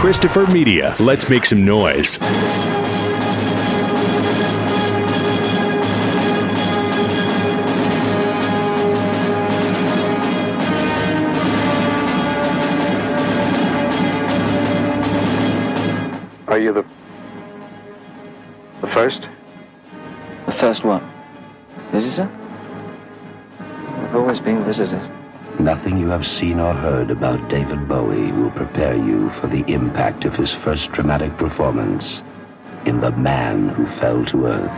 Christopher Media. Let's make some noise. Are you the the first? The first what? Visitor? I've always been visited. Nothing you have seen or heard about David Bowie will prepare you for the impact of his first dramatic performance in The Man Who Fell to Earth.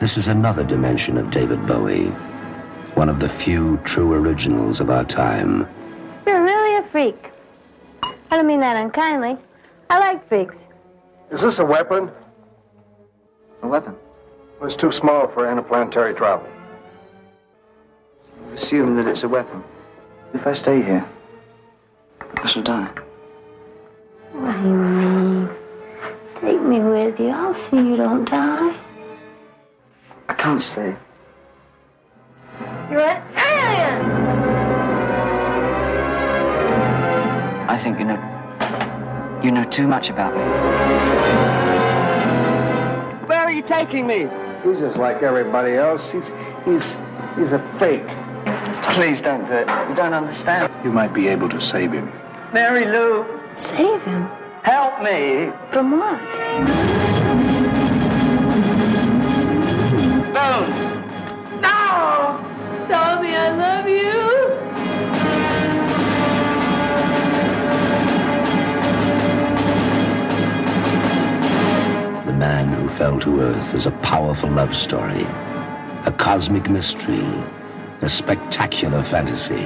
This is another dimension of David Bowie, one of the few true originals of our time. You're really a freak. I don't mean that unkindly. I like freaks. Is this a weapon? A weapon? Well, it's too small for interplanetary travel. Assume that it's a weapon. If I stay here, I shall die. What do you mean? Take me with you. I'll see you don't die. I can't stay. You're an alien! I think you know. You know too much about me. Where are you taking me? He's just like everybody else. He's he's he's a fake. Please don't do it. You don't understand. You might be able to save him. Mary Lou, Save him? help me. From what? No! No! Tell me I love you. The Man Who Fell to Earth is a powerful love story, a cosmic mystery, a spectacular fantasy,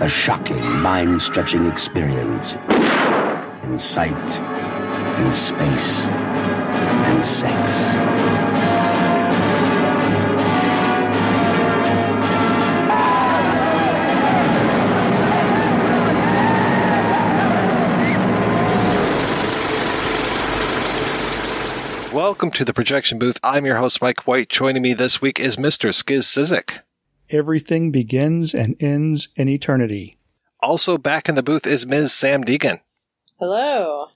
a shocking, mind stretching experience in sight, in space, and sex. Welcome to the projection booth. I'm your host, Mike White. Joining me this week is Mr. Skizz Cyzyk. Everything begins and ends in eternity. Also back in the booth is Ms. Samm Deighan. Hello.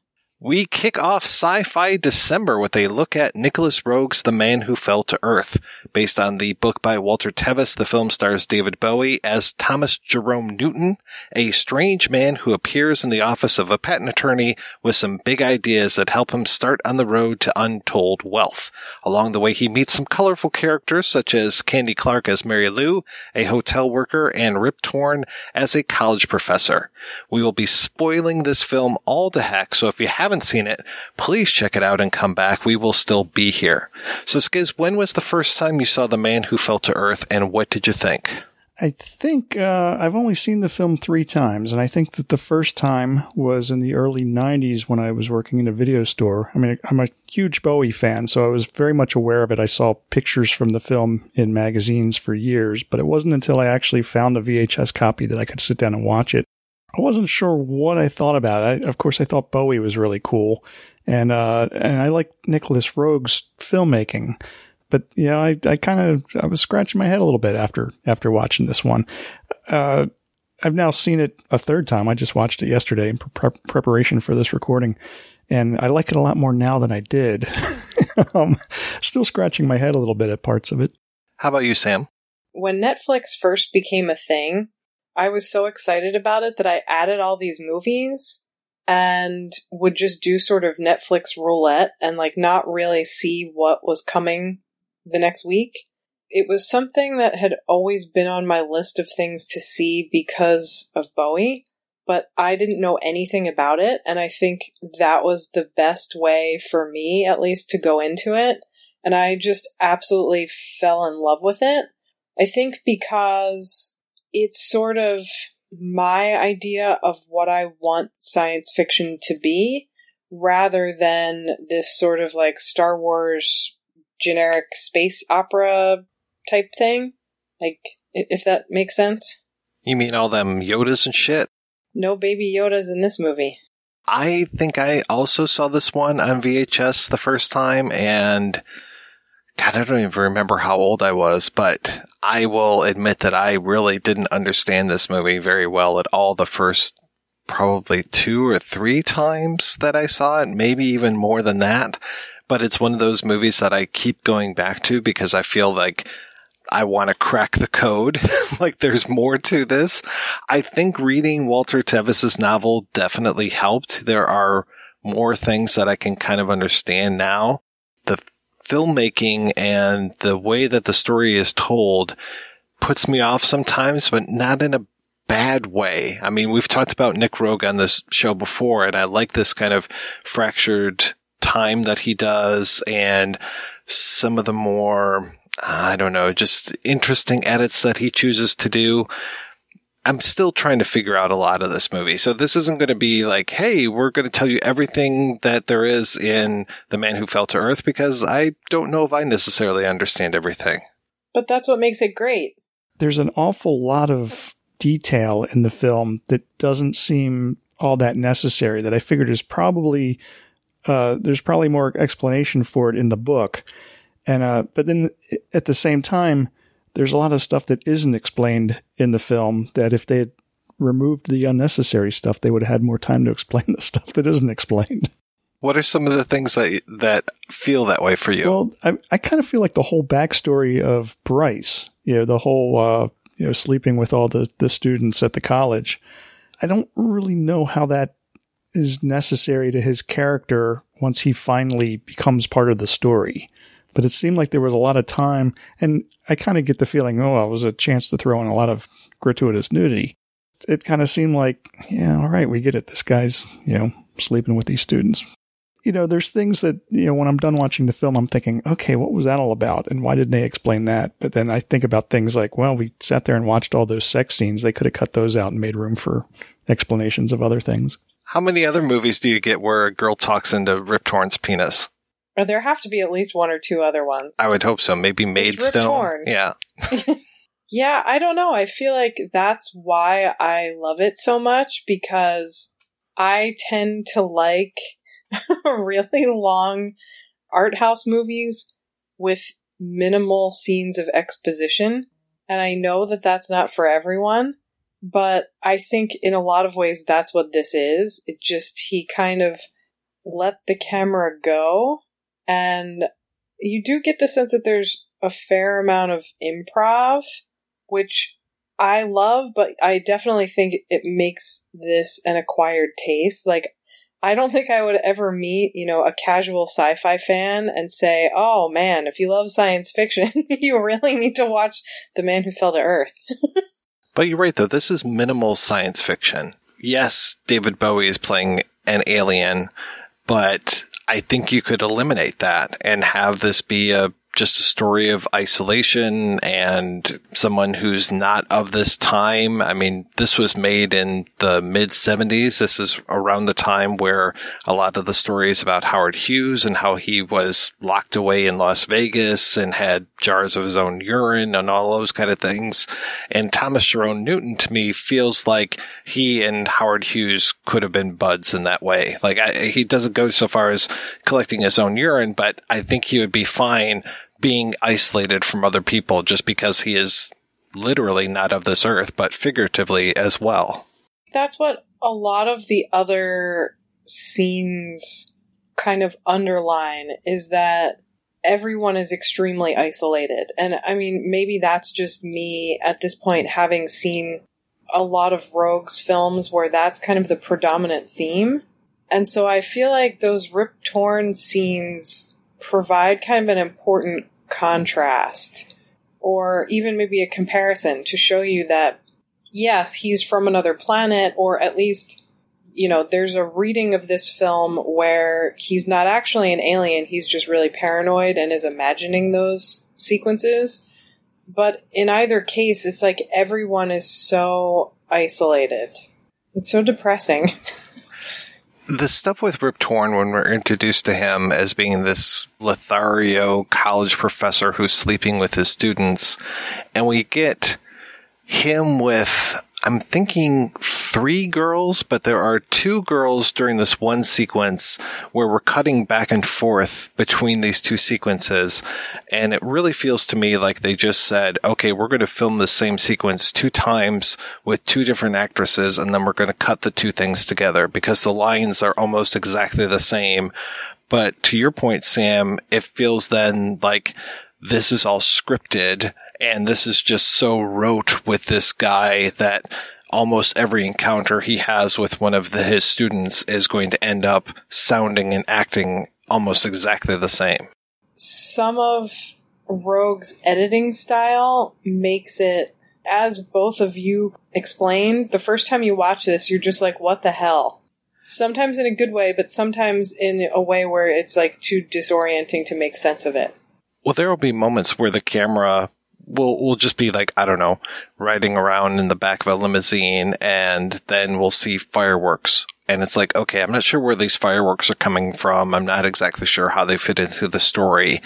We kick off Sci-Fi December with a look at Nicolas Roeg's The Man Who Fell to Earth. Based on the book by Walter Tevis, the film stars David Bowie as Thomas Jerome Newton, a strange man who appears in the office of a patent attorney with some big ideas that help him start on the road to untold wealth. Along the way, he meets some colorful characters such as Candy Clark as Mary Lou, a hotel worker, and Rip Torn as a college professor. We will be spoiling this film all to heck, so if you haven't seen it, please check it out and come back. We will still be here. So, Skizz, when was the first time you saw The Man Who Fell to Earth, and what did you think? I think uh, I've only seen the film three times, and I think that the first time was in the early '90s when I was working in a video store. I mean, I'm a huge Bowie fan, so I was very much aware of it. I saw pictures from the film in magazines for years, but it wasn't until I actually found a VHS copy that I could sit down and watch it. I wasn't sure what I thought about it. I, of course, I thought Bowie was really cool, and uh, and I liked Nicolas Roeg's filmmaking. But you know, I, I kind of I was scratching my head a little bit after after watching this one. Uh, I've now seen it a third time. I just watched it yesterday in pre- preparation for this recording, and I like it a lot more now than I did. um, still scratching my head a little bit at parts of it. How about you, Samm? When Netflix first became a thing, I was so excited about it that I added all these movies and would just do sort of Netflix roulette and like not really see what was coming the next week. It was something that had always been on my list of things to see because of Bowie, but I didn't know anything about it. And I think that was the best way for me, at least, to go into it. And I just absolutely fell in love with it. I think because it's sort of my idea of what I want science fiction to be rather than this sort of like Star Wars generic space opera type thing. Like, if that makes sense. You mean all them Yodas and shit? No baby Yodas in this movie. I think I also saw this one on VHS the first time, and God, I don't even remember how old I was, but I will admit that I really didn't understand this movie very well at all the first probably two or three times that I saw it, maybe even more than that. But it's one of those movies that I keep going back to because I feel like I want to crack the code. like there's more to this. I think reading Walter Tevis's novel definitely helped. There are more things that I can kind of understand now. Filmmaking and the way that the story is told puts me off sometimes, but not in a bad way. I mean, we've talked about Nick Roeg on this show before, and I like this kind of fractured time that he does and some of the more, I don't know, just interesting edits that he chooses to do. I'm still trying to figure out a lot of this movie. So this isn't going to be like, hey, we're going to tell you everything that there is in The Man Who Fell to Earth because I don't know if I necessarily understand everything. But that's what makes it great. There's an awful lot of detail in the film that doesn't seem all that necessary that I figured is probably uh, there's probably more explanation for it in the book. And uh, but then at the same time, there's a lot of stuff that isn't explained in the film that if they had removed the unnecessary stuff, they would have had more time to explain the stuff that isn't explained. What are some of the things that that feel that way for you? Well, I, I kind of feel like the whole backstory of Bryce, you know, the whole uh, you know sleeping with all the the students at the college. I don't really know how that is necessary to his character once he finally becomes part of the story. But it seemed like there was a lot of time, and I kind of get the feeling, oh, it was a chance to throw in a lot of gratuitous nudity. It kind of seemed like, yeah, all right, we get it. This guy's, you know, sleeping with these students. You know, there's things that, you know, when I'm done watching the film, I'm thinking, okay, what was that all about? And why didn't they explain that? But then I think about things like, well, we sat there and watched all those sex scenes. They could have cut those out and made room for explanations of other things. How many other movies do you get where a girl talks into Rip Torn's penis? Or there have to be at least one or two other ones. I would hope so. Maybe Maidstone. Yeah. yeah, I don't know. I feel like that's why I love it so much because I tend to like really long art house movies with minimal scenes of exposition. And I know that that's not for everyone, but I think in a lot of ways that's what this is. It just, he kind of let the camera go and you do get the sense that there's a fair amount of improv, which I love, but I definitely think it makes this an acquired taste. Like, I don't think I would ever meet, you know, a casual sci fi fan and say, oh man, if you love science fiction, you really need to watch The Man Who Fell to Earth. but you're right, though. This is minimal science fiction. Yes, David Bowie is playing an alien, but I think you could eliminate that and have this be a just a story of isolation and someone who's not of this time. I mean, this was made in the mid 70s. This is around the time where a lot of the stories about Howard Hughes and how he was locked away in Las Vegas and had jars of his own urine and all those kind of things. And Thomas Jerome Newton to me feels like he and Howard Hughes could have been buds in that way. Like I, he doesn't go so far as collecting his own urine, but I think he would be fine being isolated from other people just because he is literally not of this earth, but figuratively as well. That's what a lot of the other scenes kind of underline is that everyone is extremely isolated. And I mean, maybe that's just me at this point having seen a lot of Roeg's films where that's kind of the predominant theme. And so I feel like those Rip Torn scenes provide kind of an important contrast or even maybe a comparison to show you that yes, he's from another planet or at least you know, there's a reading of this film where he's not actually an alien, he's just really paranoid and is imagining those sequences. But in either case, it's like everyone is so isolated. It's so depressing. the stuff with Rip Torn when we're introduced to him as being this Lothario college professor who's sleeping with his students, and we get him with I'm thinking three girls, but there are two girls during this one sequence where we're cutting back and forth between these two sequences. And it really feels to me like they just said, okay, we're going to film the same sequence two times with two different actresses, and then we're going to cut the two things together because the lines are almost exactly the same. But to your point, Samm, it feels then like this is all scripted and this is just so rote with this guy that almost every encounter he has with one of the, his students is going to end up sounding and acting almost exactly the same. Some of Roeg's editing style makes it, as both of you explained, the first time you watch this, you're just like, what the hell? Sometimes in a good way, but sometimes in a way where it's like too disorienting to make sense of it. Well, there will be moments where the camera we'll we'll just be like I don't know, riding around in the back of a limousine, and then we'll see fireworks, and it's like okay, I'm not sure where these fireworks are coming from. I'm not exactly sure how they fit into the story,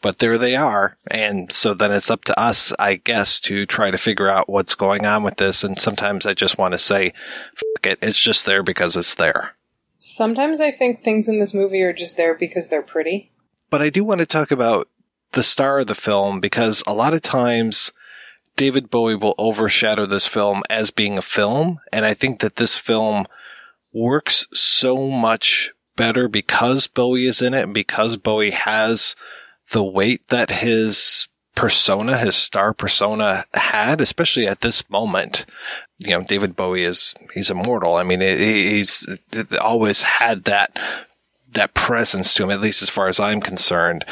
but there they are, and so then it's up to us, I guess, to try to figure out what's going on with this. And sometimes I just want to say, "Fuck it, it's just there because it's there." Sometimes I think things in this movie are just there because they're pretty. But I do want to talk about the star of the film because a lot of times David Bowie will overshadow this film as being a film. And I think that this film works so much better because Bowie is in it and because Bowie has the weight that his persona, his star persona had, especially at this moment. You know, David Bowie is, he's immortal. I mean, he's always had that that presence to him, at least as far as I'm concerned.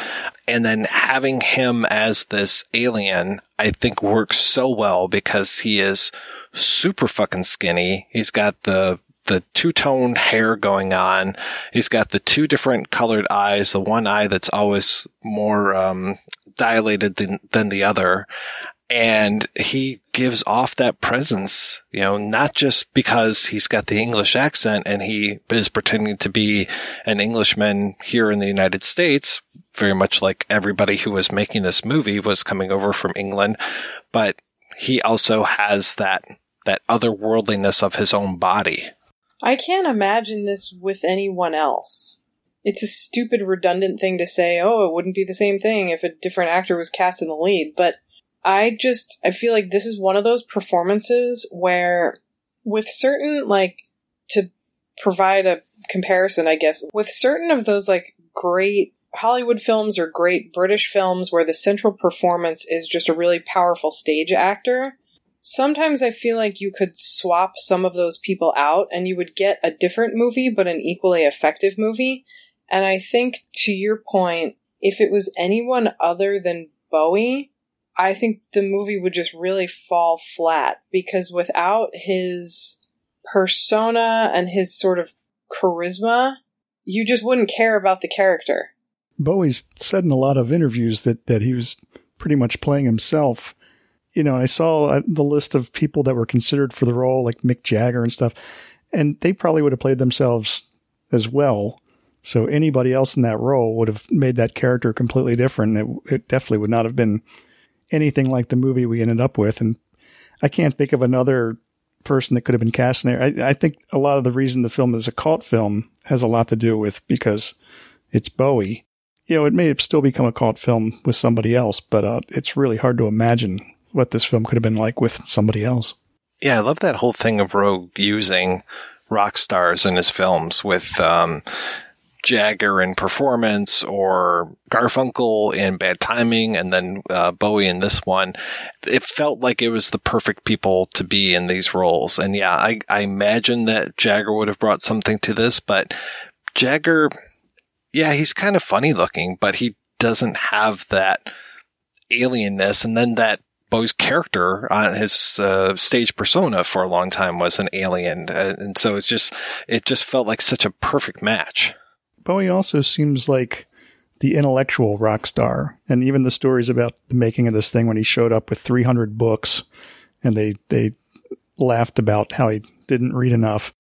And then having him as this alien, I think works so well because he is super fucking skinny. He's got the the two tone hair going on. He's got the two different colored eyes, the one eye that's always more um, dilated than, than the other and he gives off that presence, you know, not just because he's got the English accent and he is pretending to be an Englishman here in the United States, very much like everybody who was making this movie was coming over from England, but he also has that that otherworldliness of his own body. I can't imagine this with anyone else. It's a stupid redundant thing to say, oh, it wouldn't be the same thing if a different actor was cast in the lead, but I just I feel like this is one of those performances where with certain like to provide a comparison, I guess, with certain of those like great Hollywood films or great British films where the central performance is just a really powerful stage actor, sometimes I feel like you could swap some of those people out and you would get a different movie, but an equally effective movie. And I think to your point, if it was anyone other than Bowie, I think the movie would just really fall flat because without his persona and his sort of charisma, you just wouldn't care about the character. Bowie's said in a lot of interviews that, that he was pretty much playing himself. You know, I saw uh, the list of people that were considered for the role, like Mick Jagger and stuff, and they probably would have played themselves as well. So anybody else in that role would have made that character completely different. It, it definitely would not have been anything like the movie we ended up with. And I can't think of another person that could have been cast in there. I, I think a lot of the reason the film is a cult film has a lot to do with because it's Bowie. You know, it may still become a cult film with somebody else, but uh, it's really hard to imagine what this film could have been like with somebody else. Yeah, I love that whole thing of Roeg using rock stars in his films with um, Jagger in performance or Garfunkel in bad timing and then uh, Bowie in this one. It felt like it was the perfect people to be in these roles. And yeah, I, I imagine that Jagger would have brought something to this, but Jagger, yeah, he's kind of funny looking, but he doesn't have that alienness. And then that Bowie's character on his uh, stage persona for a long time was an alien, uh, and so it's just it just felt like such a perfect match. Bowie also seems like the intellectual rock star, and even the stories about the making of this thing when he showed up with 300 books, and they they laughed about how he didn't read enough.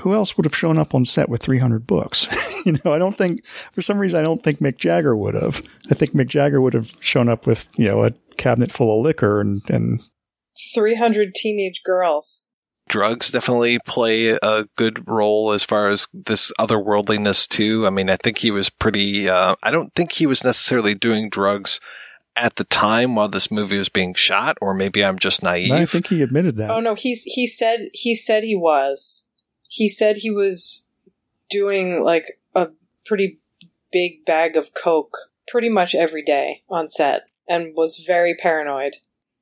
Who else would have shown up on set with 300 books? you know, I don't think, for some reason, I don't think Mick Jagger would have. I think Mick Jagger would have shown up with, you know, a cabinet full of liquor and, and 300 teenage girls. Drugs definitely play a good role as far as this otherworldliness too. I mean, I think he was pretty, uh, I don't think he was necessarily doing drugs at the time while this movie was being shot, or maybe I'm just naive. I think he admitted that. Oh no, he's, he said, he said he was. He said he was doing like a pretty big bag of coke pretty much every day on set and was very paranoid.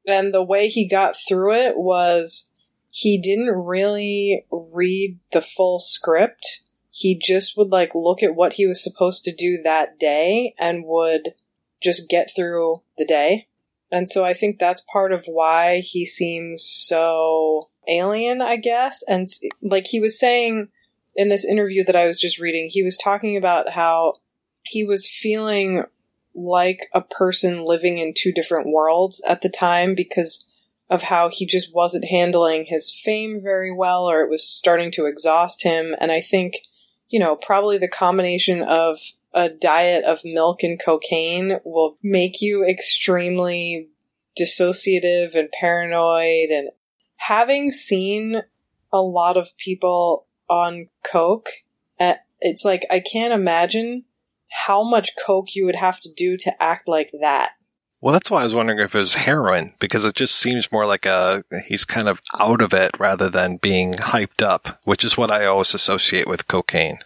And the way he got through it was he didn't really read the full script. He just would like look at what he was supposed to do that day and would just get through the day. And so I think that's part of why he seems so alien, I guess. And like he was saying in this interview that I was just reading, he was talking about how he was feeling like a person living in two different worlds at the time because of how he just wasn't handling his fame very well or it was starting to exhaust him. And I think, you know, probably the combination of a diet of milk and cocaine will make you extremely dissociative and paranoid. And having seen a lot of people on coke, eh, it's like I can't imagine how much coke you would have to do to act like that. Well, that's why I was wondering if it was heroin because it just seems more like a he's kind of out of it rather than being hyped up, which is what I always associate with cocaine.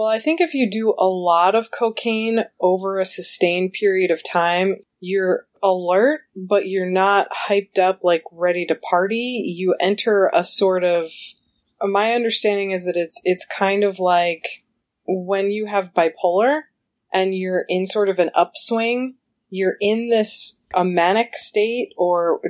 Well, I think if you do a lot of cocaine over a sustained period of time, you're alert, but you're not hyped up like ready to party. You enter a sort of my understanding is that it's it's kind of like when you have bipolar and you're in sort of an upswing, you're in this a manic state or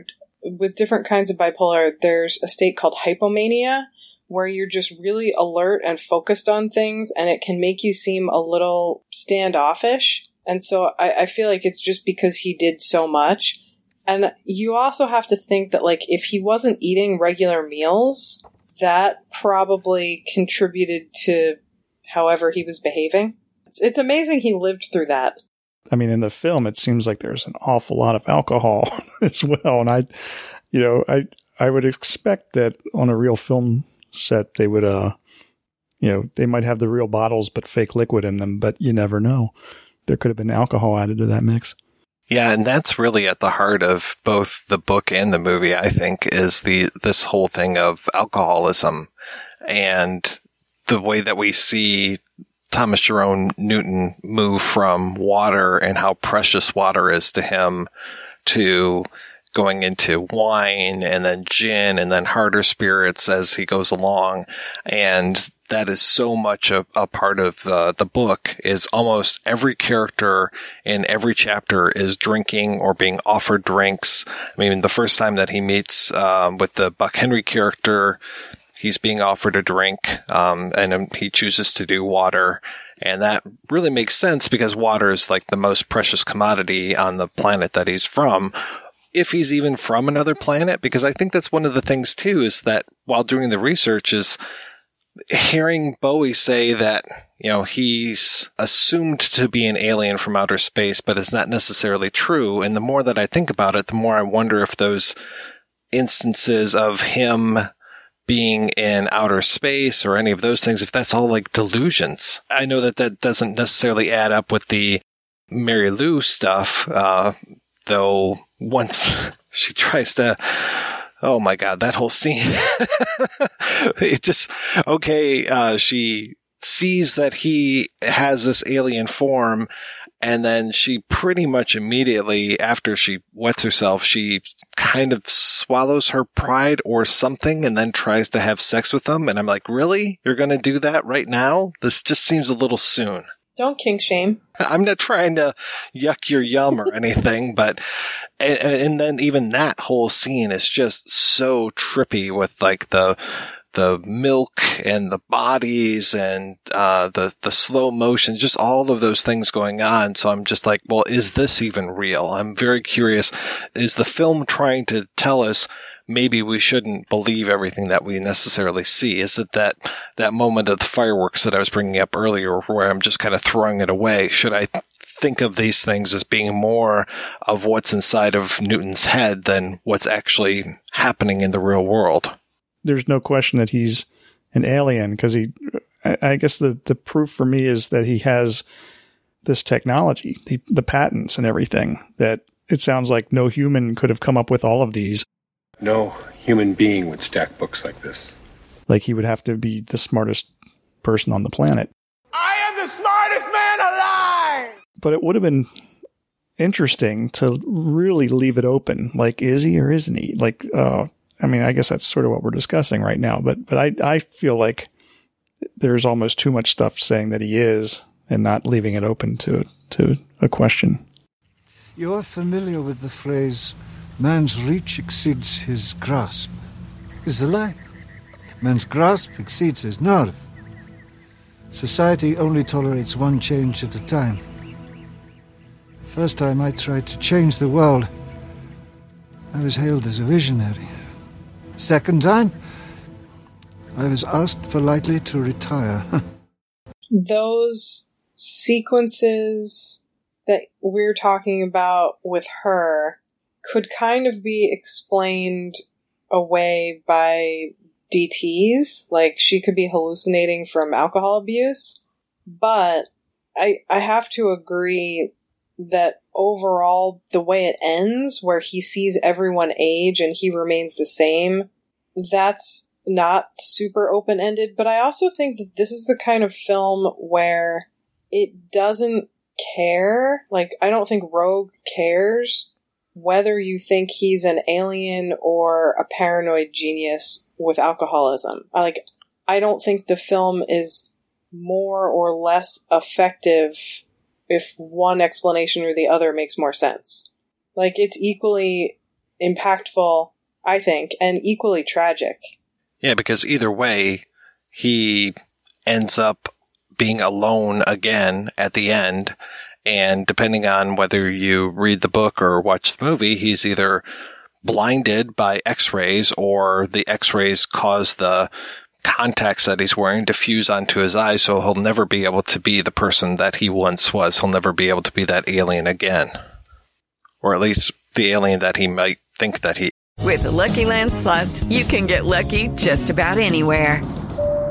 with different kinds of bipolar, there's a state called hypomania where you're just really alert and focused on things and it can make you seem a little standoffish. And so I, I feel like it's just because he did so much. And you also have to think that like if he wasn't eating regular meals, that probably contributed to however he was behaving. It's, it's amazing he lived through that. I mean, in the film, it seems like there's an awful lot of alcohol as well. And I, you know, I, I would expect that on a real film set, they would, uh, you know, they might have the real bottles, but fake liquid in them, but you never know. There could have been alcohol added to that mix. Yeah, and that's really at the heart of both the book and the movie, I think, is the, this whole thing of alcoholism and the way that we see Thomas Jerome Newton move from water and how precious water is to him to going into wine and then gin and then harder spirits as he goes along. And that is so much a, a part of the, the book is almost every character in every chapter is drinking or being offered drinks. I mean, the first time that he meets um, with the Buck Henry character, he's being offered a drink, um, and he chooses to do water. And that really makes sense because water is like the most precious commodity on the planet that he's from. If he's even from another planet, because I think that's one of the things too, is that while doing the research is hearing Bowie say that, you know, he's assumed to be an alien from outer space, but it's not necessarily true. And the more that I think about it, the more I wonder if those instances of him being in outer space or any of those things, if that's all like delusions. I know that that doesn't necessarily add up with the Mary Lou stuff, uh, though once she tries to, oh my God, that whole scene, it just, okay, uh, she sees that he has this alien form and then she pretty much immediately after she wets herself, she kind of swallows her pride or something and then tries to have sex with him. And I'm like, really? You're going to do that right now? This just seems a little soon. Don't kink shame. I'm not trying to yuck your yum or anything, but, and, and then even that whole scene is just so trippy with like the, the milk and the bodies and uh, the the slow motion, just all of those things going on. So I'm just like, well, is this even real? I'm very curious. Is the film trying to tell us? Maybe we shouldn't believe everything that we necessarily see. Is it that that moment of the fireworks that I was bringing up earlier, where I'm just kind of throwing it away? Should I think of these things as being more of what's inside of Newton's head than what's actually happening in the real world? there's no question that he's an alien because he, I, guess the, the proof for me is that he has this technology, the, the patents and everything that it sounds like no human could have come up with all of these. No human being would stack books like this. Like he would have to be the smartest person on the planet. I am the smartest man alive! But it would have been interesting to really leave it open. Like, is he or isn't he? Like, uh, I mean, I guess that's sort of what we're discussing right now, but, but I, I feel like there's almost too much stuff saying that he is and not leaving it open to, to a question. You are familiar with the phrase, man's reach exceeds his grasp. Is a lie. Man's grasp exceeds his nerve. Society only tolerates one change at a time. First time I tried to change the world, I was hailed as a visionary. Second time, I was asked politely to retire. Those sequences that we're talking about with her could kind of be explained away by DTs. Like she could be hallucinating from alcohol abuse. But I, I have to agree that overall the way it ends where he sees everyone age and he remains the same that's not super open ended but i also think that this is the kind of film where it doesn't care like i don't think Roeg cares whether you think he's an alien or a paranoid genius with alcoholism I like i don't think the film is more or less effective if one explanation or the other makes more sense. Like it's equally impactful, I think, and equally tragic. Yeah, because either way, he ends up being alone again at the end. And depending on whether you read the book or watch the movie, he's either blinded by x-rays or the x-rays cause the contacts that he's wearing to fuse onto his eyes, so he'll never be able to be the person that he once was. He'll never be able to be that alien again. Or at least the alien that he might think that he. With the Lucky Land slots, you can get lucky just about anywhere.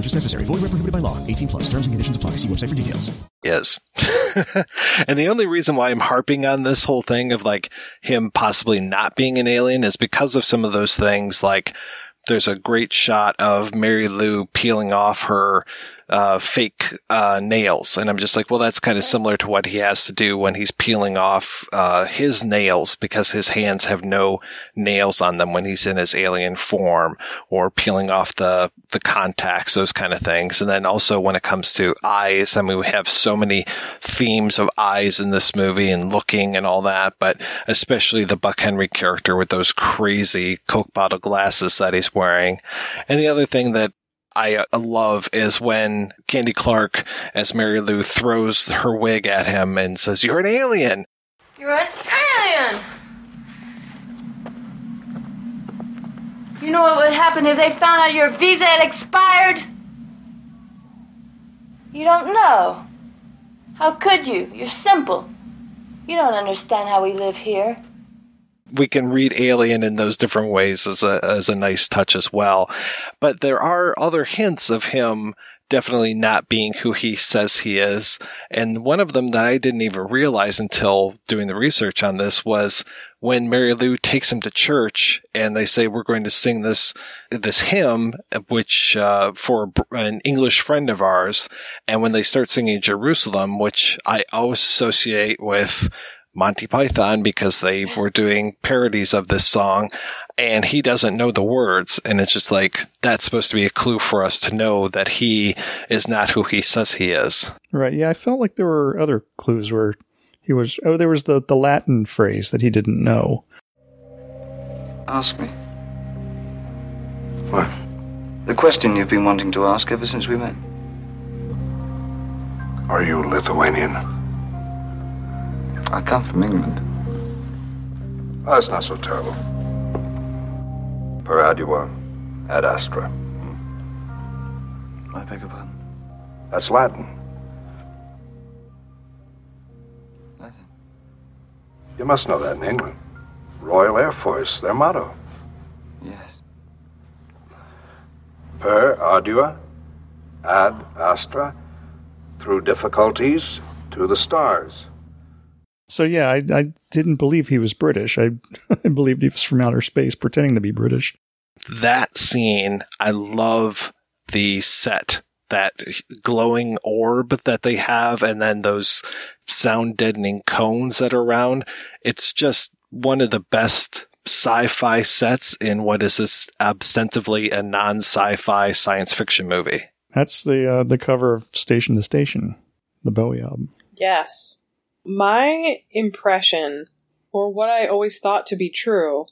Purchase necessary. Void where prohibited by law. 18 plus. Terms and conditions apply. See website for details. Yes. and the only reason why I'm harping on this whole thing of like him possibly not being an alien is because of some of those things like there's a great shot of Mary Lou peeling off her uh, fake uh, nails, and I'm just like, well, that's kind of similar to what he has to do when he's peeling off uh, his nails because his hands have no nails on them when he's in his alien form, or peeling off the the contacts, those kind of things. And then also when it comes to eyes, I mean, we have so many themes of eyes in this movie and looking and all that, but especially the Buck Henry character with those crazy Coke bottle glasses that he's wearing. And the other thing that I uh, love is when Candy Clark, as Mary Lou, throws her wig at him and says, You're an alien. You're an alien! You know what would happen if they found out your visa had expired? You don't know. How could you? You're simple. You don't understand how we live here. We can read alien in those different ways as a as a nice touch as well. But there are other hints of him definitely not being who he says he is. And one of them that I didn't even realize until doing the research on this was when Mary Lou takes him to church and they say we're going to sing this this hymn, which uh, for an English friend of ours, and when they start singing Jerusalem, which I always associate with Monty Python because they were doing parodies of this song and he doesn't know the words. And it's just like, that's supposed to be a clue for us to know that he is not who he says he is. Right. Yeah, I felt like there were other clues where he was. Oh, there was the, the Latin phrase that he didn't know. Ask me. What? The question you've been wanting to ask ever since we met. Are you Lithuanian? I come from England. Ah, oh, that's not so terrible. Per ardua ad astra. Hmm. I beg your pardon. That's Latin. Latin. You must know that in England. Royal Air Force, their motto. Yes. Per ardua ad astra. Through difficulties to the stars. So yeah, I, I didn't believe he was British. I, I believed he was from outer space, pretending to be British. That scene, I love the set, that glowing orb that they have, and then those sound deadening cones that are around. It's just one of the best sci-fi sets in what is this ostensibly a non-sci-fi science fiction movie. That's the uh, the cover of Station to Station, the Bowie album. Yes. My impression, or what I always thought to be true,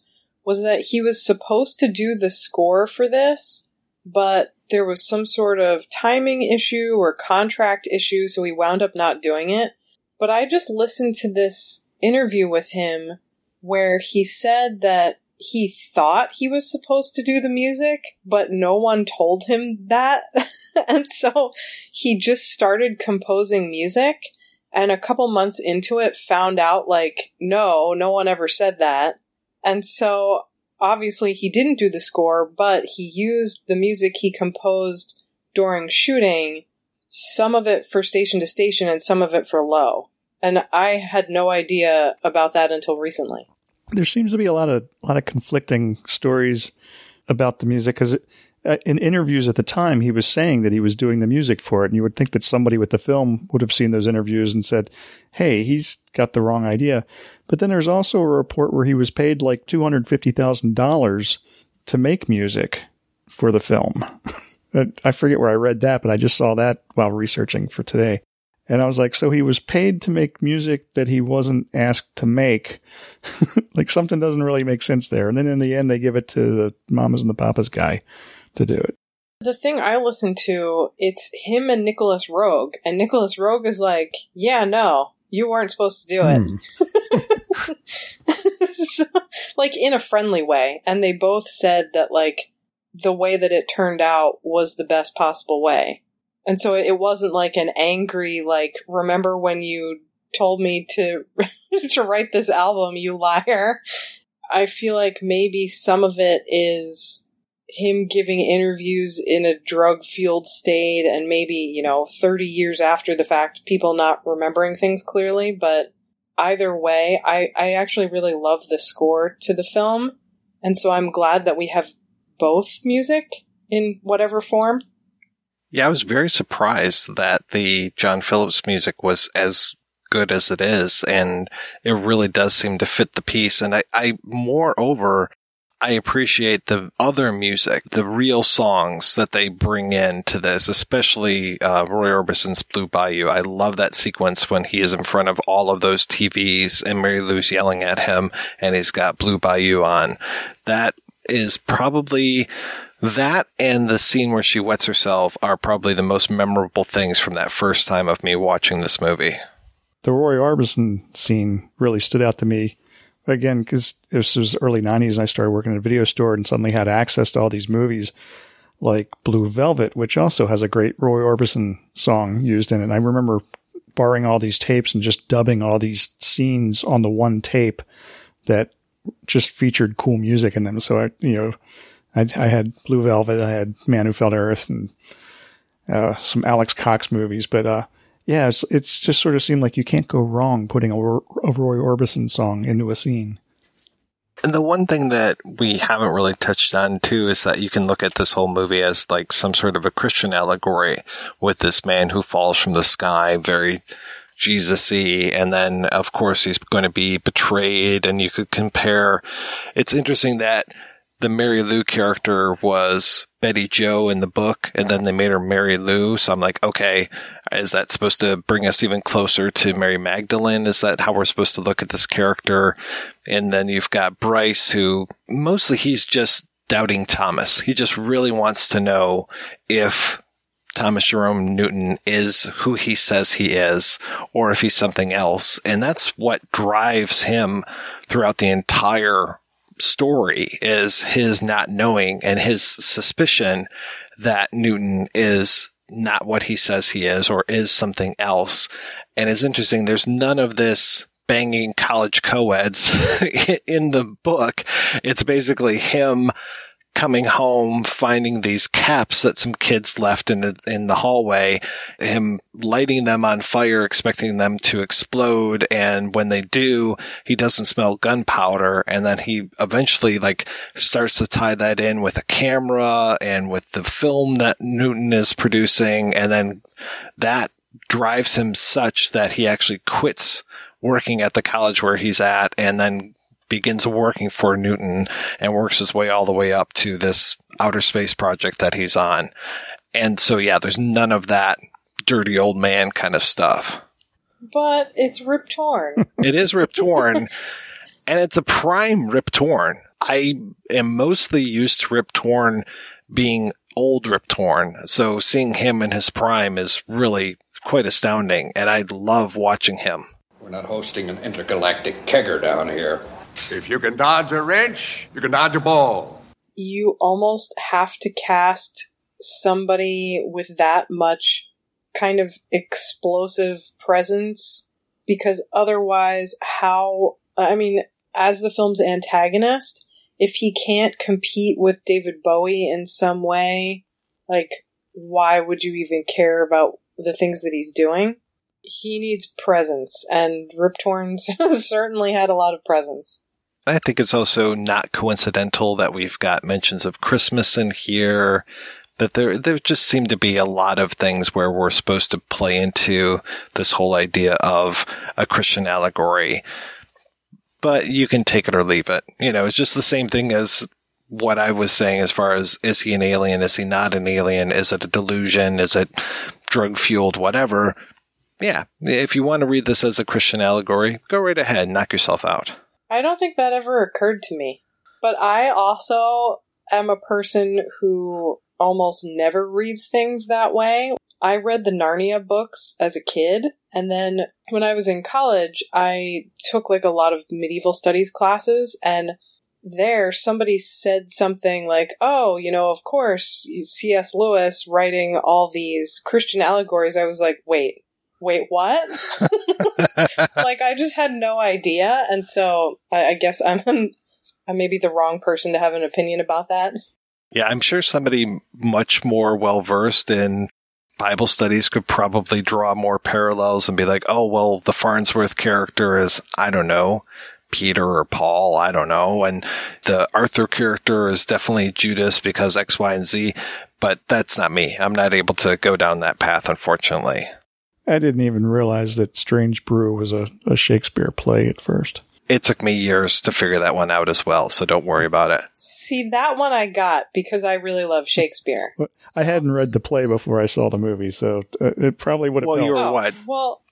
was that he was supposed to do the score for this, but there was some sort of timing issue or contract issue, so he wound up not doing it. But I just listened to this interview with him where he said that he thought he was supposed to do the music, but no one told him that. and so he just started composing music and a couple months into it found out like, no, no one ever said that. And so obviously he didn't do the score, but he used the music he composed during shooting, some of it for station to station and some of it for low. And I had no idea about that until recently. There seems to be a lot of a lot of conflicting stories about the music because Uh, in interviews at the time he was saying that he was doing the music for it, and you would think that somebody with the film would have seen those interviews and said, "Hey, he's got the wrong idea." But then there's also a report where he was paid like two hundred fifty thousand dollars to make music for the film. I forget where I read that, but I just saw that while researching for today. And I was like, so he was paid to make music that he wasn't asked to make. like something doesn't really make sense there. And then in the end, they give it to the mamas and the papas guy to do it. The thing I listen to, it's him and Nicolas Roeg. And Nicolas Roeg is like, yeah, no, you weren't supposed to do it. Hmm. so, like in a friendly way. And they both said that like the way that it turned out was the best possible way. And so it wasn't like an angry, like, remember when you told me to, to write this album, you liar. I feel like maybe some of it is him giving interviews in a drug fueled state and maybe, you know, 30 years after the fact, people not remembering things clearly. But either way, I, I actually really love the score to the film. And so I'm glad that we have both music in whatever form. Yeah, I was very surprised that the John Phillips music was as good as it is, and it really does seem to fit the piece. And I, I moreover, I appreciate the other music, the real songs that they bring in to this, especially uh, Roy Orbison's Blue Bayou. I love that sequence when he is in front of all of those TVs and Mary Lou's yelling at him, and he's got Blue Bayou on. That is probably that and the scene where she wets herself are probably the most memorable things from that first time of me watching this movie. The Roy Orbison scene really stood out to me again because this was early 90s and I started working in a video store and suddenly had access to all these movies like Blue Velvet, which also has a great Roy Orbison song used in it. And I remember borrowing all these tapes and just dubbing all these scenes on the one tape that just featured cool music in them. So I, you know, I, I had Blue Velvet, I had Man Who Fell to Earth, and uh, some Alex Cox movies. But uh, yeah, it's it's just sort of seemed like you can't go wrong putting a, a Roy Orbison song into a scene. And the one thing that we haven't really touched on too is that you can look at this whole movie as like some sort of a Christian allegory with this man who falls from the sky, very Jesus-y, and then of course he's going to be betrayed, and you could compare. It's interesting that the Mary Lou character was Betty Joe in the book, and then they made her Mary Lou. So I'm like, okay, is that supposed to bring us even closer to Mary Magdalene? Is that how we're supposed to look at this character? And then you've got Bryce, who mostly he's just doubting Thomas. He just really wants to know if Thomas Jerome Newton is who he says he is, or if he's something else. And that's what drives him throughout the entire story is his not knowing and his suspicion that Newton is not what he says he is or is something else. And it's interesting. There's none of this banging college co-eds in the book. It's basically him coming home, finding these caps that some kids left in the, in the hallway, him lighting them on fire, expecting them to explode. And when they do, he doesn't smell gunpowder. And then he eventually like starts to tie that in with a camera and with the film that Newton is producing. And then that drives him such that he actually quits working at the college where he's at and then begins working for Newton and works his way all the way up to this outer space project that he's on. And so, yeah, there's none of that dirty old man kind of stuff. But it's Rip Torn. it is Rip Torn, and it's a prime Rip Torn. I am mostly used to Rip Torn being old Rip Torn, so seeing him in his prime is really quite astounding, and I love watching him. We're not hosting an intergalactic kegger down here. If you can dodge a wrench, you can dodge a ball. You almost have to cast somebody with that much kind of explosive presence because otherwise, how, I mean, as the film's antagonist, if he can't compete with David Bowie in some way, like, why would you even care about the things that he's doing? He needs presence, and Rip Torn certainly had a lot of presence. I think it's also not coincidental that we've got mentions of Christmas in here. That there, there just seem to be a lot of things where we're supposed to play into this whole idea of a Christian allegory. But you can take it or leave it. You know, it's just the same thing as what I was saying as far as is he an alien? Is he not an alien? Is it a delusion? Is it drug fueled? Whatever. Yeah. If you want to read this as a Christian allegory, go right ahead. Knock yourself out. I don't think that ever occurred to me. But I also am a person who almost never reads things that way. I read the Narnia books as a kid, and then when I was in college, I took like a lot of medieval studies classes, and there somebody said something like, Oh, you know, of course, C.S. Lewis writing all these Christian allegories. I was like, Wait, wait, what? like I just had no idea, and so I, I guess I'm I'm maybe the wrong person to have an opinion about that. Yeah, I'm sure somebody much more well versed in Bible studies could probably draw more parallels and be like, oh, well, the Farnsworth character is, I don't know, Peter or Paul. I don't know. And the Arthur character is definitely Judas because X, Y, and Z. But that's not me. I'm not able to go down that path, unfortunately. I didn't even realize that Strange Brew was a, a Shakespeare play at first. It took me years to figure that one out as well, so don't worry about it. See, that one I got because I really love Shakespeare. I hadn't read the play before I saw the movie, so uh, it probably would have. Well, you were Oh, what? Well,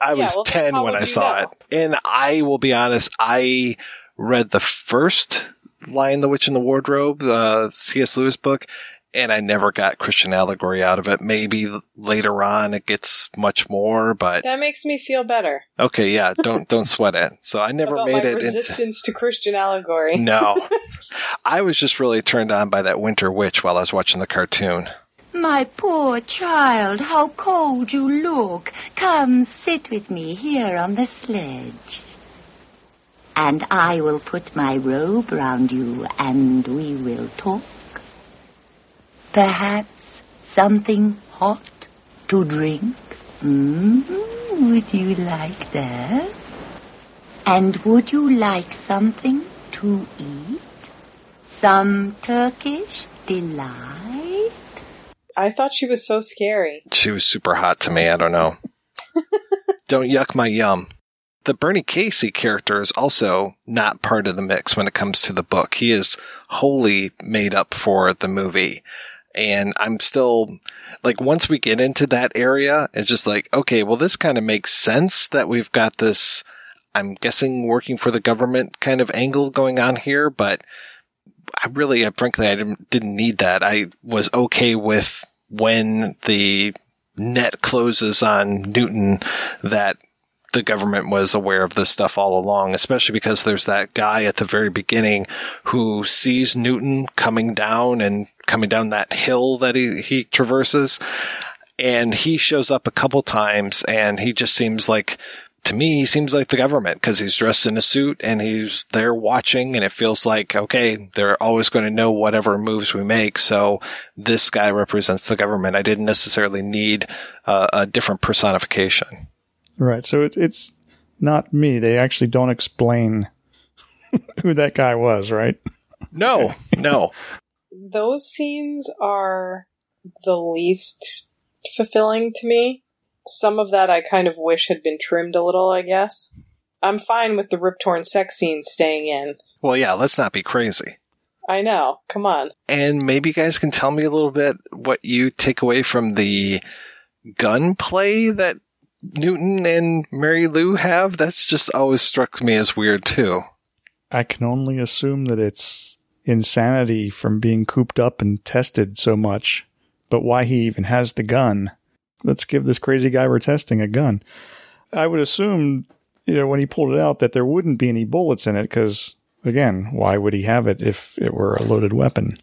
I Yeah, was well, 10 when I saw know? it. And I will be honest, I read the first Lion, the Witch, and the Wardrobe, uh, C.S. Lewis book, and I never got Christian allegory out of it. Maybe later on it gets much more, but that makes me feel better okay, yeah, don't, don't sweat it. So I never about made my it into, resistance to Christian allegory. no. I was just really turned on by that Winter Witch while I was watching the cartoon. My poor child, how cold you look. Come sit with me here on the sledge. And I will put my robe round you and we will talk. Perhaps something hot to drink? Mm, would you like that? And would you like something to eat? Some Turkish delight? I thought she was so scary. She was super hot to me. I don't know. don't yuck my yum. The Bernie Casey character is also not part of the mix when it comes to the book. He is wholly made up for the movie. And I'm still like, once we get into that area, it's just like, okay, well, this kind of makes sense that we've got this, I'm guessing working for the government kind of angle going on here, but I really, uh, frankly, I didn't, didn't need that. I was okay with when the net closes on Newton that the government was aware of this stuff all along, especially because there's that guy at the very beginning who sees Newton coming down and coming down that hill that he, he traverses. And he shows up a couple times and he just seems like to me, he seems like the government because he's dressed in a suit and he's there watching and it feels like, okay, they're always going to know whatever moves we make. So this guy represents the government. I didn't necessarily need uh, a different personification. Right. So it, it's not me. They actually don't explain who that guy was, right? No, no. Those scenes are the least fulfilling to me. Some of that I kind of wish had been trimmed a little, I guess. I'm fine with the rip torn sex scenes staying in. Well, yeah, let's not be crazy. I know. Come on. And maybe you guys can tell me a little bit what you take away from the gunplay that Newton and Mary Lou have. That's just always struck me as weird too. I can only assume that it's insanity from being cooped up and tested so much. But why he even has the gun? Let's give this crazy guy we're testing a gun. I would assume, you know, when he pulled it out that there wouldn't be any bullets in it because, again, why would he have it if it were a loaded weapon?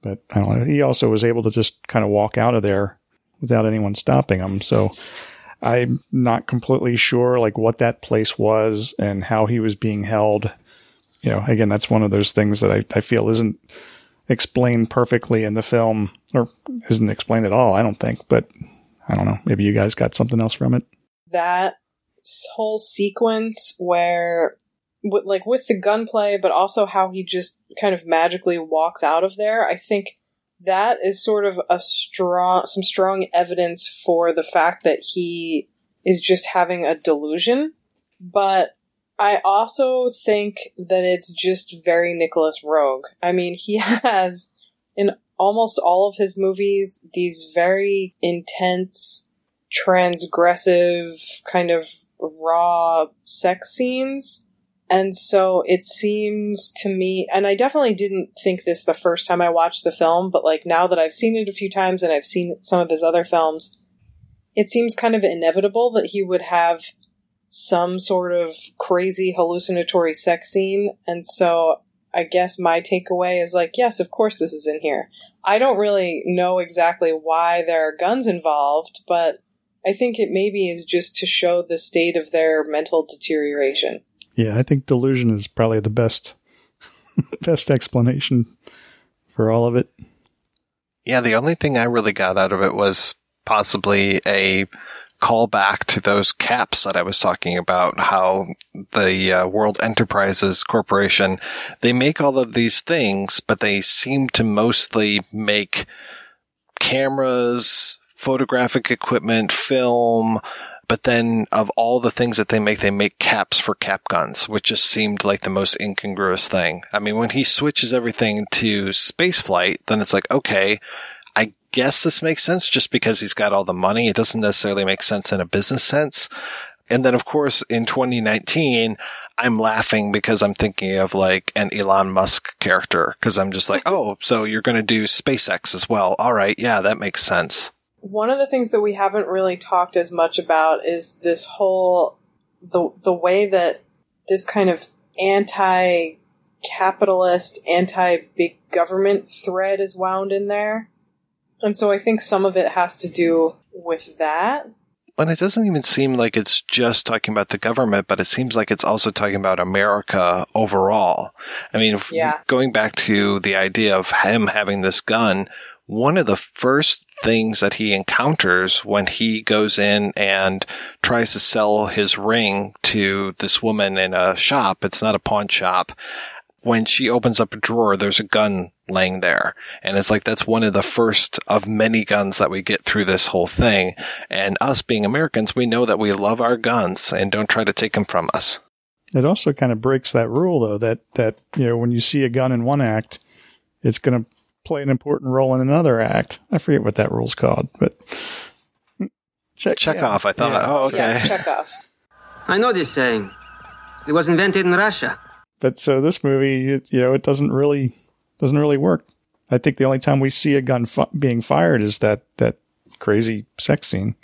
But I don't know. He also was able to just kind of walk out of there without anyone stopping him. So I'm not completely sure like what that place was and how he was being held. You know, again, that's one of those things that I, I feel isn't explained perfectly in the film or isn't explained at all, I don't think. But I don't know. Maybe you guys got something else from it. That whole sequence where, like, with the gunplay, but also how he just kind of magically walks out of there, I think that is sort of a strong, some strong evidence for the fact that he is just having a delusion. But I also think that it's just very Nicolas Roeg. I mean, he has in almost all of his movies these very intense, transgressive, kind of raw sex scenes. And so it seems to me, and I definitely didn't think this the first time I watched the film, but like now that I've seen it a few times and I've seen some of his other films, it seems kind of inevitable that he would have some sort of crazy hallucinatory sex scene. And so I guess my takeaway is like, yes, of course this is in here. I don't really know exactly why there are guns involved, but I think it maybe is just to show the state of their mental deterioration. Yeah, I think delusion is probably the best best explanation for all of it. Yeah, the only thing I really got out of it was possibly a call back to those caps that I was talking about, how the uh, World Enterprises Corporation, they make all of these things, but they seem to mostly make cameras, photographic equipment, film, but then of all the things that they make, they make caps for cap guns, which just seemed like the most incongruous thing. I mean, when he switches everything to space flight, then it's like, okay, I guess this makes sense just because he's got all the money. It doesn't necessarily make sense in a business sense. And then of course in 2019, I'm laughing because I'm thinking of like an Elon Musk character because I'm just like, oh, so you're going to do SpaceX as well. All right. Yeah, that makes sense. One of the things that we haven't really talked as much about is this whole the the way that this kind of anti capitalist, anti big government thread is wound in there. And so I think some of it has to do with that. And it doesn't even seem like it's just talking about the government, but it seems like it's also talking about America overall. I mean, yeah. going back to the idea of him having this gun, one of the first things that he encounters when he goes in and tries to sell his ring to this woman in a shop, it's not a pawn shop. When she opens up a drawer, there's a gun laying there. And it's like that's one of the first of many guns that we get through this whole thing. And us being Americans, we know that we love our guns and don't try to take them from us. It also kind of breaks that rule though that that you know when you see a gun in one act, it's going to play an important role in another act. I forget what that rule's called, but check Chekhov, I thought. Yeah. Oh, okay. Yes, Chekhov. I know this saying. It was invented in Russia. But so this movie, it, you know, it doesn't really doesn't really work. I think the only time we see a gun fi- being fired is that that crazy sex scene.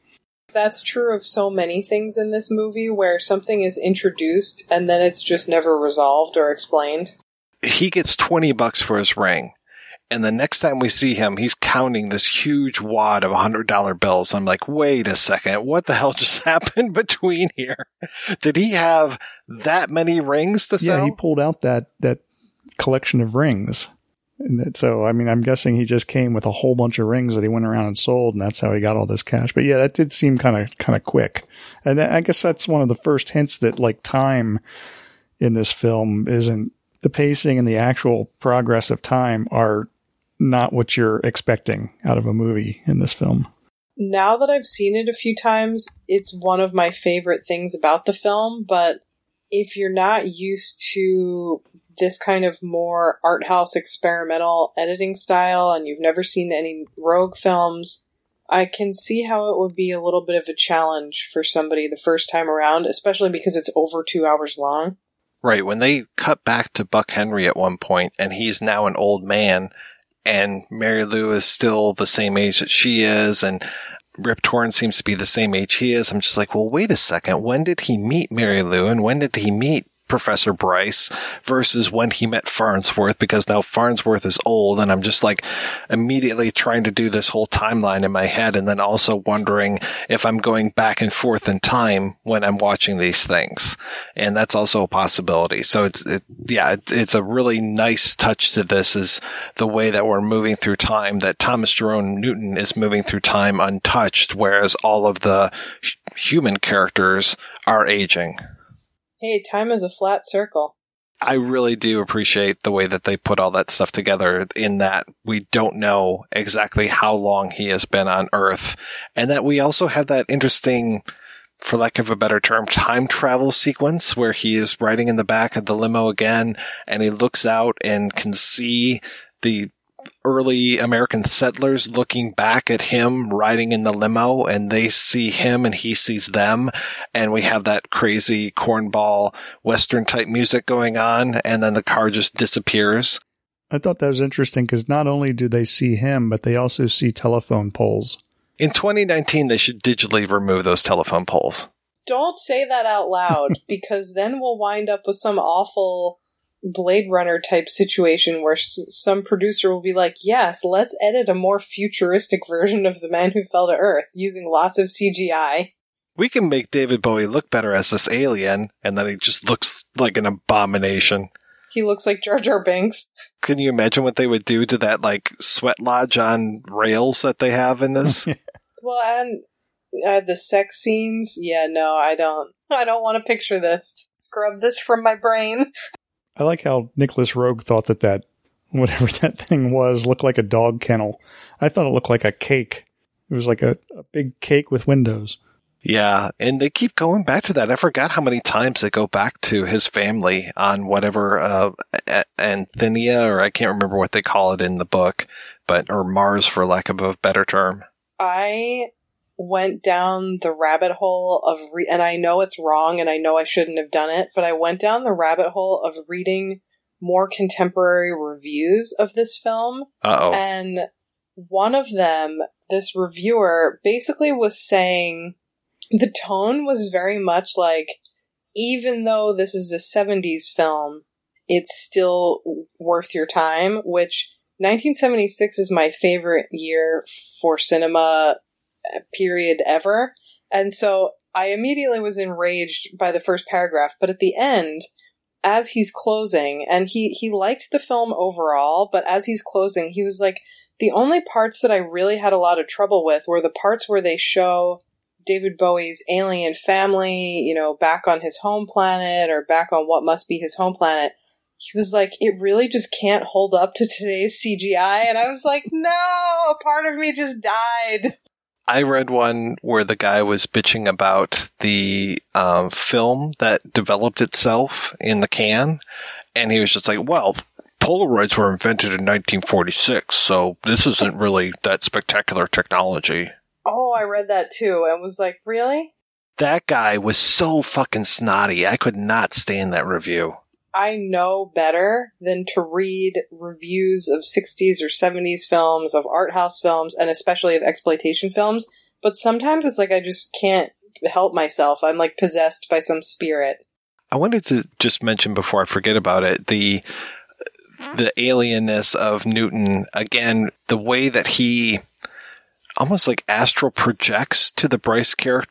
That's true of so many things in this movie where something is introduced and then it's just never resolved or explained. He gets 20 bucks for his ring. And the next time we see him, he's counting this huge wad of $100 bills. I'm like, wait a second. What the hell just happened between here? Did he have that many rings to sell? Yeah, he pulled out that that collection of rings. And that, so, I mean, I'm guessing he just came with a whole bunch of rings that he went around and sold, and that's how he got all this cash. But yeah, that did seem kind of kind of quick. And I guess that's one of the first hints that like time in this film isn't the pacing and the actual progress of time are not what you're expecting out of a movie in this film. Now that I've seen it a few times, it's one of my favorite things about the film, but if you're not used to this kind of more art house experimental editing style and you've never seen any Roeg films, I can see how it would be a little bit of a challenge for somebody the first time around, especially because it's over two hours long. Right. When they cut back to Buck Henry at one point and he's now an old man and Mary Lou is still the same age that she is and Rip Torn seems to be the same age he is. I'm just like, well, wait a second. When did he meet Mary Lou and when did he meet Professor Bryce versus when he met Farnsworth because now Farnsworth is old and I'm just like immediately trying to do this whole timeline in my head and then also wondering if I'm going back and forth in time when I'm watching these things. And that's also a possibility. So it's, it, yeah, it, it's a really nice touch to this is the way that we're moving through time that Thomas Jerome Newton is moving through time untouched, whereas all of the human characters are aging. Hey, time is a flat circle. I really do appreciate the way that they put all that stuff together in that we don't know exactly how long he has been on Earth. And that we also have that interesting, for lack of a better term, time travel sequence where he is riding in the back of the limo again and he looks out and can see the early American settlers looking back at him riding in the limo and they see him and he sees them. And we have that crazy cornball Western type music going on. And then the car just disappears. I thought that was interesting because not only do they see him, but they also see telephone poles. In 2019, they should digitally remove those telephone poles. Don't say that out loud because then we'll wind up with some awful Blade Runner type situation where s- some producer will be like, yes, let's edit a more futuristic version of The Man Who Fell to Earth using lots of CGI. We can make David Bowie look better as this alien, and then he just looks like an abomination. He looks like Jar Jar Binks. Can you imagine what they would do to that like sweat lodge on rails that they have in this? Well, and Uh, the sex scenes, yeah, no, I don't. I don't want to picture this. Scrub this from my brain. I like how Nicolas Roeg thought that that whatever that thing was looked like a dog kennel. I thought it looked like a cake. It was like a, a big cake with windows. Yeah, and they keep going back to that. I forgot how many times they go back to his family on whatever uh Anthenia or I can't remember what they call it in the book, but or Mars for lack of a better term. I went down the rabbit hole of re- and I know it's wrong and I know I shouldn't have done it, but I went down the rabbit hole of reading more contemporary reviews of this film. Uh-oh. And one of them, this reviewer basically was saying the tone was very much like even though this is a 70s film, it's still worth your time, which 1976 is my favorite year for cinema period ever. And so I immediately was enraged by the first paragraph, but at the end, as he's closing, and he, he liked the film overall, but as he's closing, he was like, the only parts that I really had a lot of trouble with were the parts where they show David Bowie's alien family, you know, back on his home planet or back on what must be his home planet. He was like, it really just can't hold up to today's CGI. And I was like, no, a part of me just died. I read one where the guy was bitching about the um, film that developed itself in the can, and he was just like, "Well, Polaroids were invented in 1946, so this isn't really that spectacular technology." Oh, I read that too and was like, really? That guy was so fucking snotty. I could not stand that review. I know better than to read reviews of 60s or 70s films, of art house films, and especially of exploitation films. But sometimes it's like I just can't help myself. I'm like possessed by some spirit. I wanted to just mention before I forget about it the the alienness of Newton. Again, the way that he almost like astral projects to the Bryce character.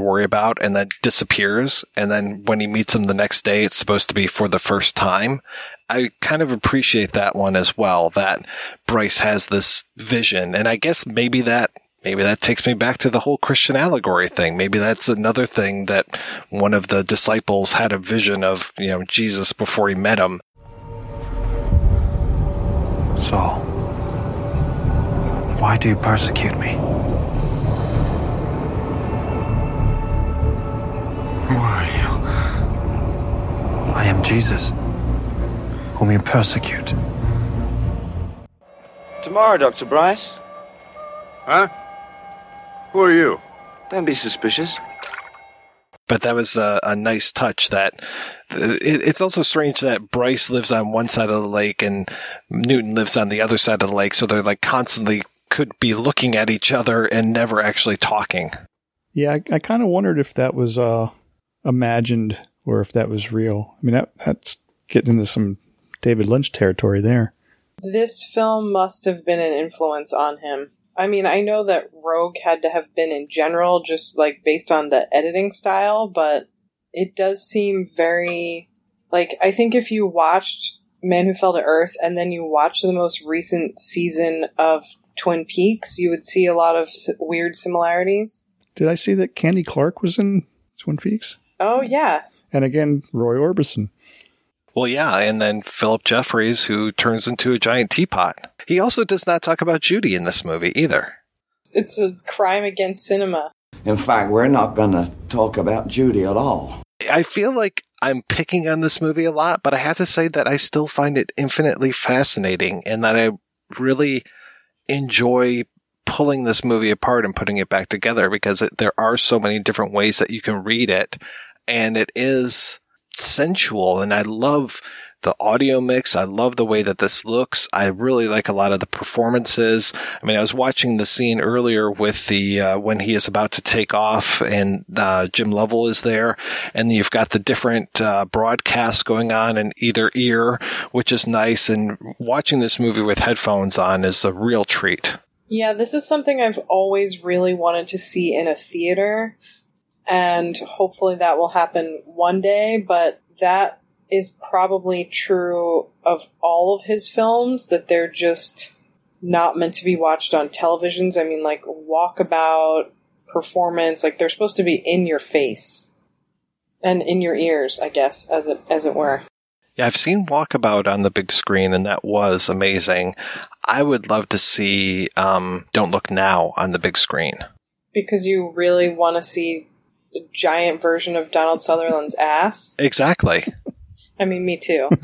worry about, and then disappears. And then when he meets him the next day, it's supposed to be for the first time. I kind of appreciate that one as well, that Bryce has this vision. And I guess maybe that maybe that takes me back to the whole Christian allegory thing. Maybe that's another thing that one of the disciples had a vision of, you know, Jesus before he met him. Saul, why do you persecute me? Who are you? I am Jesus, whom you persecute. Tomorrow, Dr. Bryce. Huh? Who are you? Don't be suspicious. But that was a, a nice touch that it, it's also strange that Bryce lives on one side of the lake and Newton lives on the other side of the lake. So they're like constantly could be looking at each other and never actually talking. Yeah, I, I kind of wondered if that was uh, imagined or if that was real. I mean, that, that's getting into some David Lynch territory there. This film must have been an influence on him. I mean, I know that Roeg had to have been in general, just like based on the editing style, but it does seem very. Like, I think if you watched Man Who Fell to Earth and then you watch the most recent season of Twin Peaks, you would see a lot of s- weird similarities. Did I see that Candy Clark was in Twin Peaks? Oh, yes. And again, Roy Orbison. Well, yeah, and then Philip Jeffries, who turns into a giant teapot. He also does not talk about Judy in this movie either. It's a crime against cinema. In fact, we're not going to talk about Judy at all. I feel like I'm picking on this movie a lot, but I have to say that I still find it infinitely fascinating and that I really enjoy pulling this movie apart and putting it back together because it, there are so many different ways that you can read it and it is sensual and I love the audio mix. I love the way that this looks. I really like a lot of the performances. I mean, I was watching the scene earlier with the, uh, when he is about to take off and, uh, Jim Lovell is there and you've got the different, uh, broadcasts going on in either ear, which is nice. And watching this movie with headphones on is a real treat. Yeah, this is something I've always really wanted to see in a theater, and hopefully that will happen one day, but that is probably true of all of his films, that they're just not meant to be watched on televisions. I mean, like Walkabout, Performance, like they're supposed to be in your face and in your ears, I guess, as it as it were. Yeah, I've seen Walkabout on the big screen, and that was amazing. I would love to see um, Don't Look Now on the big screen. Because you really want to see giant version of Donald Sutherland's ass. Exactly. I mean, me too.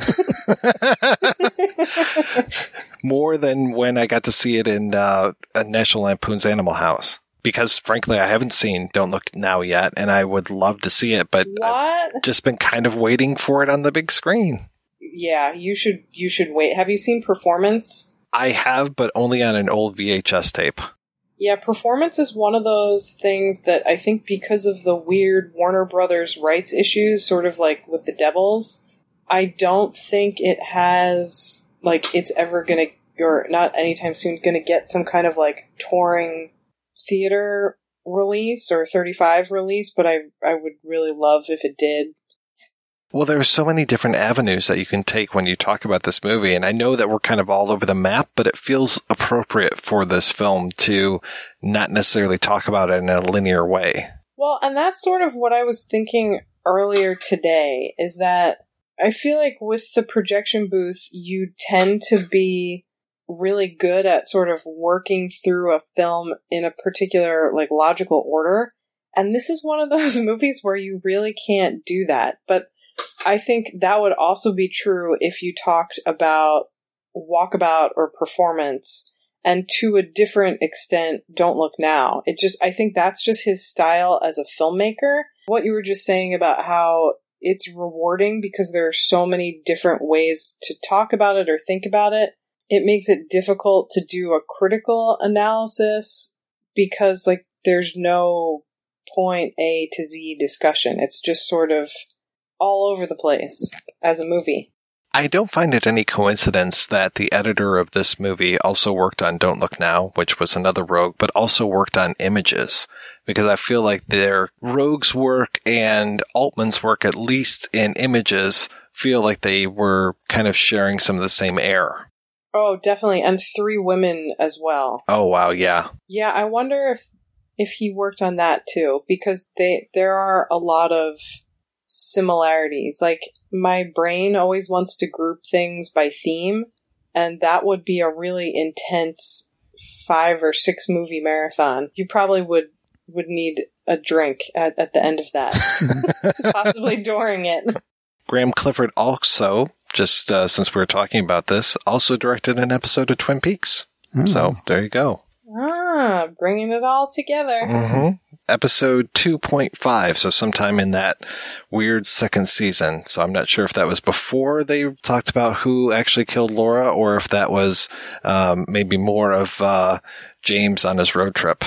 More than when I got to see it in uh, National Lampoon's Animal House. Because frankly, I haven't seen Don't Look Now yet, and I would love to see it, but what? I've just been kind of waiting for it on the big screen. Yeah, you should you should wait. Have you seen Performance? I have, but only on an old VHS tape. Yeah, Performance is one of those things that I think because of the weird Warner Brothers rights issues, sort of like with the Devils, I don't think it has like it's ever gonna or not anytime soon gonna get some kind of like touring theater release or 35 release, but I I would really love if it did. Well, there are so many different avenues that you can take when you talk about this movie, and I know that we're kind of all over the map, but it feels appropriate for this film to not necessarily talk about it in a linear way. Well, and that's sort of what I was thinking earlier today is that I feel like with the projection booth, you tend to be really good at sort of working through a film in a particular like logical order. And this is one of those movies where you really can't do that. But I think that would also be true if you talked about walkabout or performance and to a different extent don't look now. It just I think that's just his style as a filmmaker. What you were just saying about how it's rewarding because there are so many different ways to talk about it or think about it. It makes it difficult to do a critical analysis because like there's no point A to Z discussion. It's just sort of all over the place as a movie. I don't find it any coincidence that the editor of this movie also worked on Don't Look Now, which was another Roeg, but also worked on Images, because I feel like their Roeg's work and Altman's work, at least in Images, feel like they were kind of sharing some of the same air. Oh, definitely, and three women as well. Oh wow, yeah. Yeah, I wonder if if he worked on that too, because they there are a lot of similarities. Like my brain always wants to group things by theme, and that would be a really intense five or six movie marathon. You probably would would need a drink at, at the end of that, possibly during it. Graeme Clifford also, just uh, since we are talking about this, also directed an episode of Twin Peaks. So there you go. Ah, bringing it all together. hmm Episode 2.5, so sometime in that weird second season. So I'm not sure if that was before they talked about who actually killed Laura or if that was um, maybe more of uh, James on his road trip.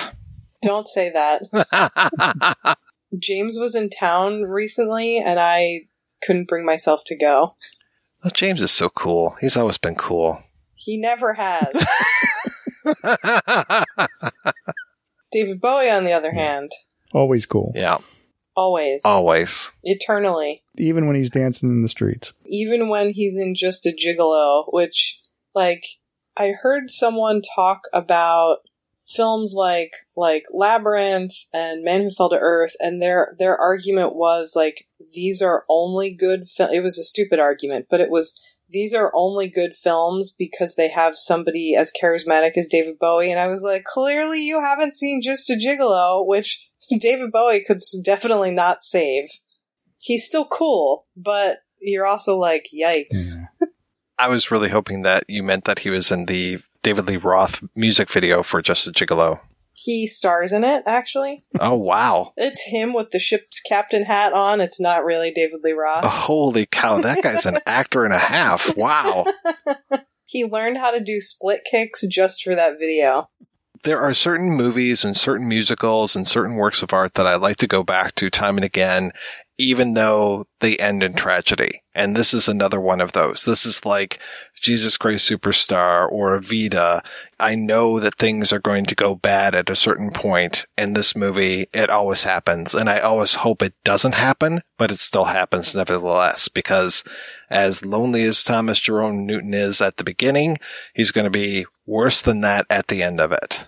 Don't say that. James was in town recently, and I couldn't bring myself to go. Well, James is so cool. He's always been cool. He never has. David Bowie, on the other hand, Always cool. Yeah. always, Always. eternally, Even when he's dancing in the streets. even when he's in just a gigolo, which, like, I heard someone talk about films like like Labyrinth and Man Who Fell to Earth, and their their argument was like these are only good. Fil-. It was a stupid argument, but it was these are only good films because they have somebody as charismatic as David Bowie. And I was like, clearly you haven't seen Just a Gigolo, which David Bowie could definitely not save. He's still cool, but you're also like, yikes. I was really hoping that you meant that he was in the David Lee Roth music video for Just a Gigolo. He stars in it, actually. Oh, wow. It's him with the ship's captain hat on. It's not really David Lee Roth. Oh, holy cow, that guy's an actor and a half. Wow. he learned how to do split kicks just for that video. There are certain movies and certain musicals and certain works of art that I like to go back to time and again, even though they end in tragedy. And this is another one of those. This is like Jesus Christ Superstar or Evita. I know that things are going to go bad at a certain point in this movie. It always happens. And I always hope it doesn't happen, but it still happens nevertheless because as lonely as Thomas Jerome Newton is at the beginning, he's going to be worse than that at the end of it.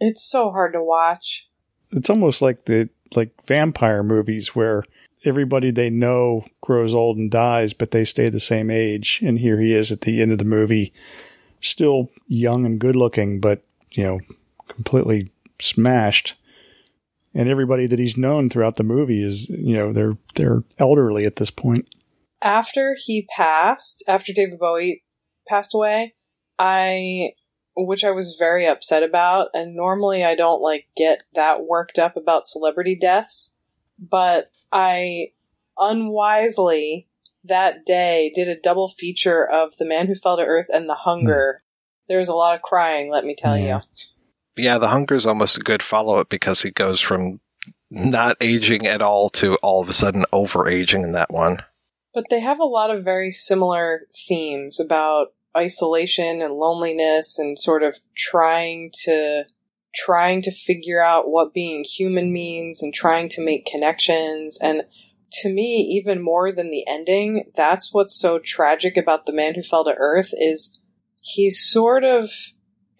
It's so hard to watch. It's almost like the like vampire movies where everybody they know grows old and dies, but they stay the same age. And here he is at the end of the movie, still young and good looking, but, you know, completely smashed. And everybody that he's known throughout the movie is, you know, they're, they're elderly at this point. After he passed, after David Bowie passed away, I, which I was very upset about. And normally I don't like get that worked up about celebrity deaths, but I unwisely that day did a double feature of The Man Who Fell to Earth and The Hunger. There was a lot of crying, let me tell Yeah. you. Yeah, The Hunger is almost a good follow up because he goes from not aging at all to all of a sudden over aging in that one. But they have a lot of very similar themes about isolation and loneliness and sort of trying to trying to figure out what being human means and trying to make connections. And to me even more than the ending that's what's so tragic about the man who fell to earth is he's sort of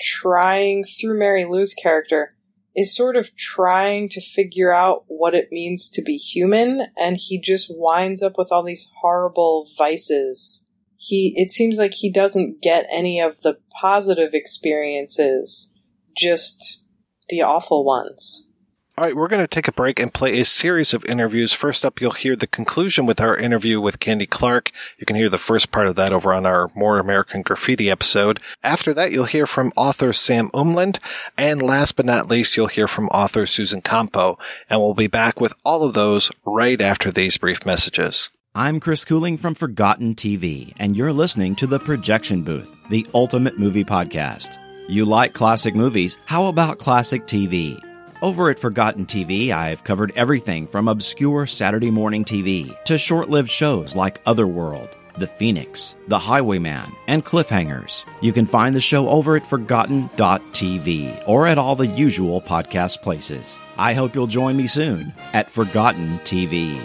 trying through Mary Lou's character is sort of trying to figure out what it means to be human. And he just winds up with all these horrible vices. He it seems like he doesn't get any of the positive experiences just the awful ones All right, we're going to take a break and play a series of interviews. First up, you'll hear the conclusion with our interview with Candy Clark. You can hear the first part of that over on our More American Graffiti episode. After that, you'll hear from author Sam Umland. And last but not least, you'll hear from author Susan Compo. And we'll be back with all of those right after these brief messages. I'm Chris Cooling from Forgotten TV, and you're listening to The Projection Booth, the ultimate movie podcast. You like classic movies? How about classic TV? Over at Forgotten TV, I've covered everything from obscure Saturday morning TV to short lived shows like Otherworld, The Phoenix, The Highwayman, and Cliffhangers. You can find the show over at Forgotten.tv or at all the usual podcast places. I hope you'll join me soon at Forgotten TV.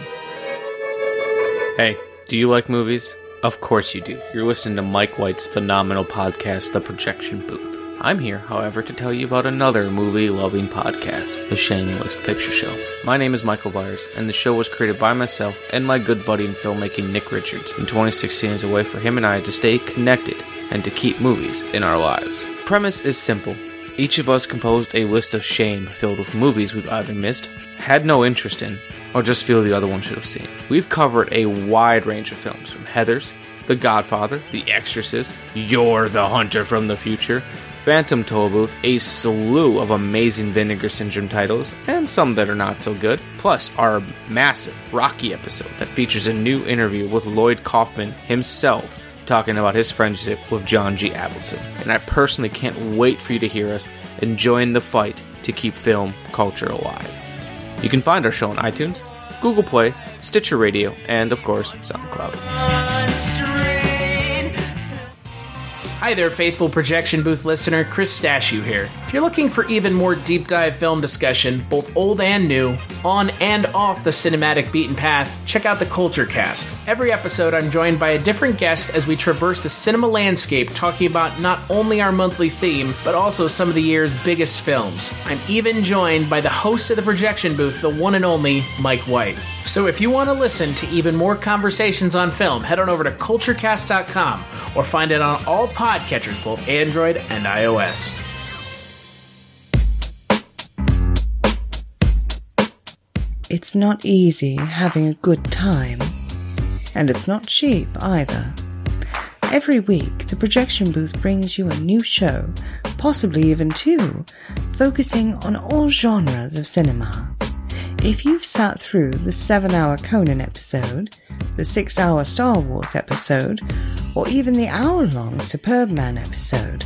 Hey, do you like movies? Of course you do. You're listening to Mike White's phenomenal podcast, The Projection Booth. I'm here, however, to tell you about another movie loving podcast, The Shameless Picture Show. My name is Michael Byers, and the show was created by myself and my good buddy in filmmaking, Nick Richards, in 2016 as a way for him and I to stay connected and to keep movies in our lives. Premise is simple. Each of us composed a list of shame filled with movies we've either missed, had no interest in, or just feel the other one should have seen. We've covered a wide range of films from Heathers, The Godfather, The Exorcist, Yor the Hunter from the Future, Phantom Tollbooth, a slew of amazing Vinegar Syndrome titles, and some that are not so good, plus our massive Rocky episode that features a new interview with Lloyd Kaufman himself talking about his friendship with John G. Avildsen. And I personally can't wait for you to hear us and join the fight to keep film culture alive. You can find our show on iTunes, Google Play, Stitcher Radio, and of course, SoundCloud. Hi there, faithful projection booth listener. Chris Stashew here. If you're looking for even more deep dive film discussion, both old and new, on and off the cinematic beaten path, check out the Culture Cast. Every episode, I'm joined by a different guest as we traverse the cinema landscape, talking about not only our monthly theme, but also some of the year's biggest films. I'm even joined by the host of the projection booth, the one and only Mike White. So if you want to listen to even more conversations on film, head on over to culturecast.com or find it on all podcatchers, both Android and iOS. It's not easy having a good time. And it's not cheap either. Every week, the projection booth brings you a new show, possibly even two, focusing on all genres of cinema. If you've sat through the seven hour Conan episode, the six hour Star Wars episode, or even the hour long Superbman episode,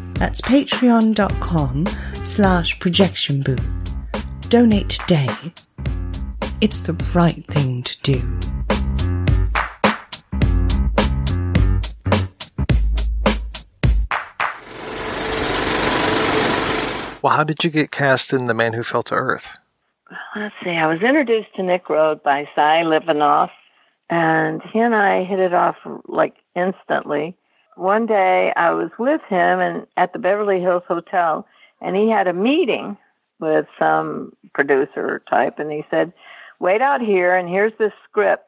that's patreon.com slash projection booth. Donate today. It's the right thing to do. Well, how did you get cast in The Man Who Fell to Earth? Let's see. I was introduced to Nick Roeg by Si Litvinoff, and he and I hit it off like instantly. One day I was with him and at the Beverly Hills Hotel, and he had a meeting with some producer type, and he said, "Wait out here, and here's this script.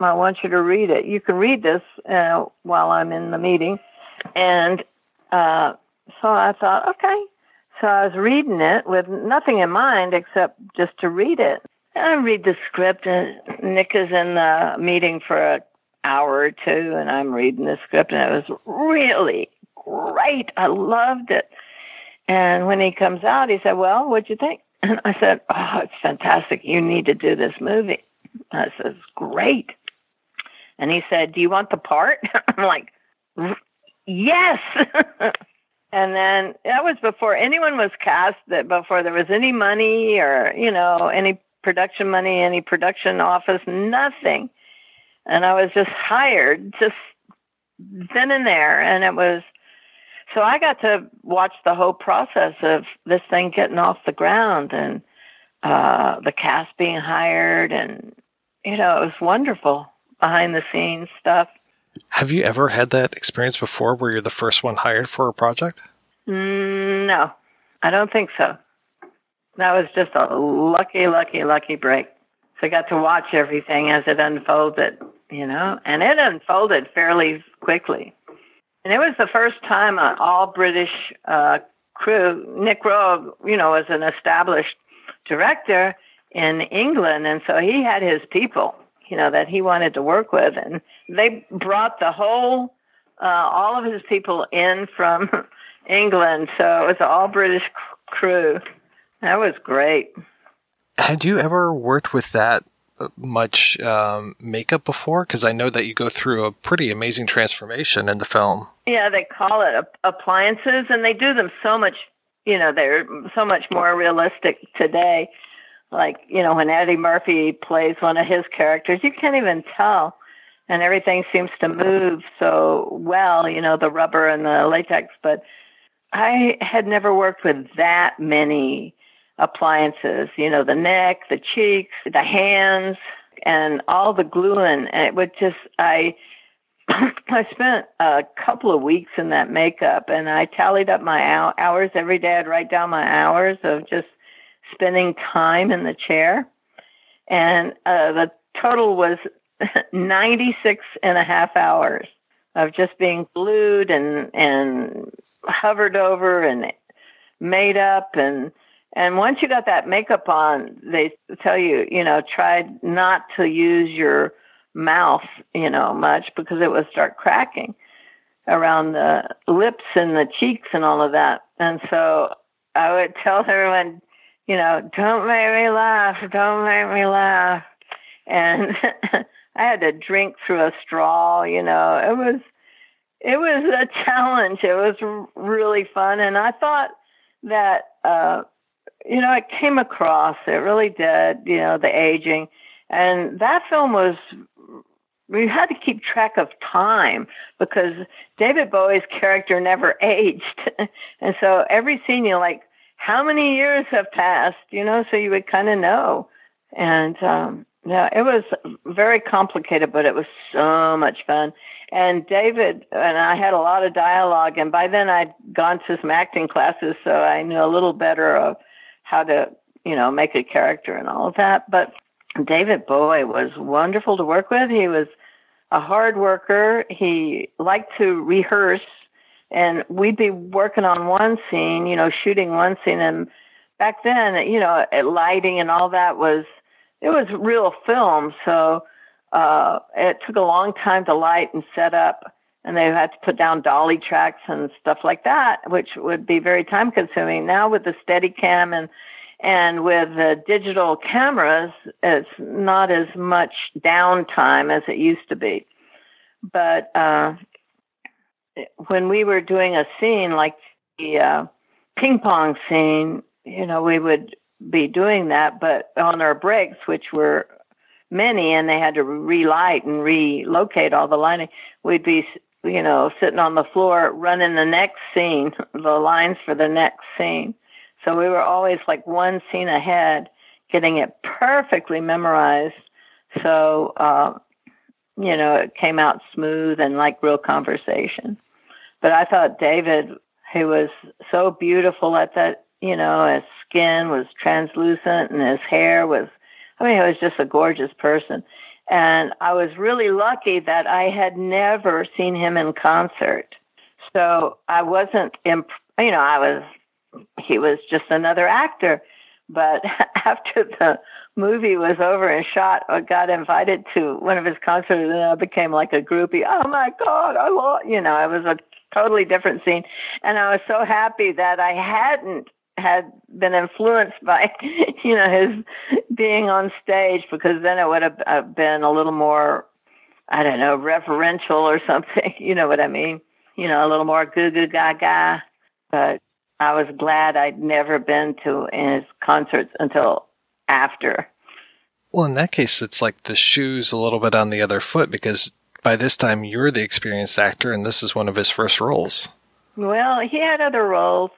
I want you to read it. You can read this uh, while I'm in the meeting." And uh, so I thought, okay. So I was reading it with nothing in mind except just to read it. And I read the script, and Nick is in the meeting for an hour or two, and I'm reading the script, and it was really great. I loved it. And when he comes out, he said, Well, what'd you think? And I said, Oh, it's fantastic. You need to do this movie. I said, Great. And he said, Do you want the part? I'm like, Yes. and then that was before anyone was cast, that before there was any money or, you know, any production money, any production office, nothing. And I was just hired just then and there. And it was, so I got to watch the whole process of this thing getting off the ground and uh, the cast being hired. And, you know, it was wonderful behind the scenes stuff. Have you ever had that experience before where you're the first one hired for a project? Mm, no, I don't think so. That was just a lucky, lucky, lucky break. So I got to watch everything as it unfolded, you know, and it unfolded fairly quickly. And it was the first time an all British uh, crew, Nick Roeg, you know, was an established director in England. And so he had his people, you know, that he wanted to work with. And they brought the whole, uh, all of his people in from England. So it was an all British crew. That was great. Had you ever worked with that much um, makeup before? Because I know that you go through a pretty amazing transformation in the film. Yeah, they call it appliances, and they do them so much. You know, they're so much more realistic today. Like you know, when Eddie Murphy plays one of his characters, you can't even tell, and everything seems to move so well. You know, the rubber and the latex, but I had never worked with that many appliances, you know, the neck, the cheeks, the hands, and all the gluing. And it would just, I, I spent a couple of weeks in that makeup and I tallied up my hours every day. I'd write down my hours of just spending time in the chair. and uh, the total was 96 and a half hours of just being glued and and hovered over and made up and and once you got that makeup on they tell you you know try not to use your mouth you know much because it would start cracking around the lips and the cheeks and all of that. And so i would tell everyone you know don't make me laugh don't make me laugh. And i had to drink through a straw you know. It was it was a challenge. It was really fun, and I thought that uh, you know it came across. It really did. You know the aging, and that film was. We had to keep track of time because David Bowie's character never aged, and so every scene you're like, how many years have passed? You know, so you would kind of know, and um, yeah, it was very complicated, but it was so much fun and David and I had a lot of dialogue, and by then I'd gone to some acting classes, so I knew a little better of how to, you know, make a character and all of that. But David Bowie was wonderful to work with. He was a hard worker. He liked to rehearse, and we'd be working on one scene, you know, shooting one scene, and back then, you know, lighting and all that was it was real film, so uh, it took a long time to light and set up, and they had to put down dolly tracks and stuff like that, which would be very time consuming. Now with the Steadicam and and with the digital cameras, it's not as much downtime as it used to be. But uh, when we were doing a scene like the uh, ping pong scene, you know, we would be doing that, but on our breaks, which were many and they had to relight and relocate all the lighting, we'd be, you know, sitting on the floor running the next scene, the lines for the next scene. So we were always like one scene ahead, getting it perfectly memorized. So, uh, you know, it came out smooth and like real conversation. But I thought David, he was so beautiful at that, you know, his skin was translucent and his hair was I mean, he was just a gorgeous person. And I was really lucky that I had never seen him in concert. So I wasn't, imp- you know, I was, he was just another actor. But after the movie was over and shot, I got invited to one of his concerts and I became like a groupie. Oh my God, I love, you know, it was a totally different scene. And I was so happy that I hadn't had been influenced by, you know, his being on stage because then it would have uh, been a little more, I don't know, referential or something. You know what I mean? You know, a little more goo goo gaga. But I was glad I'd never been to his concerts until after. Well, in that case, it's like the shoes a little bit on the other foot because by this time you're the experienced actor and this is one of his first roles. Well, he had other roles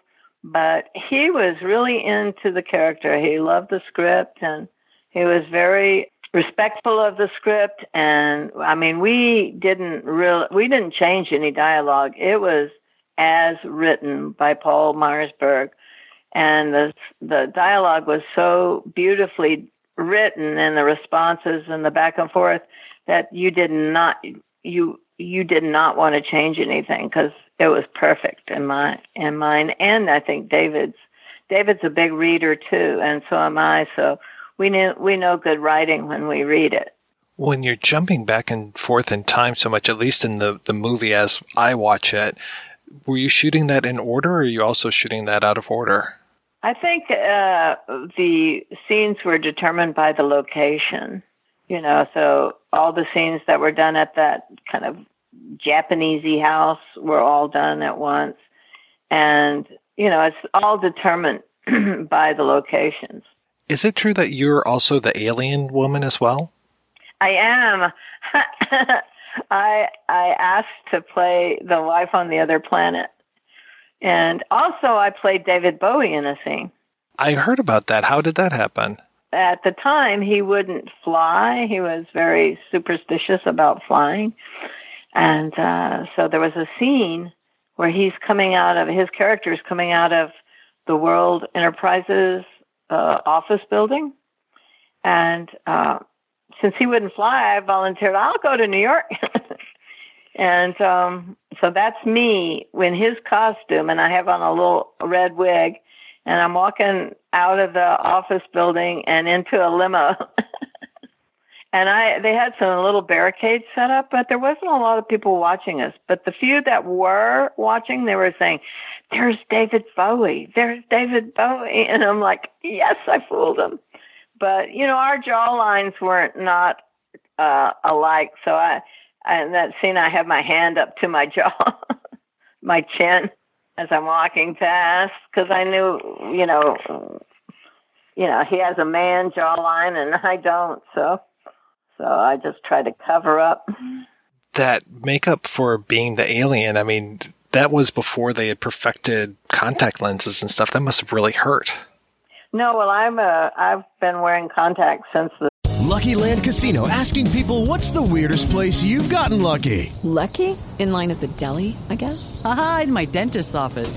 but he was really into the character. He loved the script and he was very respectful of the script and I mean we didn't really we didn't change any dialogue. It was as written by Paul Mayersberg and the the dialogue was so beautifully written and the responses and the back and forth that you did not you you did not want to change anything because it was perfect in my in mine. And I think David's David's a big reader too and so am I. So we know we know good writing when we read it. When you're jumping back and forth in time so much at least in the the movie as I watch it were you shooting that in order or are you also shooting that out of order? I think uh the scenes were determined by the location you know so all the scenes that were done at that kind of Japanesey house were all done at once. And, you know, it's all determined by the locations. Is it true that you're also the alien woman as well? I am. I I asked to play the wife on the other planet. And also I played David Bowie in a scene. I heard about that. How did that happen? At the time he wouldn't fly. He was very superstitious about flying. And uh, so there was a scene where he's coming out of his character is coming out of the World Enterprises uh, office building, And uh, since he wouldn't fly, I volunteered. I'll go to New York. and um, so that's me in his costume, and I have on a little red wig, and I'm walking out of the office building and into a limo. and I they had some little barricades set up, but there wasn't a lot of people watching us. But the few that were watching, they were saying, "There's David Bowie. There's David Bowie," and I'm like, "Yes, I fooled them." But you know, our jaw lines weren't not uh, alike, so I. In that scene, I have my hand up to my jaw, my chin, as I'm walking past, because I knew, you know, you know, he has a man jawline and I don't, so so I just try to cover up. That makeup for being the alien, I mean, that was before they had perfected contact lenses and stuff. That must have really hurt. No, well, I'm a, I've been wearing contacts since the. Lucky Land Casino asking people what's the weirdest place you've gotten lucky? Lucky? In line at the deli, I guess? Aha, in my dentist's office.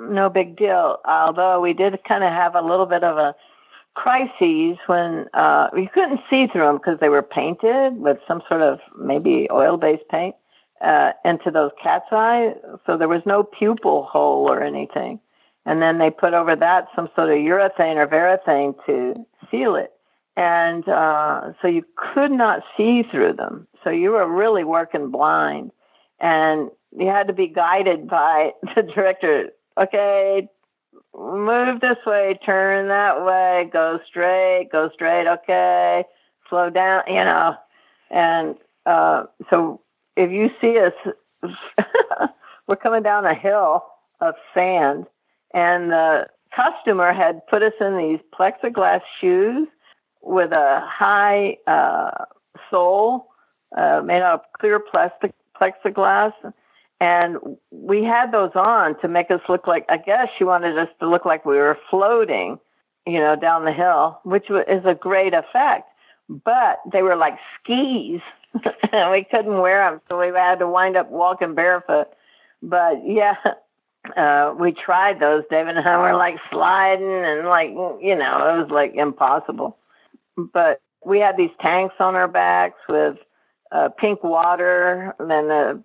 no big deal. Although we did kind of have a little bit of a crises when uh, you couldn't see through them because they were painted with some sort of maybe oil-based paint uh, into those cat's eye. So there was no pupil hole or anything. And then they put over that some sort of urethane or varathane to seal it and uh, so you could not see through them. So you were really working blind, and you had to be guided by the director. Okay, move this way, turn that way, go straight, go straight. Okay, slow down. You know, and uh, so if you see us, we're coming down a hill of sand, and the customer had put us in these plexiglass shoes with a high uh, sole uh, made out of clear plastic plexiglass. And we had those on to make us look like, I guess she wanted us to look like we were floating, you know, down the hill, which is a great effect. But they were like skis, and we couldn't wear them, so we had to wind up walking barefoot. But yeah, uh, we tried those. David and I were like sliding, and like, you know, it was like impossible but we had these tanks on our backs with uh, pink water, and then the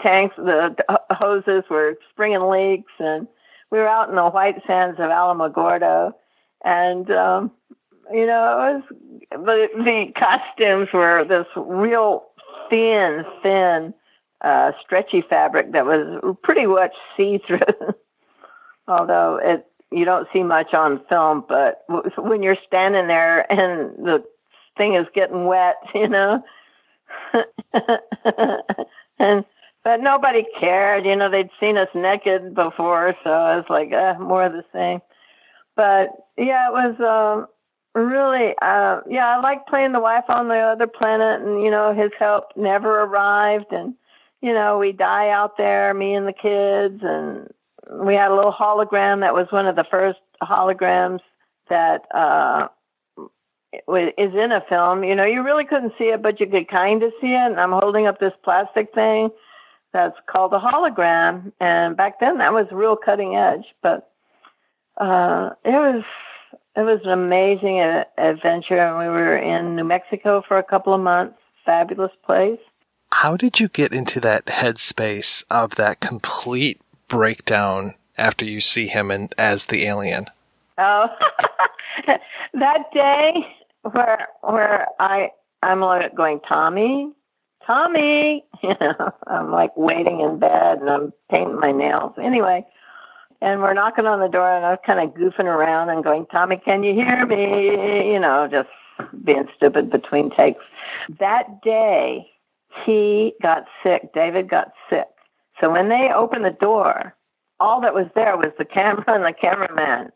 tanks, the hoses were springing leaks, and we were out in the white sands of Alamogordo, and um, you know, it was the the costumes were this real thin, thin, uh, stretchy fabric that was pretty much see through. Although it you don't see much on film, but when you're standing there and the thing is getting wet, you know, and but nobody cared, you know, they'd seen us naked before, so I was like, uh, more of the same. But yeah, it was um really uh yeah, I like playing the wife on the other planet and you know, his help never arrived and you know, we die out there, me and the kids and we had a little hologram that was one of the first holograms that uh, is in a film. You know, you really couldn't see it, but you could kind of see it. And I'm holding up this plastic thing that's called a hologram. And back then, that was real cutting edge. But uh, it was it was an amazing a- adventure. And we were in New Mexico for a couple of months. Fabulous place. How did you get into that headspace of that complete breakdown after you see him and as the alien? Oh, that day where where I I'm like going, Tommy, Tommy. You know, I'm like waiting in bed and I'm painting my nails. Anyway, and we're knocking on the door and I was kind of goofing around and going, Tommy, can you hear me? You know, just being stupid between takes. That day, he got sick. David got sick. So when they opened the door, all that was there was the camera and the cameraman.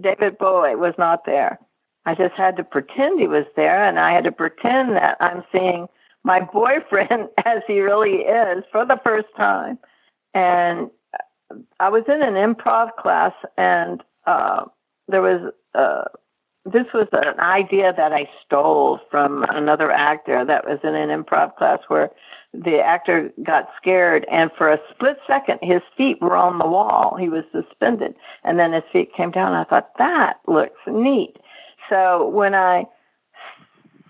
David Bowie was not there. I just had to pretend he was there, and I had to pretend that I'm seeing my boyfriend as he really is for the first time. And I was in an improv class, and uh, there was uh, this was an idea that I stole from another actor that was in an improv class where the actor got scared and for a split second his feet were on the wall. He was suspended and then his feet came down. I thought that looks neat. So when I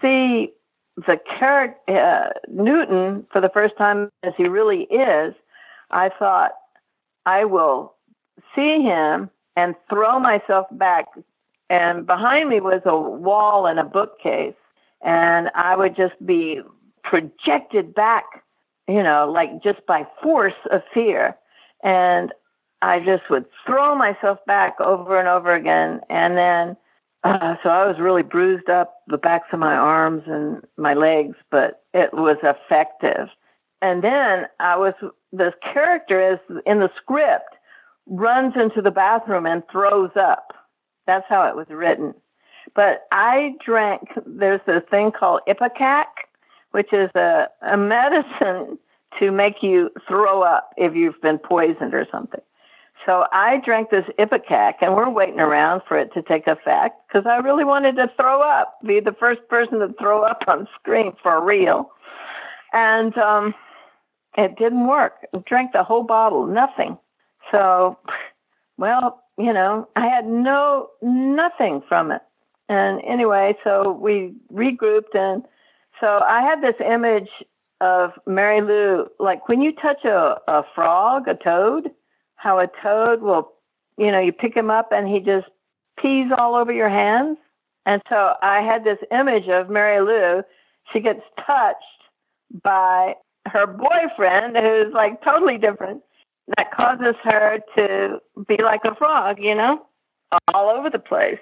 see the character uh, Newton for the first time as he really is, I thought I will see him and throw myself back. And behind me was a wall and a bookcase, and I would just be projected back, you know, like just by force of fear. And I just would throw myself back over and over again. And then, uh, so I was really bruised up the backs of my arms and my legs, but it was effective. And then I was, this character is in the script runs into the bathroom and throws up. That's how it was written. But I drank, there's a thing called Ipecac, which is a, a medicine to make you throw up if you've been poisoned or something. So I drank this Ipecac, and we're waiting around for it to take effect because I really wanted to throw up, be the first person to throw up on screen for real. And um, it didn't work. I drank the whole bottle, nothing. So, well, you know, I had no nothing from it. And anyway, so we regrouped and so I had this image of Mary Lou, like when you touch a, a frog, a toad, how a toad will, you know, you pick him up and he just pees all over your hands. And so I had this image of Mary Lou. She gets touched by her boyfriend, who's like totally different, that causes her to be like a frog, you know, all over the place.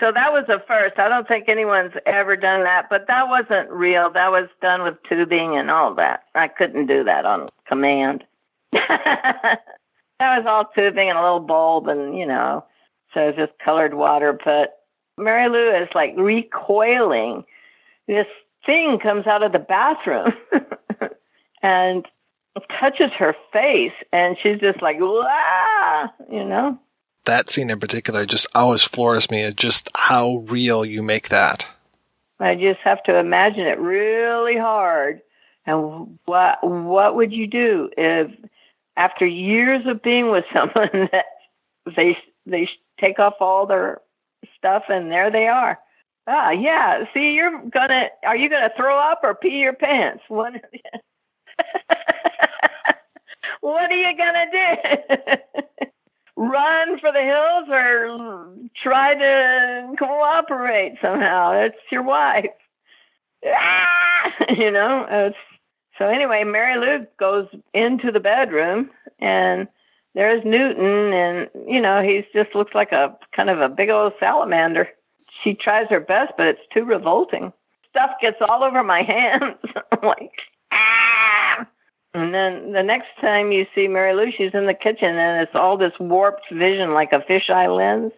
So that was a first. I don't think anyone's ever done that, but that wasn't real. That was done with tubing and all that. I couldn't do that on command. that was all tubing and a little bulb and, you know, so it's just colored water. But Mary Lou is like recoiling. This thing comes out of the bathroom and touches her face and she's just like, Wah! you know? That scene in particular just always floors me at just how real you make that. I just have to imagine it really hard. And what what would you do if, after years of being with someone, that they they take off all their stuff and there they are? Ah, yeah. See, you're gonna. Are you gonna throw up or pee your pants? One. what are you gonna do? run for the hills or try to cooperate somehow. It's your wife. Ah! You know, it's, so anyway, Mary Lou goes into the bedroom and there's Newton and, you know, he just looks like a kind of a big old salamander. She tries her best, but it's too revolting. Stuff gets all over my hands. Like, ah! And then the next time you see Mary Lou, she's in the kitchen and it's all this warped vision like a fisheye lens.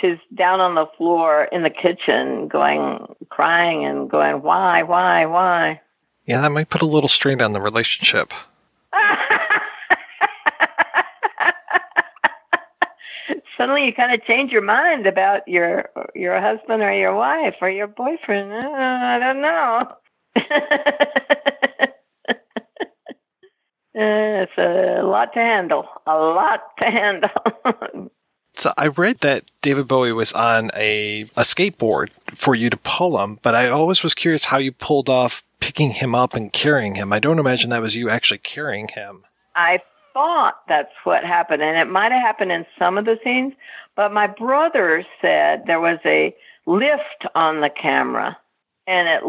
She's down on the floor in the kitchen going, crying and going, why, why, why? Yeah, that might put a little strain on the relationship. Suddenly you kind of change your mind about your your husband or your wife or your boyfriend. Uh, I don't know. Uh, it's a lot to handle. A lot to handle. so I read that David Bowie was on a, a skateboard for you to pull him, but I always was curious how you pulled off picking him up and carrying him. I don't imagine that was you actually carrying him. I thought that's what happened, and it might have happened in some of the scenes, but my brother said there was a lift on the camera, and it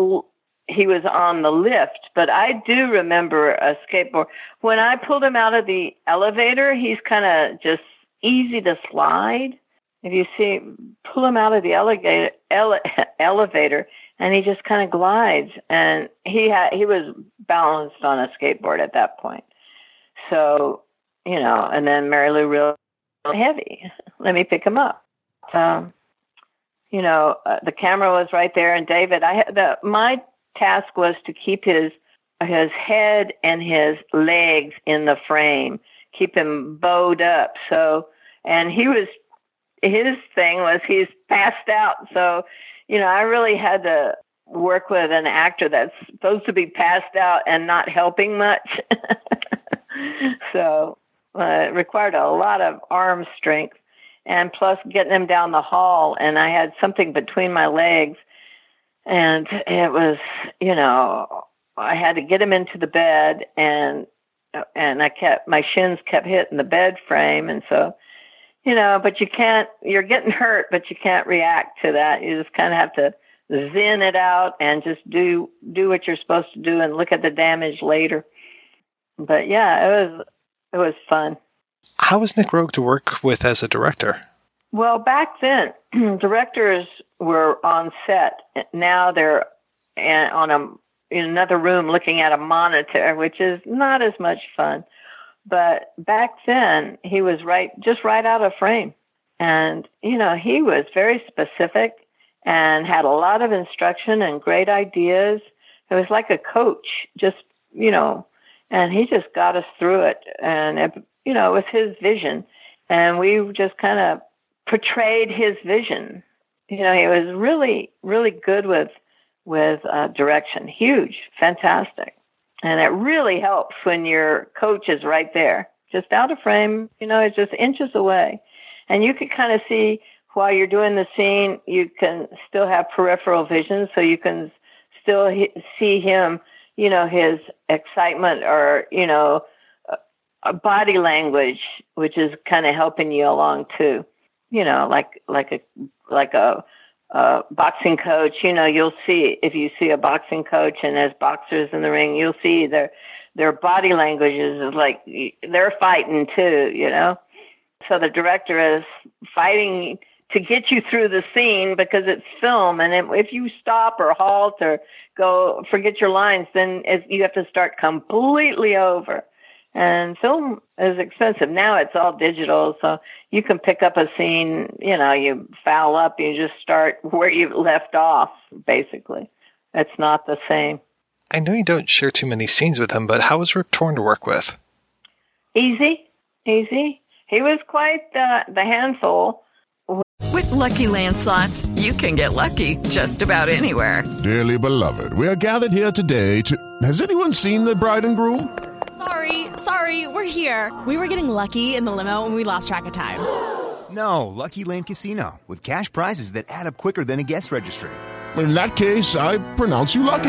he was on the lift, but I do remember a skateboard. When I pulled him out of the elevator, he's kind of just easy to slide. If you see, pull him out of the ele- elevator, and he just kind of glides. And he had he was balanced on a skateboard at that point. So you know, and then Mary Lou real heavy. Let me pick him up. Um, you know, uh, the camera was right there, and David, I had the my task was to keep his his head and his legs in the frame, keep him bowed up. So, and he was his thing was he's passed out. So, you know, I really had to work with an actor that's supposed to be passed out and not helping much. so, uh, it required a lot of arm strength and plus getting him down the hall and I had something between my legs and it was, you know, I had to get him into the bed and and I kept my shins kept hitting the bed frame and so you know, but you can't you're getting hurt but you can't react to that. You just kind of have to zen it out and just do do what you're supposed to do and look at the damage later. But yeah, it was it was fun. How was Nick Roeg to work with as a director? Well, back then, directors were on set. Now they're on a in another room looking at a monitor, which is not as much fun. But back then, he was right, just right out of frame, and you know he was very specific and had a lot of instruction and great ideas. It was like a coach, just you know, and he just got us through it. And it, you know, it was his vision, and we just kind of portrayed his vision. You know, he was really, really good with with uh, direction. Huge, fantastic, and it really helps when your coach is right there, just out of frame. You know, it's just inches away, and you can kind of see while you're doing the scene. You can still have peripheral vision, so you can still see him. You know, his excitement or you know, body language, which is kind of helping you along too you know, like like a like a, a boxing coach. You know, you'll see if you see a boxing coach and as boxers in the ring, you'll see their their body languages is like they're fighting too. You know, so the director is fighting to get you through the scene because it's film, and if you stop or halt or go forget your lines, then you have to start completely over and film is expensive. Now it's all digital, so you can pick up a scene, you know, you foul up, you just start where you left off, basically. It's not the same. I know you don't share too many scenes with him, but how was Rip Torn to work with? Easy, easy. He was quite the, the handful. With lucky landslots, you can get lucky just about anywhere. Dearly beloved, we are gathered here today to. Has anyone seen the bride and groom? Sorry, sorry, we're here. We were getting lucky in the limo and we lost track of time. No, Lucky Land Casino, with cash prizes that add up quicker than a guest registry. In that case, I pronounce you lucky.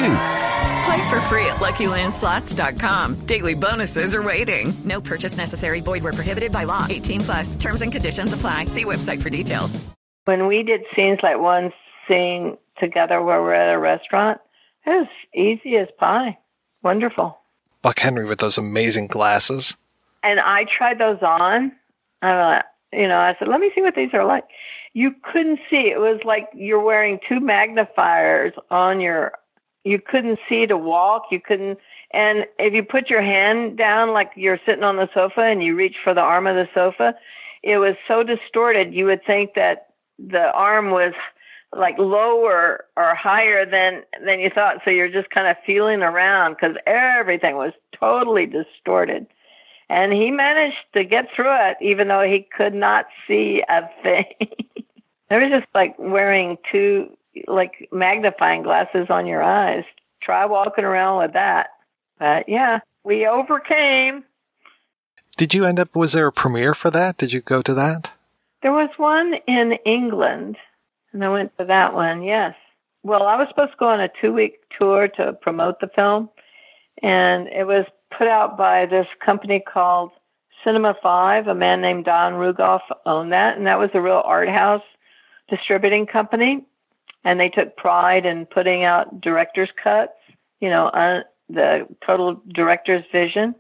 Play for free at LuckyLandSlots.com. Daily bonuses are waiting. No purchase necessary. Void where prohibited by law. 18 plus. Terms and conditions apply. See website for details. When we did scenes like one scene together where we're at a restaurant, it was easy as pie. Wonderful. Buck Henry with those amazing glasses. And I tried those on. Uh, you know, I said, let me see what these are like. You couldn't see. It was like you're wearing two magnifiers on your. You couldn't see to walk. You couldn't. And if you put your hand down like you're sitting on the sofa and you reach for the arm of the sofa, it was so distorted you would think that the arm was like lower or higher than than you thought so you're just kind of feeling around because everything was totally distorted and he managed to get through it even though he could not see a thing it was just like wearing two like magnifying glasses on your eyes try walking around with that but yeah we overcame Did you end up? Was there a premiere for that? Did you go to that? there was one in england and I went to that one, yes. Well, I was supposed to go on a two week tour to promote the film, and it was put out by this company called Cinema Five. A man named Don Rugoff owned that, and that was a real art house distributing company. And they took pride in putting out director's cuts. you know, uh, the total director's vision.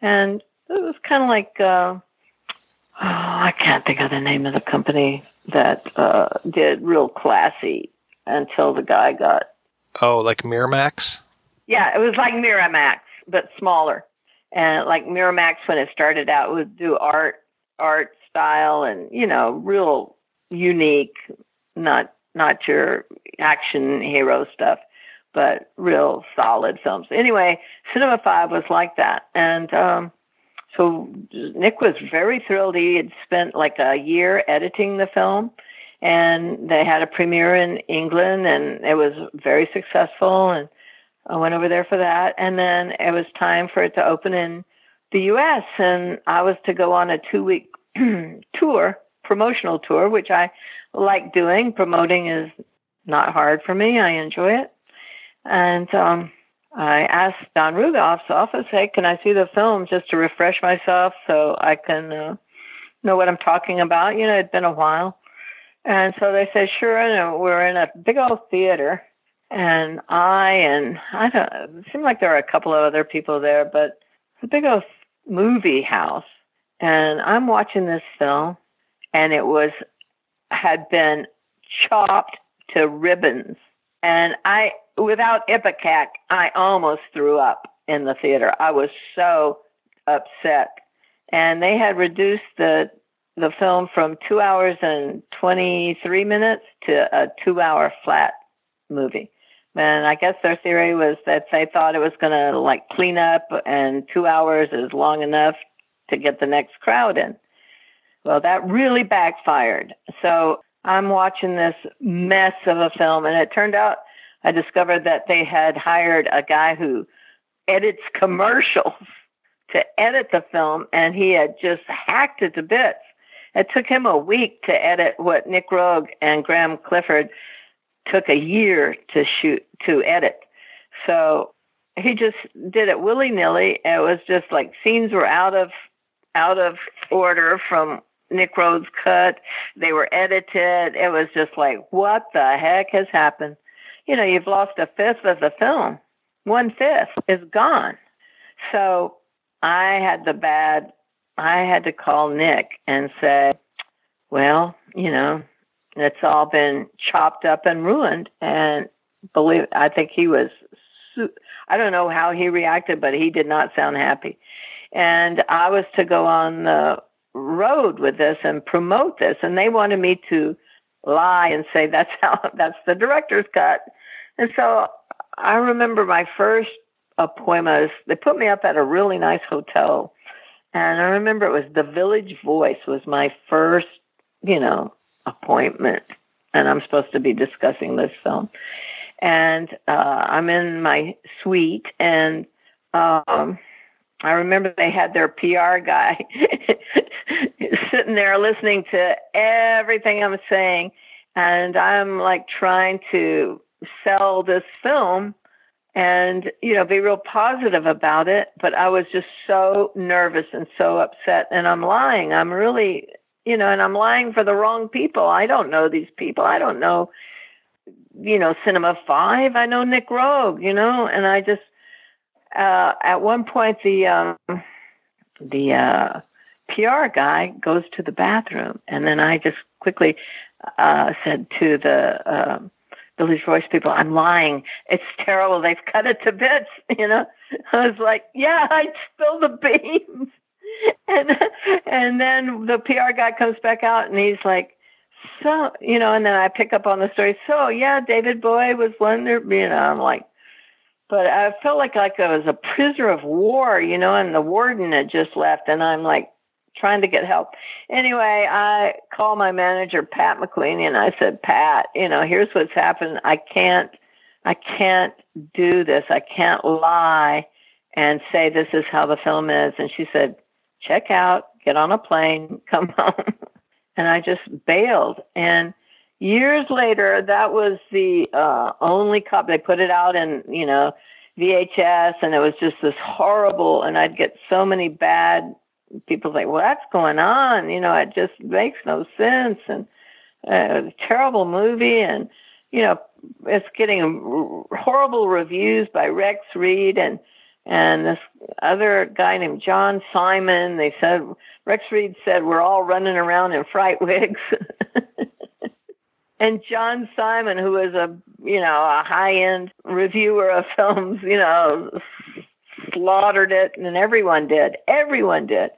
And it was kind of like, uh, oh, I can't think of the name of the company that uh, did real classy until the guy got. Oh, like Miramax? Yeah, it was like Miramax, but smaller. And like Miramax, when it started out, would do art, art style, and you know, real unique, not not your action hero stuff, but real solid films. Anyway, Cinema Five was like that, and um, so Nick was very thrilled. He had spent like a year editing the film, and they had a premiere in England, and it was very successful. And I went over there for that, and then it was time for it to open in the U.S. and I was to go on a two-week tour, promotional tour, which I like doing. Promoting is not hard for me. I enjoy it, and um, I asked Don Rugoff's office, "Hey, can I see the film just to refresh myself so I can uh, know what I'm talking about?" You know, it'd been a while, and so they said, "Sure." And we're in a big old theater, and I and I don't. It seemed like there were a couple of other people there, but it's a big old movie house, and I'm watching this film, and it was had been chopped to ribbons, and I, without ipecac, I almost threw up in the theater. I was so upset, and they had reduced the the film from two hours and 23 minutes to a two hour flat movie. And I guess their theory was that they thought it was going to like clean up and two hours is long enough to get the next crowd in. Well, that really backfired. So I'm watching this mess of a film and it turned out I discovered that they had hired a guy who edits commercials to edit the film and he had just hacked it to bits. It took him a week to edit what Nick Roeg and Graeme Clifford took a year to shoot to edit. So he just did it willy nilly. It was just like scenes were out of out of order from Nick Roeg's cut. They were edited. It was just like, what the heck has happened? You know, you've lost a fifth of the film. One fifth is gone. So I had the bad. I had to call Nick and say, well, you know, it's all been chopped up and ruined. And believe, I think he was, I don't know how he reacted, but he did not sound happy. And I was to go on the road with this and promote this. And they wanted me to lie and say, that's how, that's the director's cut. And so I remember my first appointment, they put me up at a really nice hotel. And I remember it was the Village Voice was my first, you know, appointment and I'm supposed to be discussing this film. And uh, I'm in my suite, and um, I remember they had their PR guy sitting there listening to everything I'm saying, and I'm like trying to sell this film and you know be real positive about it but i was just so nervous and so upset and i'm lying i'm really you know, and I'm lying for the wrong people. I don't know these people. I don't know, you know, Cinema Five. I know Nick Roeg, you know, and I just uh, at one point the um, the uh, PR guy goes to the bathroom, and then I just quickly uh, said to the uh, Village Voice people, "I'm lying. It's terrible. They've cut it to bits." You know, I was like, "Yeah, I spilled the beans." and and then the PR guy comes back out and he's like, so you know, and then I pick up on the story. So yeah, David Bowie was one. You know, I'm like, but I felt like like I was a prisoner of war, you know, and the warden had just left, and I'm like trying to get help. Anyway, I call my manager Pat McQueen and I said, Pat, you know, here's what's happened. I can't, I can't do this. I can't lie and say this is how the film is. And she said, check out, get on a plane, come home. and I just bailed. And years later, that was the uh, only copy. They put it out in, you know, VHS, and it was just this horrible. And I'd get so many bad people say, "What's going on?" You know, it just makes no sense, and uh, it was a terrible movie. And you know, it's getting horrible reviews by Rex Reed and and this other guy named John Simon. They said Rex Reed said we're all running around in fright wigs. and John Simon, who is a you know a high end reviewer of films, you know, slaughtered it, and everyone did. Everyone did.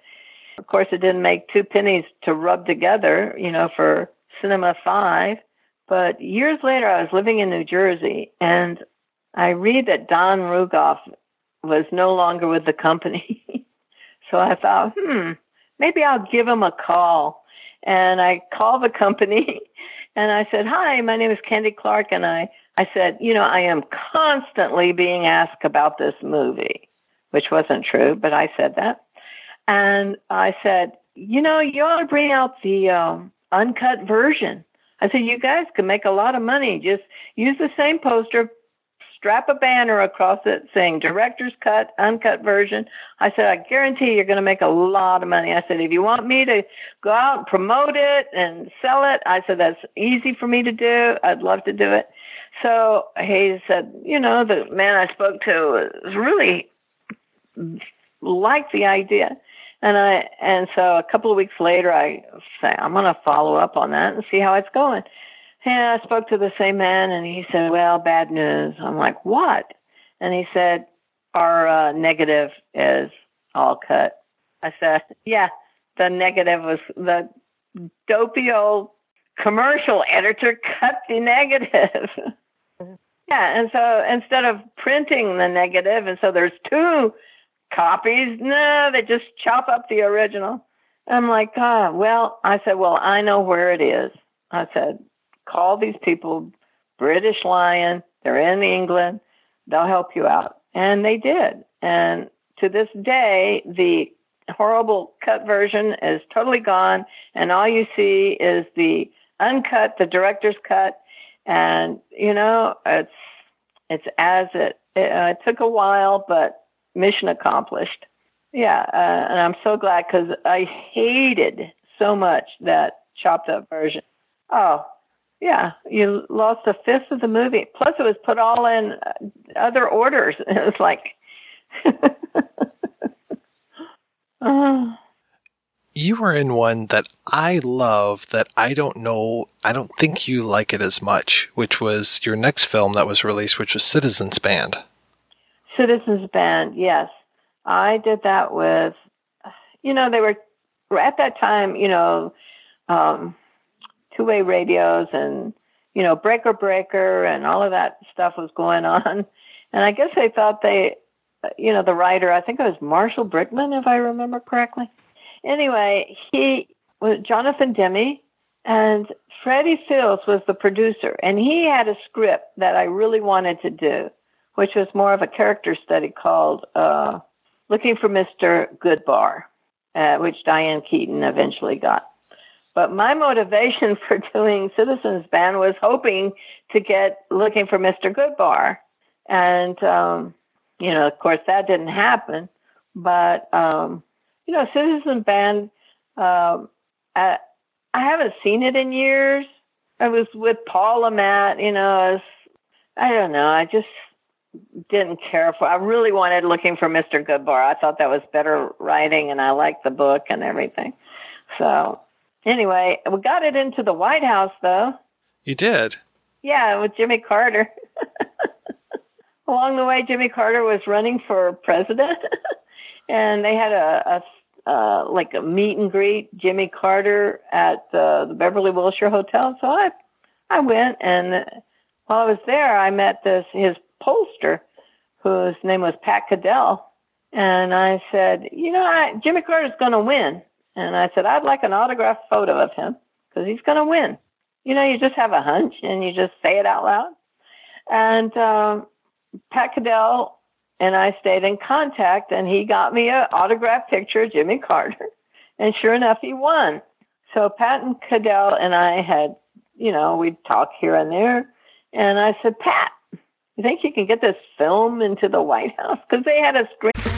Of course, it didn't make two pennies to rub together, you know, for Cinema Five. But years later, I was living in New Jersey, and I read that Don Rugoff was no longer with the company. so I thought, hmm, maybe I'll give him a call. And I called the company and I said, Hi, my name is Candy Clark. And I, I said, You know, I am constantly being asked about this movie, which wasn't true, but I said that. And I said, You know, you ought to bring out the um, uncut version. I said, You guys can make a lot of money. Just use the same poster, strap a banner across it saying director's cut, uncut version. I said, I guarantee you're going to make a lot of money. I said, if you want me to go out and promote it and sell it, I said, that's easy for me to do. I'd love to do it. So he said, you know, the man I spoke to was really liked the idea. And I, and so a couple of weeks later, I say, I'm going to follow up on that and see how it's going. And I spoke to the same man, and he said, "Well, bad news." I'm like, "What?" And he said, "Our uh, negative is all cut." I said, "Yeah, the negative was the dopey old commercial editor cut the negative." yeah, and so instead of printing the negative, and so there's two copies, no, they just chop up the original. I'm like, ah, well, I said, well, I know where it is. I said, call these people British Lion. They're in England. They'll help you out. And they did. And to this day, the horrible cut version is totally gone. And all you see is the uncut, the director's cut. And, you know, it's, it's as it, it, uh, it took a while, but mission accomplished. Yeah. Uh, and I'm so glad because I hated so much that chopped up version. Oh, yeah, you lost a fifth of the movie. Plus, it was put all in other orders. It was like, uh. you were in one that I love that I don't know. I don't think you like it as much, which was your next film that was released, which was Citizens Band. Citizens Band, yes, I did that with. You know, they were at that time. You know. Um, two-way radios and you know breaker breaker and all of that stuff was going on. And i guess they thought they you know the writer i think it was marshall brickman if i remember correctly. Anyway he was jonathan demme and freddie fields was the producer. And he had a script that i really wanted to do which was more of a character study called uh, looking for mr goodbar uh, which diane keaton eventually got but my motivation for doing Citizens Band was hoping to get looking for Mr. Goodbar. And, um, you know, of course, that didn't happen. But, um, you know, Citizen Band, um, I, haven't seen it in years. I was with Paul Le Mat, you know, I don't know. I just didn't care for I really wanted looking for Mr. Goodbar. I thought that was better writing and I liked the book and everything. So Anyway, we got it into the White House, though. You did? Yeah, with Jimmy Carter. Along the way, Jimmy Carter was running for president, and they had a, a uh, like a meet and greet Jimmy Carter at uh, the Beverly Wilshire Hotel. So I, I went, and while I was there, I met this his pollster, whose name was Pat Caddell, and I said, you know, I, Jimmy Carter's going to win. And I said, I'd like an autographed photo of him because he's going to win. You know, you just have a hunch and you just say it out loud. And um, Pat Caddell and I stayed in contact, and he got me an autographed picture of Jimmy Carter. And sure enough, he won. So Pat and Caddell and I had, you know, we'd talk here and there. And I said, Pat, you think you can get this film into the White House? Because they had a screen.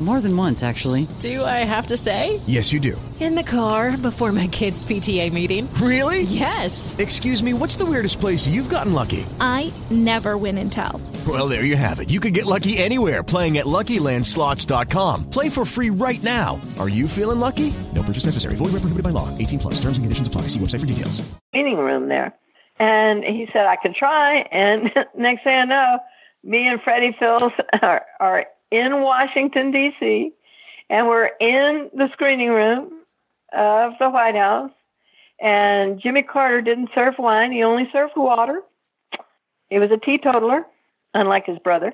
More than once, actually. Do I have to say? Yes, you do. In the car before my kids' PTA meeting. Really? Yes. Excuse me, what's the weirdest place you've gotten lucky? I never win and tell. Well, there you have it. You can get lucky anywhere playing at LuckyLandSlots.com. Play for free right now. Are you feeling lucky? No purchase necessary. Void where prohibited by law. 18 plus. Terms and conditions apply. See website for details. meeting room there. And he said I could try. And next thing I know, me and Freddie Fields are, are in Washington, D.C., and we're in the screening room of the White House. And Jimmy Carter didn't serve wine, he only served water. He was a teetotaler, unlike his brother.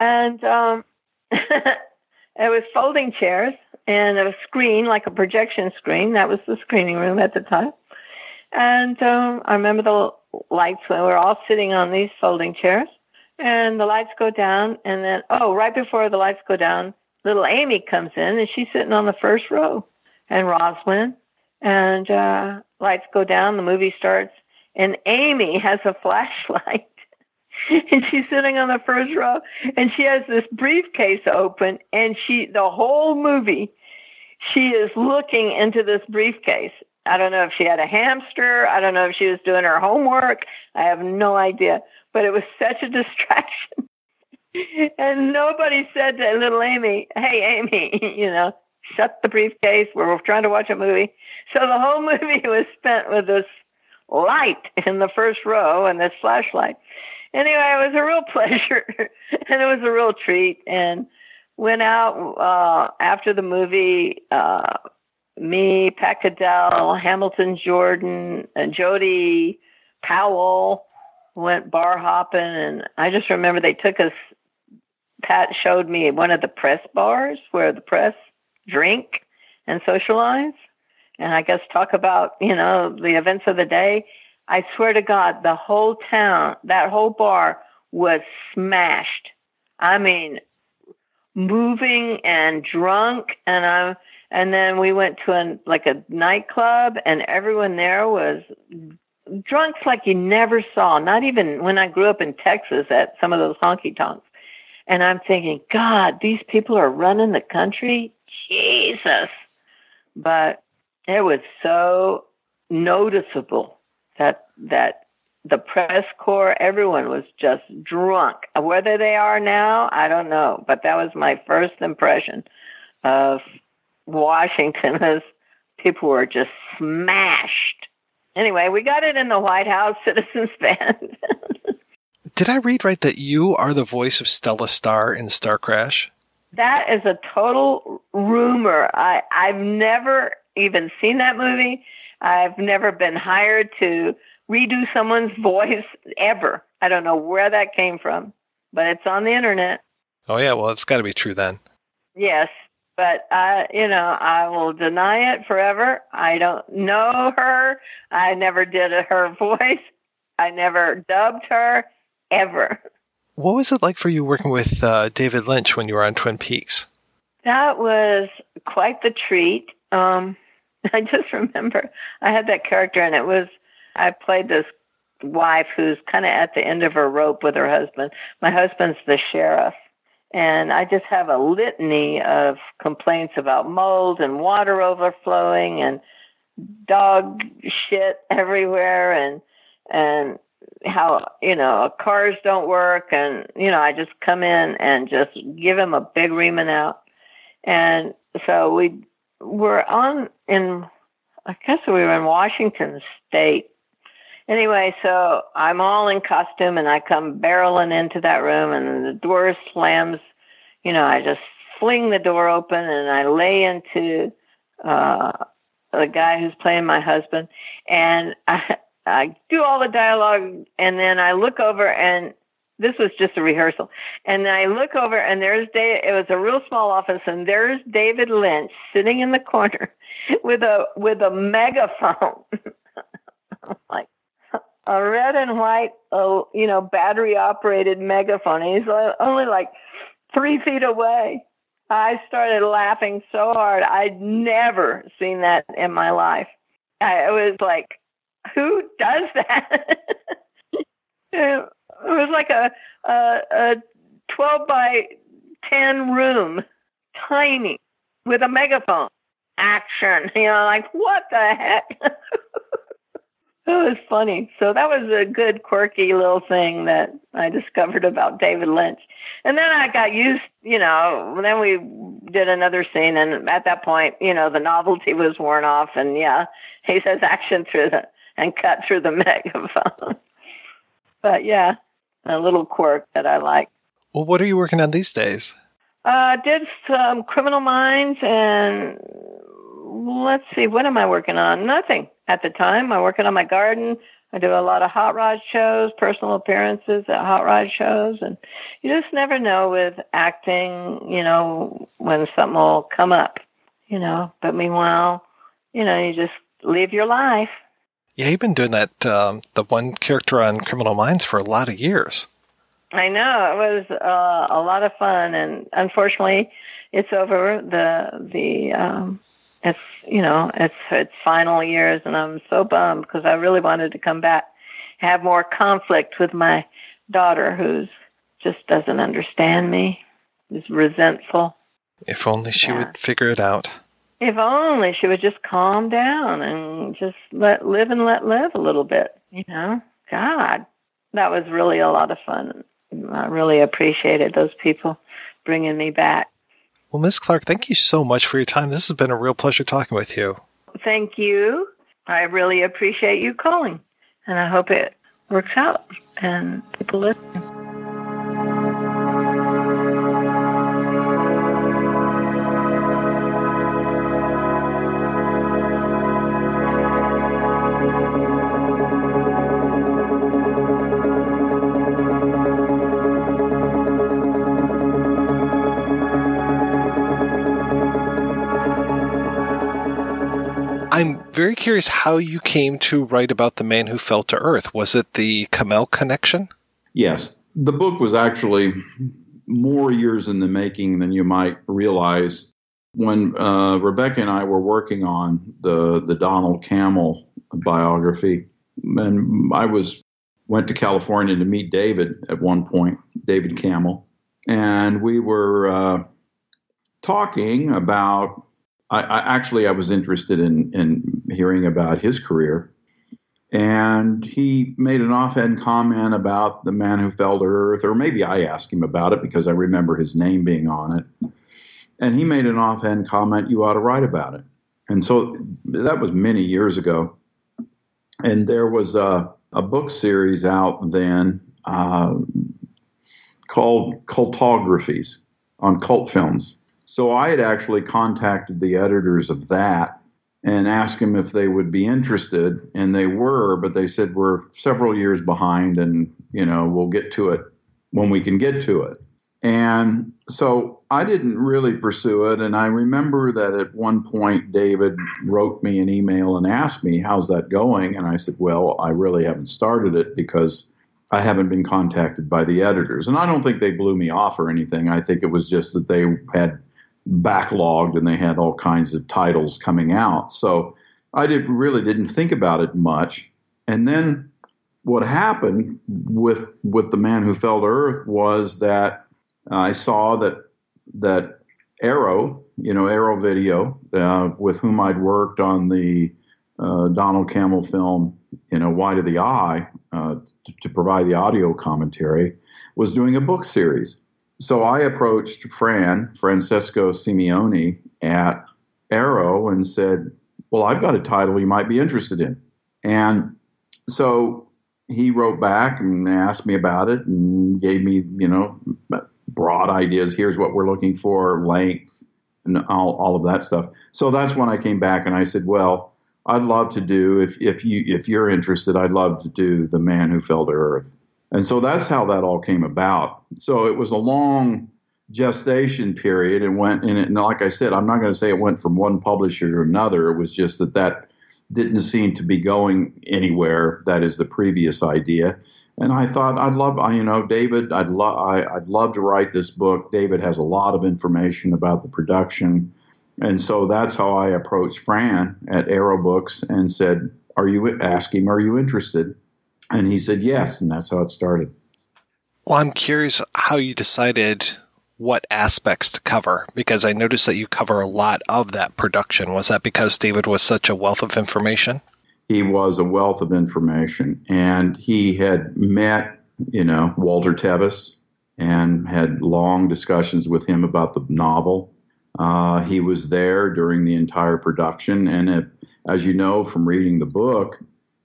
And um, it was folding chairs and a screen, like a projection screen. That was the screening room at the time. And um, I remember the lights, when we were all sitting on these folding chairs, and the lights go down. And then, oh, right before the lights go down, little Amy comes in, and she's sitting on the first row, and Rosalynn. And uh, lights go down, the movie starts, and Amy has a flashlight. and she's sitting on the first row, and she has this briefcase open, and she, the whole movie, she is looking into this briefcase. I don't know if she had a hamster. I don't know if she was doing her homework. I have no idea. But it was such a distraction. and nobody said to little Amy, hey, Amy, you know, shut the briefcase. We're trying to watch a movie. So the whole movie was spent with this light in the first row and this flashlight. Anyway, it was a real pleasure and it was a real treat. And went out uh, after the movie. Uh, me, Pat Hamilton Jordan, and Jody Powell went bar hopping, and I just remember they took us. Pat showed me one of the press bars where the press drink and socialize, and I guess talk about you know the events of the day. I swear to God, the whole town, that whole bar was smashed. I mean, moving and drunk, and I and then we went to an like a nightclub, and everyone there was drunks like you never saw. Not even when I grew up in Texas at some of those honky tonks. And I'm thinking, God, these people are running the country. Jesus. But it was so noticeable that that the press corps, everyone was just drunk. Whether they are now, I don't know. But that was my first impression of Washington as people were just smashed. Anyway, we got it in the White House Citizens Band. Did I read right that you are the voice of Stella Star in Star Crash? that is a total rumor. I I've never even seen that movie. I've never been hired to redo someone's voice ever. I don't know where that came from, but it's on the internet. Oh yeah, well it's got to be true then. Yes, but I, you know, I will deny it forever. I don't know her. I never did her voice. I never dubbed her ever. What was it like for you working with uh, David Lynch when you were on Twin Peaks? That was quite the treat. Um, I just remember I had that character, and it was I played this wife who's kind of at the end of her rope with her husband. My husband's the sheriff, and I just have a litany of complaints about mold and water overflowing and dog shit everywhere and and how you know cars don't work. And you know I just come in and just give him a big reaming out. And so we were on in I guess we were in Washington State anyway so I'm all in costume and I come barreling into that room and the door slams you know I just fling the door open and I lay into uh the guy who's playing my husband and I I do all the dialogue and then I look over and this was just a rehearsal. And I look over and there's Dave, it was a real small office and there's David Lynch sitting in the corner with a, with a megaphone. like a red and white, uh, you know, battery operated megaphone. He's only like three feet away. I started laughing so hard. I'd never seen that in my life. I was like, who does that? it was like a, a, a 12 by 10 room, tiny, with a megaphone. Action. You know, like, what the heck? It was funny. So that was a good, quirky little thing that I discovered about David Lynch. And then I got used, you know, then we did another scene, and at that point, you know, the novelty was worn off, and yeah, he says action through the and cut through the megaphone. but yeah, a little quirk that I like. Well, what are you working on these days? Uh, did some Criminal Minds and let's see, what am I working on? Nothing at the time. I'm working on my garden. I do a lot of hot rod shows, personal appearances at hot rod shows, and you just never know with acting, you know, when something will come up, you know. But meanwhile, you know, you just live your life. Yeah, you've been doing that, um, the one character on Criminal Minds for a lot of years. I know it was uh, a lot of fun, and unfortunately, it's over. The the um, it's you know it's its final years and i'm so bummed because i really wanted to come back have more conflict with my daughter who's just doesn't understand me is resentful. If only she yeah. would figure it out. If only she would just calm down and just let live and let live a little bit you know? God that was really a lot of fun. I really appreciated those people bringing me back well, Ms. Clark, thank you so much for your time. This has been a real pleasure talking with you. Thank you. I really appreciate you calling, and I hope it works out and people listen. Very curious how you came to write about the man who fell to earth. Was it the Cammell connection? Yes. The book was actually more years in the making than you might realize. When uh, Rebecca and I were working on the the Donald Cammell biography, and I was went to California to meet David at one point, David Cammell, and we were uh, talking about I, I, actually I was interested in in hearing about his career, and he made an offhand comment about the man who fell to earth, or maybe I asked him about it because I remember his name being on it, and he made an offhand comment, "You ought to write about it," and so that was many years ago, and there was a a book series out then uh, called Cultographies on cult films so I had actually contacted the editors of that and asked them if they would be interested, and they were, but they said we're several years behind, and you know we'll get to it when we can get to it. And so I didn't really pursue it. And I remember that at one point, David wrote me an email and asked me, How's that going? And I said, Well, I really haven't started it because I haven't been contacted by the editors. And I don't think they blew me off or anything. I think it was just that they had backlogged and they had all kinds of titles coming out. So I did, really didn't think about it much. And then what happened with with the man who fell to earth was that I saw that that Arrow, you know, Arrow Video, uh, with whom I'd worked on the uh, Donald Cammell film, you know, White of the Eye, uh, to provide the audio commentary, was doing a book series so I approached Fran, Francesco Simeone at Arrow and said, Well, I've got a title you might be interested in. And so he wrote back and asked me about it and gave me, you know, broad ideas. Here's what we're looking for, length, and all, all of that stuff. So that's when I came back and I said, Well, I'd love to do if if you if you're interested, I'd love to do the man who fell to earth. And so that's how that all came about. So it was a long gestation period and went and, it, and like I said, I'm not going to say it went from one publisher to another. It was just that that didn't seem to be going anywhere. That is the previous idea. And I thought I'd love, you know, David, I'd love, I'd love to write this book. David has a lot of information about the production. And so that's how I approached Fran at Arrow Books and said, are you, asking, are you interested? And he said yes. And that's how it started. Well, I'm curious how you decided what aspects to cover because I noticed that you cover a lot of that production. Was that because David was such a wealth of information? He was a wealth of information, and he had met, you know, Walter Tevis and had long discussions with him about the novel. Uh, he was there during the entire production, and it, as you know from reading the book,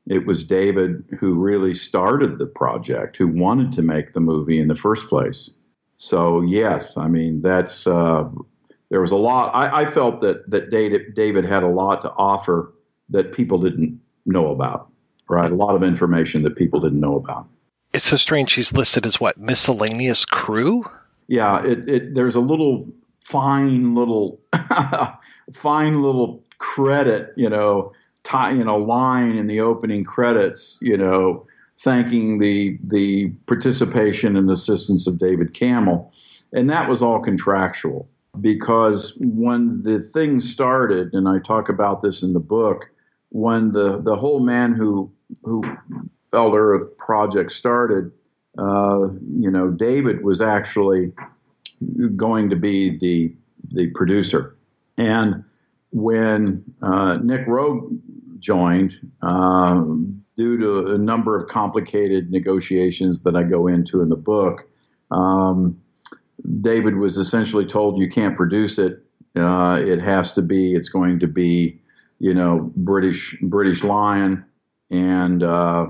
it was David who really started the project, who wanted to make the movie in the first place. So yes, I mean that's uh, there was a lot. I, I, felt that that David, David had a lot to offer that people didn't know about. Right, a lot of information that people didn't know about. It's so strange. He's listed as what miscellaneous crew. Yeah, it, it there's a little fine little fine little credit, you know, tie, you know, line in the opening credits, you know, thanking the the participation and assistance of David Cammell, and that was all contractual because when the thing started, and I talk about this in the book, when the the whole man who who felt Earth project started, uh, you know, David was actually going to be the the producer, and when uh, Nick Roeg joined, uh, due to a number of complicated negotiations that I go into in the book, um, David was essentially told you can't produce it. Uh, it has to be. It's going to be, you know, British British Lion, and uh,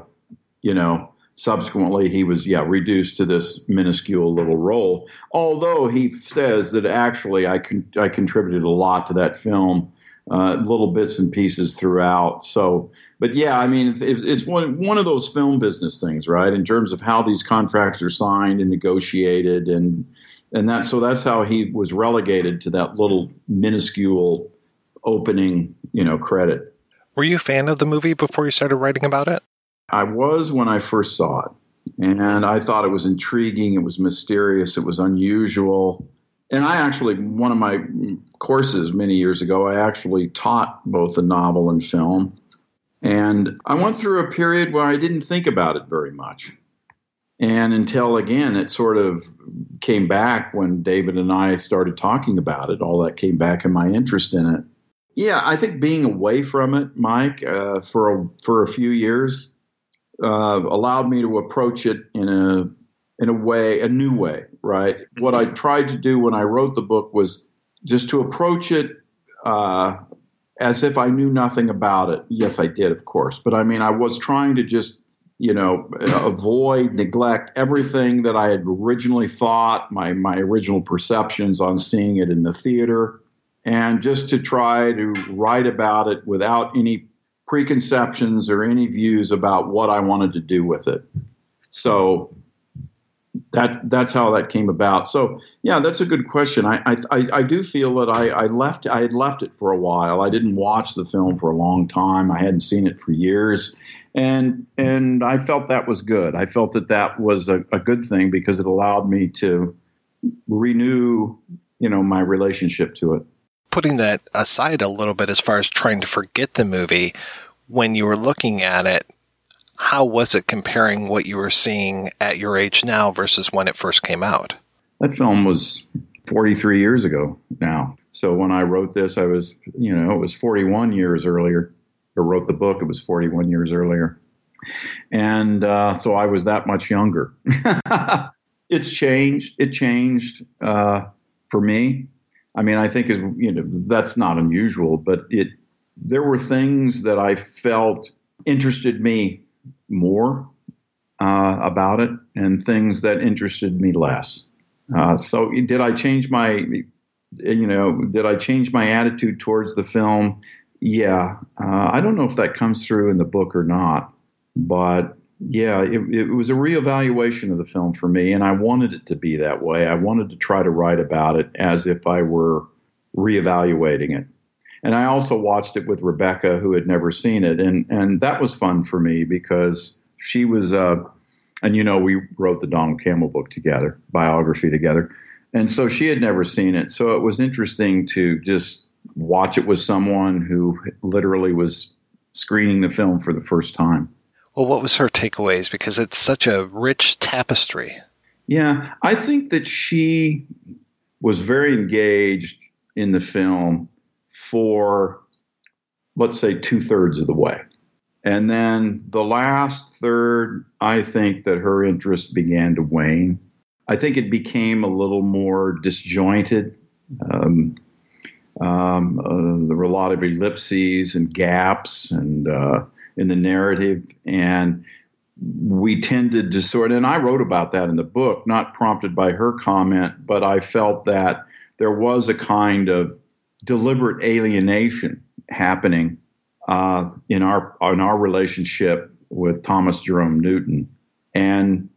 you know, subsequently he was yeah reduced to this minuscule little role. Although he says that actually I con- I contributed a lot to that film uh, little bits and pieces throughout. So, but yeah, I mean, it's, it's, one one of those film business things, right? In terms of how these contracts are signed and negotiated, and and that so that's how he was relegated to that little minuscule opening, you know, credit. Were you a fan of the movie before you started writing about it? I was when I first saw it. And I thought it was intriguing, it was mysterious, it was unusual and I actually, one of my courses many years ago, I actually taught both the novel and film. And I went through a period where I didn't think about it very much. And until again, it sort of came back when David and I started talking about it, all that came back in my interest in it. Yeah, I think being away from it, Mike, uh, for a, for a few years, uh, allowed me to approach it in a in a way, a new way, right? What I tried to do when I wrote the book was just to approach it uh, as if I knew nothing about it. Yes, I did, of course, but I mean, I was trying to just, you know, avoid, neglect everything that I had originally thought, my my original perceptions on seeing it in the theater, and just to try to write about it without any preconceptions or any views about what I wanted to do with it. So that that's how that came about. So yeah, that's a good question. I I, I do feel that I, I left I had left it for a while. I didn't watch the film for a long time. I hadn't seen it for years, and and I felt that was good. I felt that that was a, a good thing because it allowed me to renew you know my relationship to it. Putting that aside a little bit, as far as trying to forget the movie, when you were looking at it, how was it comparing what you were seeing at your age now versus when it first came out? That film was 43 years ago now. So when I wrote this, I was, you know, it was 41 years earlier, or wrote the book, it was 41 years earlier. And uh, so I was that much younger. it's changed. It changed uh, for me. I mean, I think is you know that's not unusual, but it there were things that I felt interested me more uh, about it and things that interested me less. Uh, so did I change my, you know, did I change my attitude towards the film? Yeah, uh, I don't know if that comes through in the book or not, but yeah, it, it was a reevaluation of the film for me, and I wanted it to be that way. I wanted to try to write about it as if I were reevaluating it. And I also watched it with Rebecca, who had never seen it, and and that was fun for me because she was, uh, and you know, we wrote the Donald Cammell book together, biography together, and so she had never seen it, so it was interesting to just watch it with someone who literally was screening the film for the first time. Well, what was her takeaways? Because it's such a rich tapestry. Yeah, I think that she was very engaged in the film for, let's say, two thirds of the way. And then the last third, I think that her interest began to wane. I think it became a little more disjointed. Um, um, uh, there were a lot of ellipses and gaps and uh, in the narrative, and we tended to sort. And I wrote about that in the book, not prompted by her comment, but I felt that there was a kind of deliberate alienation happening uh, in our in our relationship with Thomas Jerome Newton, and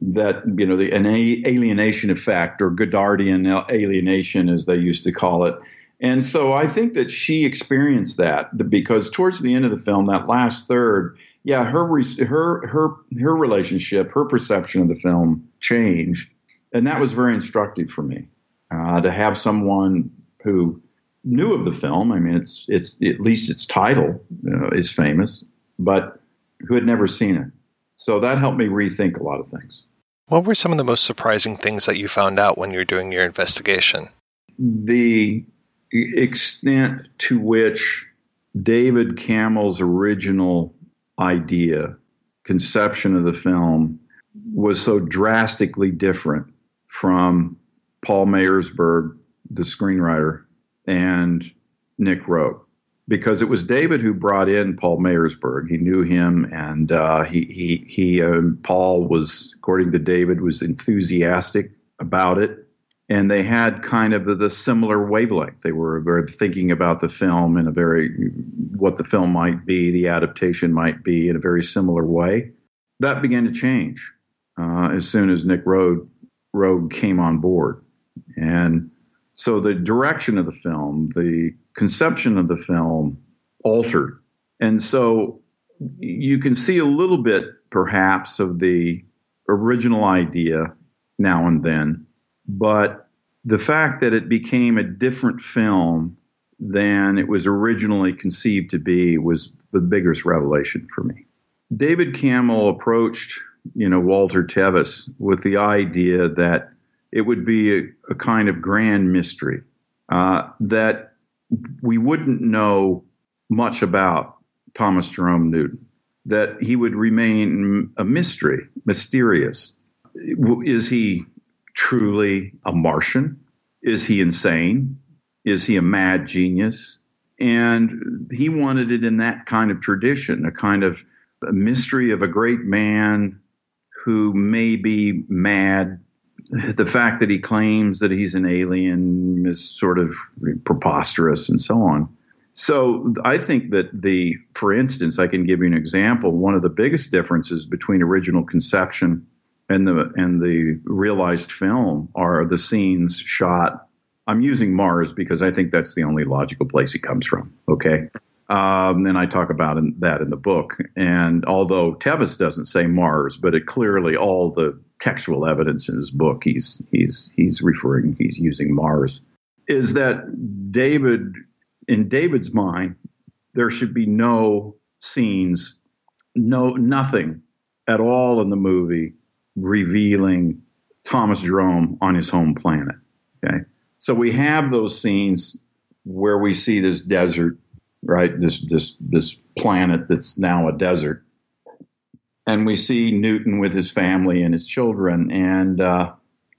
that you know the an alienation effect or Godardian alienation, as they used to call it. And so I think that she experienced that because towards the end of the film, that last third, yeah, her her her her relationship, her perception of the film changed, and that was very instructive for me uh, to have someone who knew of the film. I mean, it's it's at least its title uh, is famous, but who had never seen it. So that helped me rethink a lot of things. What were some of the most surprising things that you found out when you were doing your investigation? The extent to which David Cammell's original idea, conception of the film, was so drastically different from Paul Mayersberg, the screenwriter, and Nick Roeg because it was David who brought in Paul Mayersberg. He knew him, and uh, he he he. Um, Paul was, according to David, was enthusiastic about it, and they had kind of the similar wavelength. They were thinking about the film in a very what the film might be, the adaptation might be in a very similar way. That began to change uh, as soon as Nick Roeg Roeg came on board, and so the direction of the film, the conception of the film altered. And so you can see a little bit, perhaps, of the original idea now and then, but the fact that it became a different film than it was originally conceived to be was the biggest revelation for me. David Cammell approached, you know, Walter Tevis with the idea that it would be a, a kind of grand mystery uh, that we wouldn't know much about Thomas Jerome Newton, that he would remain a mystery, mysterious. Is he truly a Martian? Is he insane? Is he a mad genius? And he wanted it in that kind of tradition, a kind of a mystery of a great man who may be mad the fact that he claims that he's an alien is sort of preposterous and so on. So I think that the, for instance, I can give you an example. One of the biggest differences between original conception and the and the realized film are the scenes shot. I'm using Mars because I think that's the only logical place he comes from. Okay. Um, and I talk about in, that in the book. And although Tevis doesn't say Mars, but it clearly all the textual evidence in his book, he's he's he's referring, he's using Mars, is that David, in David's mind, there should be no scenes, no nothing at all in the movie revealing Thomas Jerome on his home planet. Okay, so we have those scenes where we see this desert, right? This this this planet that's now a desert and we see Newton with his family and his children, and uh,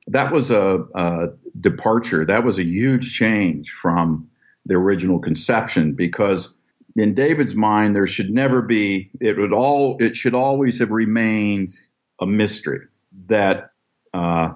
that was a, a, departure. That was a huge change from the original conception because in David's mind there should never be. It would all. It should always have remained a mystery that. Uh,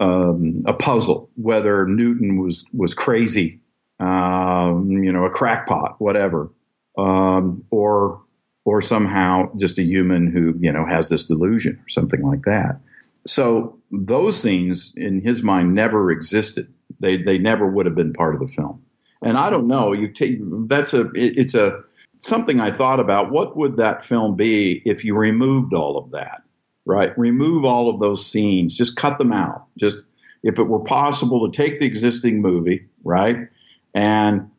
um, a puzzle whether Newton was was crazy, um, you know, a crackpot, whatever, um, or or somehow just a human who you know has this delusion or something like that. So those scenes in his mind never existed. They they never would have been part of the film. And I don't know. You take that's a it, it's a something I thought about. What would that film be if you removed all of that? Right, remove all of those scenes. Just cut them out. Just if it were possible to take the existing movie, right, and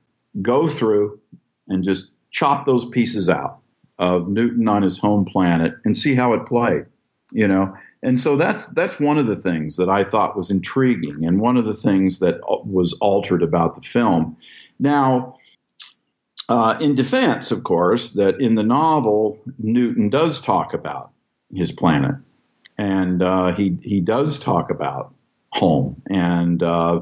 go through and just chop those pieces out of Newton on his home planet and see how it played, you know. And so that's that's one of the things that I thought was intriguing, and one of the things that was altered about the film. Now, uh, in defense, of course, that in the novel Newton does talk about his planet, and uh, he he does talk about home, and uh,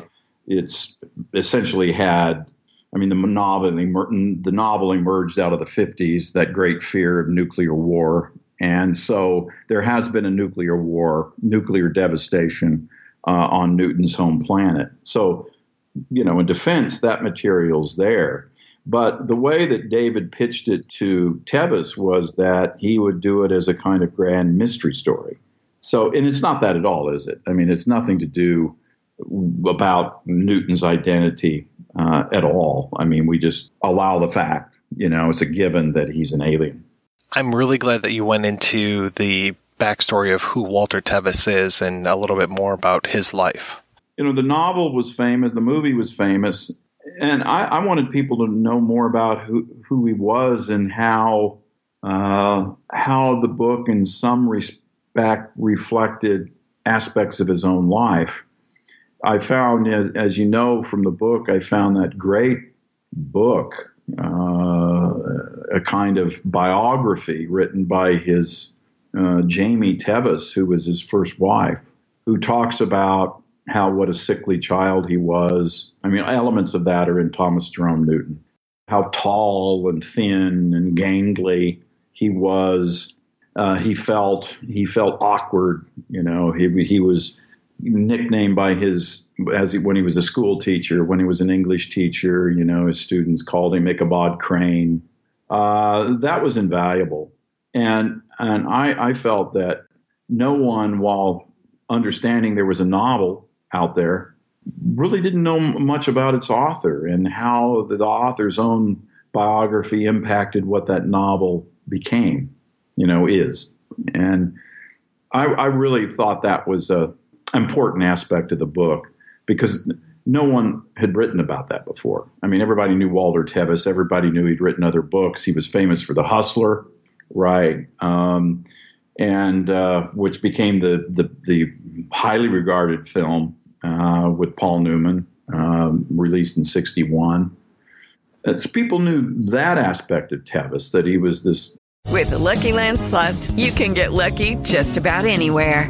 it's essentially had I mean, the novel the novel emerged out of the 50s, that great fear of nuclear war, and so there has been a nuclear war, nuclear devastation uh, on Newton's home planet. So, you know, in defense, that material's there. But the way that David pitched it to Tevis was that he would do it as a kind of grand mystery story. So, and it's not that at all, is it? I mean, it's nothing to do about Newton's identity uh, at all. I mean, we just allow the fact, you know, it's a given that he's an alien. I'm really glad that you went into the backstory of who Walter Tevis is and a little bit more about his life. You know, the novel was famous, the movie was famous, and I, I wanted people to know more about who, who he was and how uh, how the book, in some respect, reflected aspects of his own life. I found, as, as you know from the book, I found that great book, uh, a kind of biography written by his uh, Jamie Tevis, who was his first wife, who talks about how what a sickly child he was. I mean, elements of that are in Thomas Jerome Newton. How tall and thin and gangly he was. Uh, he felt he felt awkward. You know, he he was nicknamed by his as he, when he was a school teacher, when he was an English teacher, you know, his students called him Ichabod Crane. Uh, that was invaluable, and and I, I felt that no one, while understanding there was a novel out there, really didn't know much about its author and how the, the author's own biography impacted what that novel became, you know, is. And I, I really thought that was a important aspect of the book because no one had written about that before. I mean, everybody knew Walter Tevis. Everybody knew he'd written other books. He was famous for The Hustler, right? Um, and uh, which became the, the, the highly regarded film uh, with Paul Newman, um, released in '61. Uh, people knew that aspect of Tevis, that he was this. With the Lucky Land slots, you can get lucky just about anywhere.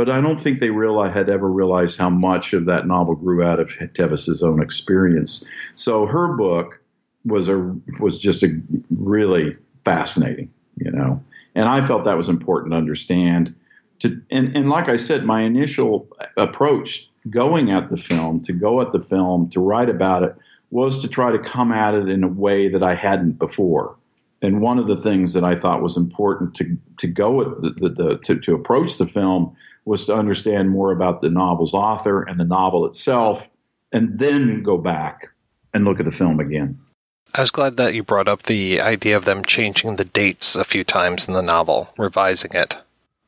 but I don't think they had ever realized how much of that novel grew out of Tevis's own experience. So her book was a was just a really fascinating, you know, and I felt that was important to understand. To and and like I said, my initial approach going at the film, to go at the film, to write about it, was to try to come at it in a way that I hadn't before. And one of the things that I thought was important to to go the, the, the to, to approach the film was to understand more about the novel's author and the novel itself, and then go back and look at the film again. I was glad that you brought up the idea of them changing the dates a few times in the novel, revising it.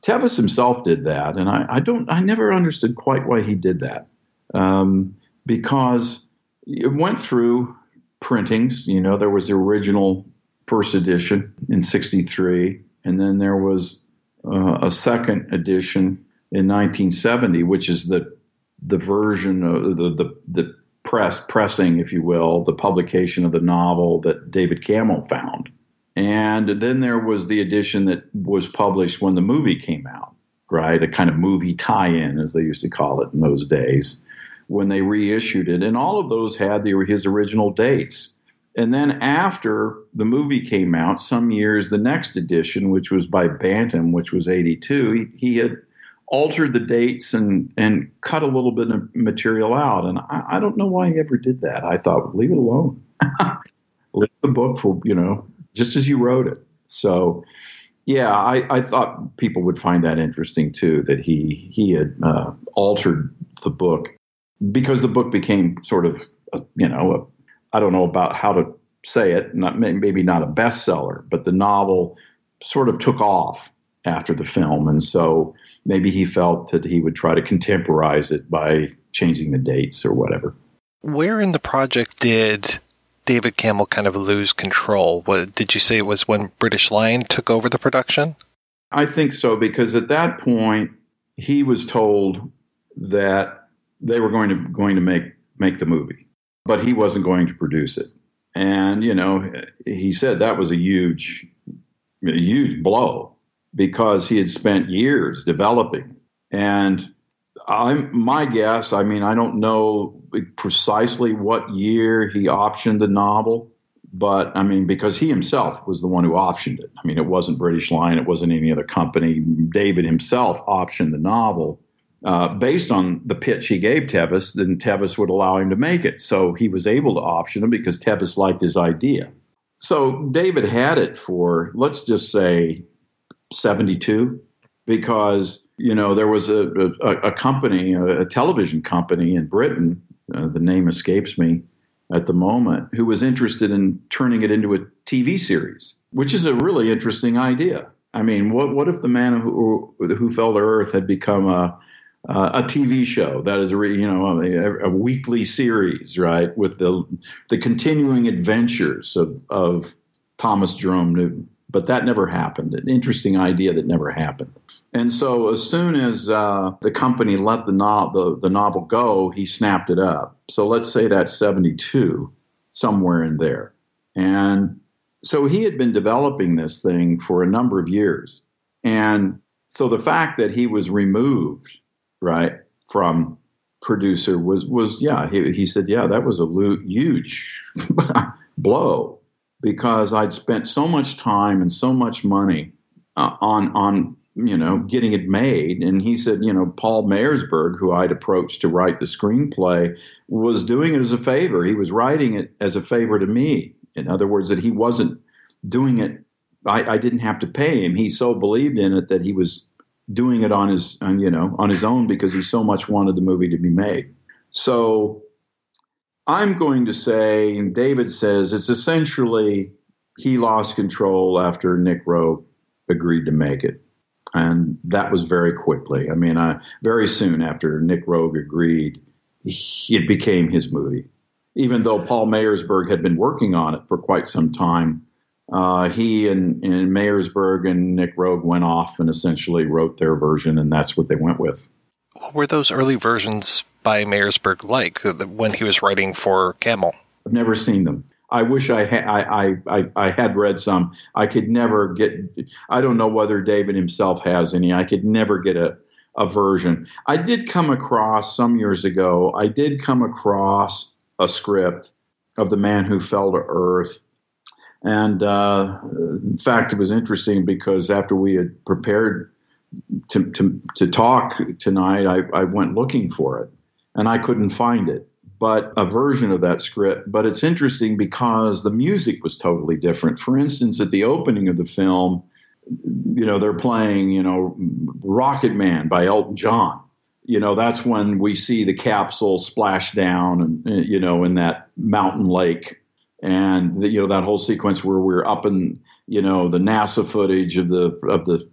Tevis himself did that, and I, I don't, I never understood quite why he did that, um, because it went through printings. You know, there was the original first edition in '63, and then there was uh, a second edition in 1970, which is the the version of the the, the press pressing, if you will, the publication of the novel that David Cammell found. And then there was the edition that was published when the movie came out, right? A kind of movie tie in, as they used to call it in those days, when they reissued it. And all of those had the, his original dates. And then after the movie came out, some years, the next edition, which was by Bantam, which was 82, he, he had altered the dates and, and cut a little bit of material out. And I, I don't know why he ever did that. I thought, leave it alone. leave the book for, you know, just as you wrote it. So, yeah, I, I thought people would find that interesting too, that he, he had uh, altered the book because the book became sort of, a, you know, I don't know about how to say it, not maybe not a bestseller, but the novel sort of took off after the film, and so maybe he felt that he would try to contemporize it by changing the dates or whatever. Where in the project did David Cammell kind of lose control? What did you say it was when British Lion took over the production? I think so because at that point he was told that they were going to going to make make the movie but he wasn't going to produce it. And, you know, he said that was a huge, a huge blow because he had spent years developing. And I'm my guess, I mean, I don't know precisely what year he optioned the novel, but I mean, because he himself was the one who optioned it. I mean, it wasn't British Lion, it wasn't any other company. David himself optioned the novel uh, based on the pitch he gave Tevis, then Tevis would allow him to make it. So he was able to option him because Tevis liked his idea. So David had it for, let's just say, 72, because, you know, there was a, a, a company, a, television company in Britain, uh, the name escapes me at the moment, who was interested in turning it into a TV series, which is a really interesting idea. I mean, what, what if the man who, who fell to earth had become a, uh, a TV show that is a you know a, a, weekly series, right, with the the continuing adventures of of Thomas Jerome Newton. But that never happened. An interesting idea that never happened. And so, as soon as uh, the company let the, no- the the novel go, he snapped it up. So let's say that's seventy two, somewhere in there. And so he had been developing this thing for a number of years. And so the fact that he was removed right, from producer was was yeah. He, he said, yeah, that was a huge blow because I'd spent so much time and so much money uh, on on you know getting it made. And he said you know Paul Mayersberg who i'd approached to write the screenplay was doing it as a favor. He was writing it as a favor to me. In other words that he wasn't doing it. I, I didn't have to pay him. He so believed in it that he was doing it on his you know on his own because he so much wanted the movie to be made. So I'm going to say, and David says it's essentially he lost control after Nick Roeg agreed to make it. And that was very quickly. I mean, I, very soon after Nick Roeg agreed, it became his movie. Even though Paul Mayersberg had been working on it for quite some time, uh, he and, and Mayersberg and Nick Roeg went off and essentially wrote their version, and that's what they went with. What were those early versions by Mayersberg like uh, when he was writing for Cammell? I've never seen them. I wish I, ha- I, I, I had read some. I could never get. I don't know whether David himself has any. I could never get a, a version. I did come across some years ago. I did come across a script of the man who fell to earth and uh, in fact, it was interesting because after we had prepared to, to, to talk tonight, I, I went looking for it and I couldn't find it. But a version of that script. But it's interesting because the music was totally different. For instance, at the opening of the film, you know, they're playing, you know, Rocket Man by Elton John. You know, that's when we see the capsule splash down and, eh, you know, in that mountain lake and you know that whole sequence where we're up in you know the NASA footage of the of the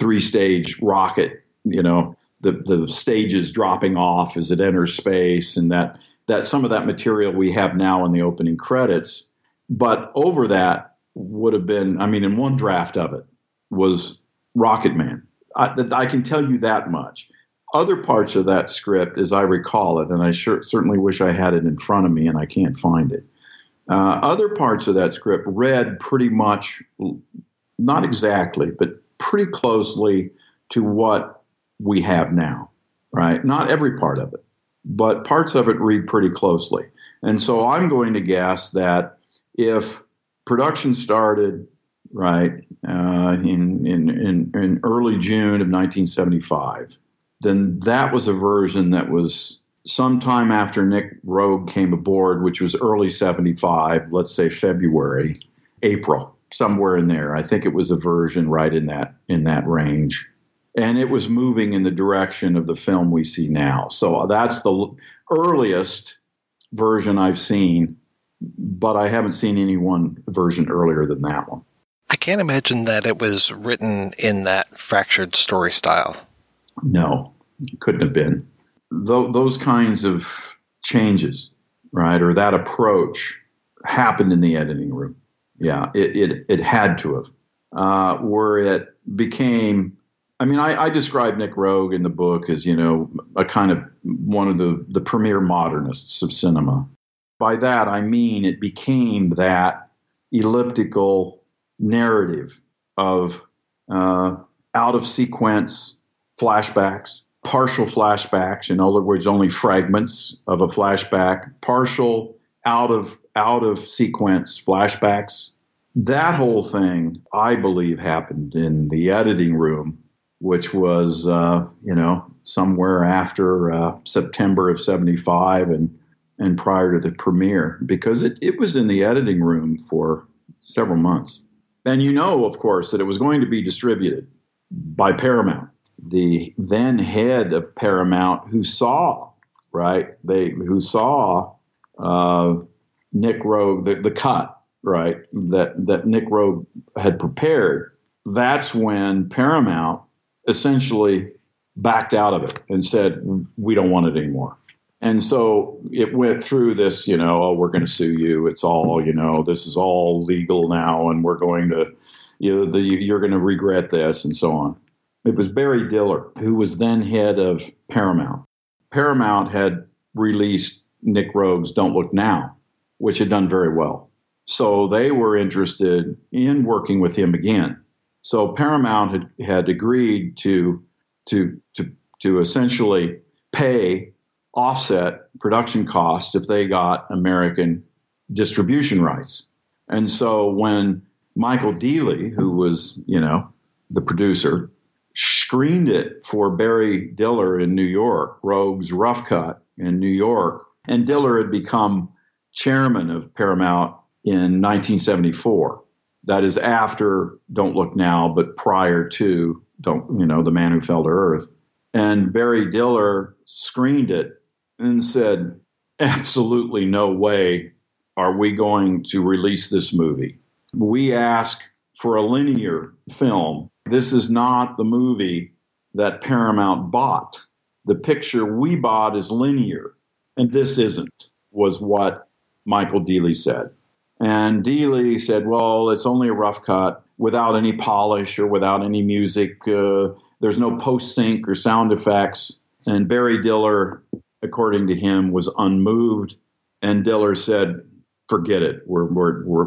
three stage rocket, you know the the stages dropping off as it enters space, and that that some of that material we have now in the opening credits, but over that would have been, I mean, in one draft of it was Rocket Man. I, I can tell you that much. Other parts of that script, as I recall it, and I sure, certainly wish I had it in front of me, and I can't find it Uh, other parts of that script read pretty much, not exactly, but pretty closely to what we have now, right? Not every part of it, but parts of it read pretty closely. And so I'm going to guess that if production started right uh, in, in, in in early June of 1975, then that was a version that was sometime after Nick Roeg came aboard, which was early 75, let's say February, April, somewhere in there. I think it was a version right in that in that range. And it was moving in the direction of the film we see now. So that's the earliest version I've seen, but I haven't seen any one version earlier than that one. I can't imagine that it was written in that fractured story style. No, couldn't have been. Th- those kinds of changes, right, or that approach happened in the editing room. Yeah, it, it, it had to have. Uh, where it became I mean, I, I, describe Nick Roeg in the book as, you know, a kind of one of the, the premier modernists of cinema. By that, I mean it became that elliptical narrative of uh, out of sequence flashbacks, partial flashbacks, in other words, only fragments of a flashback, partial out of out of sequence flashbacks. That whole thing, I believe, happened in the editing room which was uh, you know somewhere after uh, September of '75 and and prior to the premiere because it, it was in the editing room for several months. And you know, of course, that it was going to be distributed by Paramount. The then head of Paramount, who saw right, they who saw uh, Nick Roeg the, the cut right that that Nick Roeg had prepared. That's when Paramount essentially backed out of it and said, we don't want it anymore. And so it went through this, you know, oh, we're going to sue you. It's all, you know, this is all legal now, and we're going to, you know, the, you're going to regret this, and so on. It was Barry Diller, who was then head of Paramount. Paramount had released Nick Roeg's Don't Look Now, which had done very well. So they were interested in working with him again. So Paramount had, had agreed to to to to essentially pay offset production costs if they got American distribution rights. And so when Michael Deeley, who was, you know, the producer, screened it for Barry Diller in New York, Roeg's Rough Cut in New York, and Diller had become chairman of Paramount in 1974 that is after Don't Look Now, but prior to Don't, you know, The Man Who Fell to Earth. And Barry Diller screened it and said, absolutely no way are we going to release this movie. We ask for a linear film. This is not the movie that Paramount bought. The picture we bought is linear, and this isn't, was what Michael Deeley said. And Deeley said, well, it's only a rough cut without any polish or without any music. Uh, there's no post sync or sound effects. And Barry Diller, according to him, was unmoved. And Diller said, forget it. We're, we're, we're,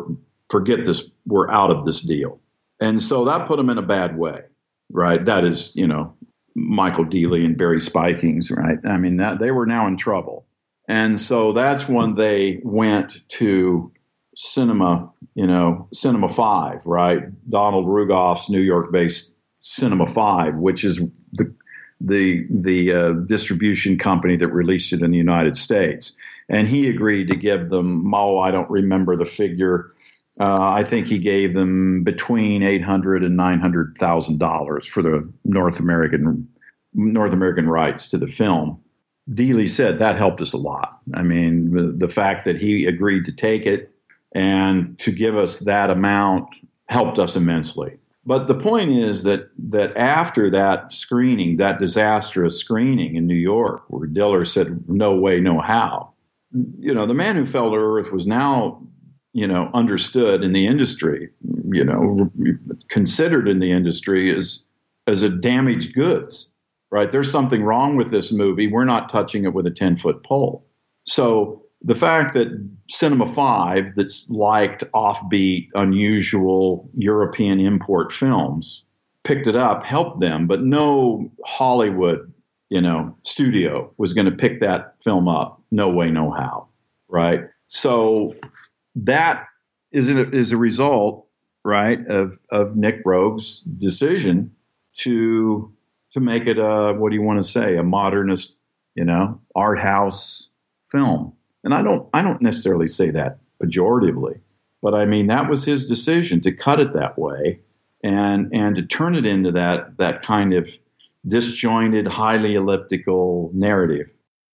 forget this. We're out of this deal. And so that put him in a bad way, right? That is, you know, Michael Deeley and Barry Spikings, right? I mean, that they were now in trouble. And so that's when they went to cinema, you know, Cinema 5, right? Donald Rugoff's New York based Cinema 5, which is the the the uh, distribution company that released it in the United States, and he agreed to give them. Oh, I don't remember the figure. Uh, I think he gave them between eight hundred and nine hundred thousand dollars for the North American North American rights to the film. Deeley hmm. said that helped us a lot. I mean, the, the fact that he agreed to take it and to give us that amount helped us immensely. But the point is that that after that screening, that disastrous screening in New York, where Diller said, "No way, no how," you know, the man who fell to earth was now, you know, understood in the industry, you know, considered in the industry as as a damaged goods. Right? There's something wrong with this movie. We're not touching it with a ten foot pole. So the fact that Cinema 5, that's liked offbeat, unusual European import films, picked it up, helped them, but no Hollywood, you know, studio was going to pick that film up. No way, no how. Right. So that is a, is a result, right, of, of Nick Roeg's decision to to make it a what do you want to say a modernist, you know, art house film. And I don't I don't necessarily say that pejoratively, but I mean that was his decision to cut it that way and and to turn it into that that kind of disjointed, highly elliptical narrative.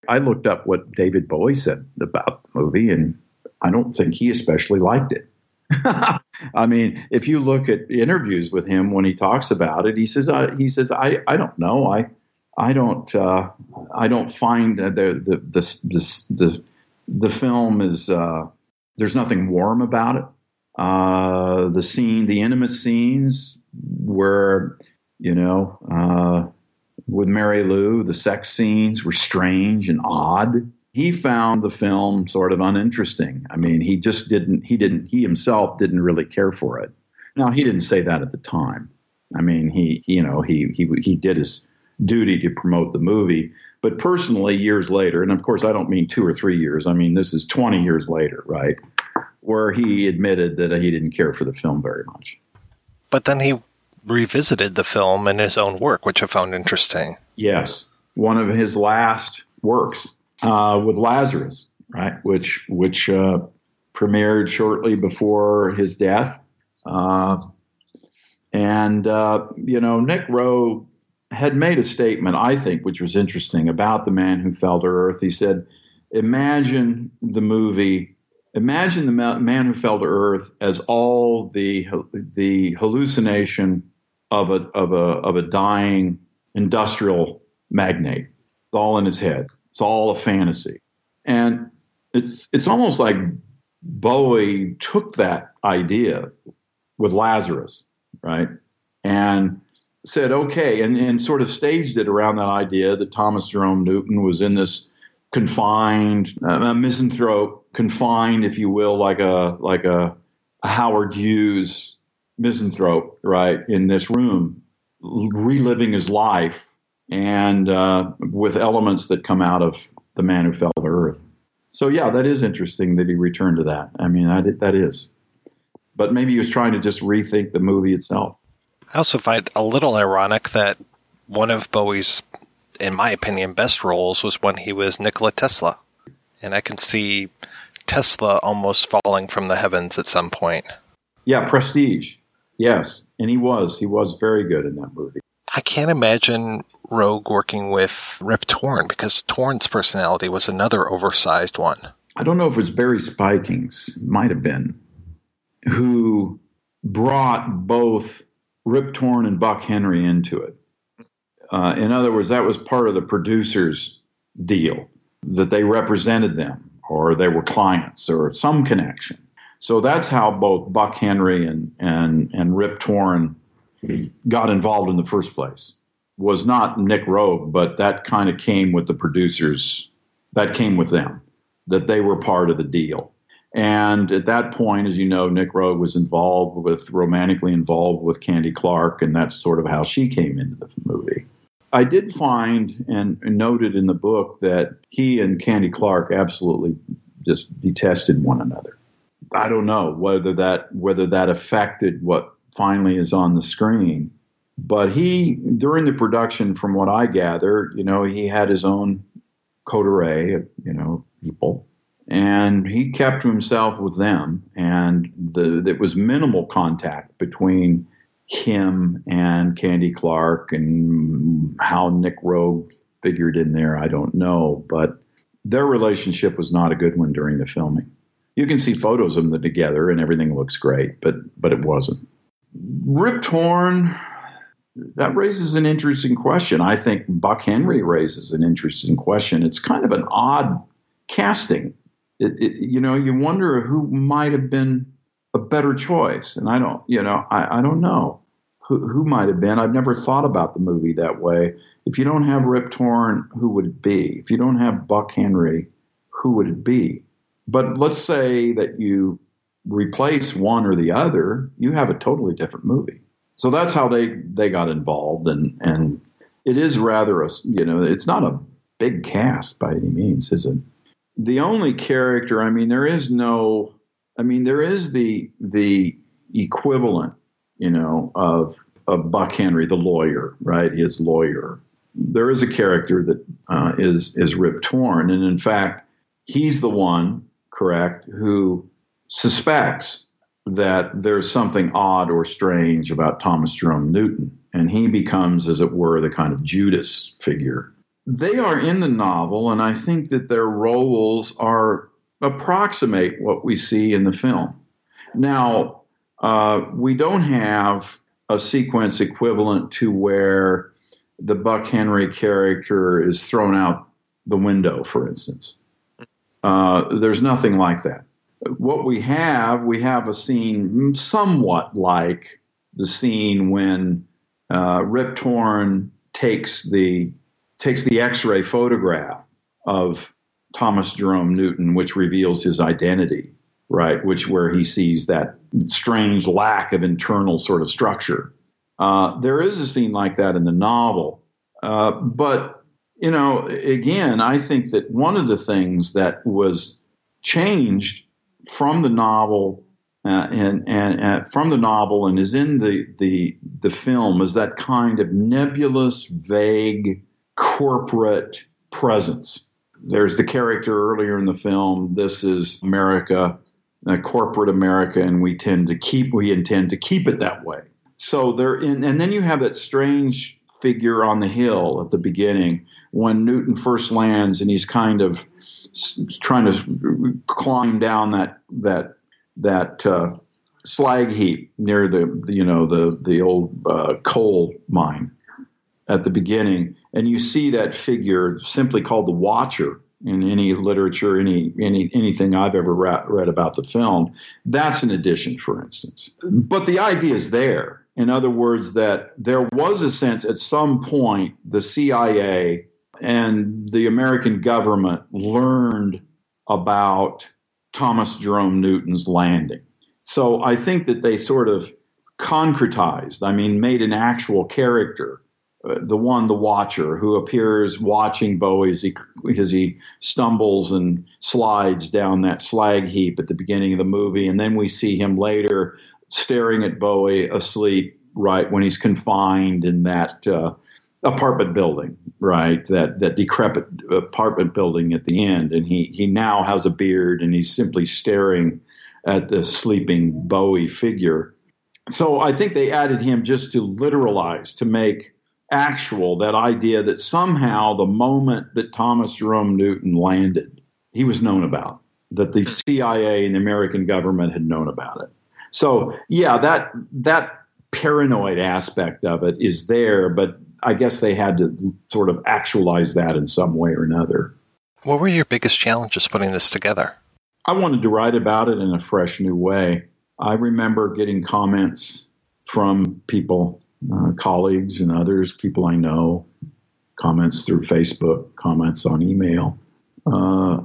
I looked up what David Bowie said about the movie, and I don't think he especially liked it. I mean, if you look at interviews with him when he talks about it, he says uh, he says I, I don't know I I don't uh, I don't find the the the the, the, the film is uh, there's nothing warm about it. Uh, the scene, the intimate scenes where you know uh, with Mary Lou, the sex scenes were strange and odd he found the film sort of uninteresting. I mean, he just didn't, he didn't, he himself didn't really care for it. Now, he didn't say that at the time. I mean, he, you know, he, he, he did his duty to promote the movie. But personally, years later, and of course, I don't mean two or three years, I mean, this is 20 years later, right? Where he admitted that he didn't care for the film very much. But then he revisited the film in his own work, which I found interesting. Yes. One of his last works uh, with Lazarus, right? Which which uh, premiered shortly before his death, uh, and uh, you know Nick Roeg had made a statement, I think, which was interesting about the man who fell to earth. He said, "Imagine the movie." Imagine the man who fell to earth as all the the hallucination of a of a of a dying industrial magnate. All in his head. It's all a fantasy. And it's it's almost like Bowie took that idea with Lazarus, right? And said, okay, and, and sort of staged it around that idea that Thomas Jerome Newton was in this confined, uh, misanthrope, confined, if you will, like a like a, a Howard Hughes misanthrope, right, in this room, reliving his life and uh, with elements that come out of the man who fell to earth. So yeah, that is interesting that he returned to that. I mean, that that is. But maybe he was trying to just rethink the movie itself. I also find a little ironic that one of Bowie's, in my opinion, best roles was when he was Nikola Tesla, and I can see Tesla almost falling from the heavens at some point. Yeah, Prestige. Yes, and he was. He was very good in that movie. I can't imagine Roeg working with Rip Torn because Torn's personality was another oversized one. I don't know if it's Barry Spikings, might have been, who brought both Rip Torn and Buck Henry into it. Uh, in other words, that was part of the producer's deal that they represented them or they were clients or some connection. So that's how both Buck Henry and, and, and Rip Torn got involved in the first place was not Nick Roeg, but that kind of came with the producers. That came with them, that they were part of the deal. And at that point, as you know, Nick Roeg was involved with, romantically involved with Candy Clark, and that's sort of how she came into the movie. I did find and noted in the book that he and Candy Clark absolutely just detested one another. I don't know whether that whether that affected what finally is on the screen, but he, during the production, from what I gather, you know, he had his own coterie of, you know, people. And he kept to himself with them. And the, there was minimal contact between him and Candy Clark and how Nick Roeg figured in there, I don't know. But their relationship was not a good one during the filming. You can see photos of them together and everything looks great, but but it wasn't. Rip Torn, that raises an interesting question. I think Buck Henry raises an interesting question. It's kind of an odd casting. It, it, you know, you wonder who might have been a better choice, and I don't, you know, I, I don't know who, who might have been. I've never thought about the movie that way. If you don't have Rip Torn, who would it be? If you don't have Buck Henry, who would it be? But let's say that you replace one or the other, you have a totally different movie. So that's how they they got involved, and and it is rather a you know it's not a big cast by any means, is it? The only character, I mean, there is no, I mean, there is the the equivalent, you know, of of Buck Henry, the lawyer, right? His lawyer. There is a character that uh, is is Rip Torn, and in fact, he's the one, correct, who suspects that there's something odd or strange about Thomas Jerome Newton, and he becomes, as it were, the kind of Judas figure. They are in the novel, and I think that their roles are approximate what we see in the film. Now, uh, we don't have a sequence equivalent to where the Buck Henry character is thrown out the window, for instance. Uh, there's nothing like that. What we have, we have a scene somewhat like the scene when uh, Rip Torn takes the takes the X-ray photograph of Thomas Jerome Newton, which reveals his identity, right? Which where he sees that strange lack of internal sort of structure. Uh, there is a scene like that in the novel, uh, but you know, again, I think that one of the things that was changed from the novel uh, and, and, and, from the novel and is in the, the the film is that kind of nebulous, vague, corporate presence. There's the character earlier in the film. This is America, uh, corporate America, and we tend to keep we intend to keep it that way. So there, in, and then you have that strange figure on the hill at the beginning when Newton first lands and he's kind of trying to climb down that that that uh, slag heap near the you know the the old uh, coal mine at the beginning, and you see that figure simply called the Watcher in any literature, any any anything I've ever ra- read about the film. That's an addition, for instance. But the idea is there. In other words, that there was a sense at some point the CIA and the American government learned about Thomas Jerome Newton's landing. So I think that they sort of concretized, I mean, made an actual character, uh, the one, the watcher, who appears watching Bowie as he, as he stumbles and slides down that slag heap at the beginning of the movie. And then we see him later staring at Bowie asleep, right, when he's confined in that. Uh, apartment building, right? That that decrepit apartment building at the end, and he he now has a beard and he's simply staring at the sleeping Bowie figure. So I think they added him just to literalize, to make actual that idea that somehow the moment that Thomas Jerome Newton landed, he was known about, that the CIA and the American government had known about it. So yeah, that that paranoid aspect of it is there, but I guess they had to sort of actualize that in some way or another. What were your biggest challenges putting this together? I wanted to write about it in a fresh new way. I remember getting comments from people, uh, colleagues and others, people I know, comments through Facebook, comments on email, uh,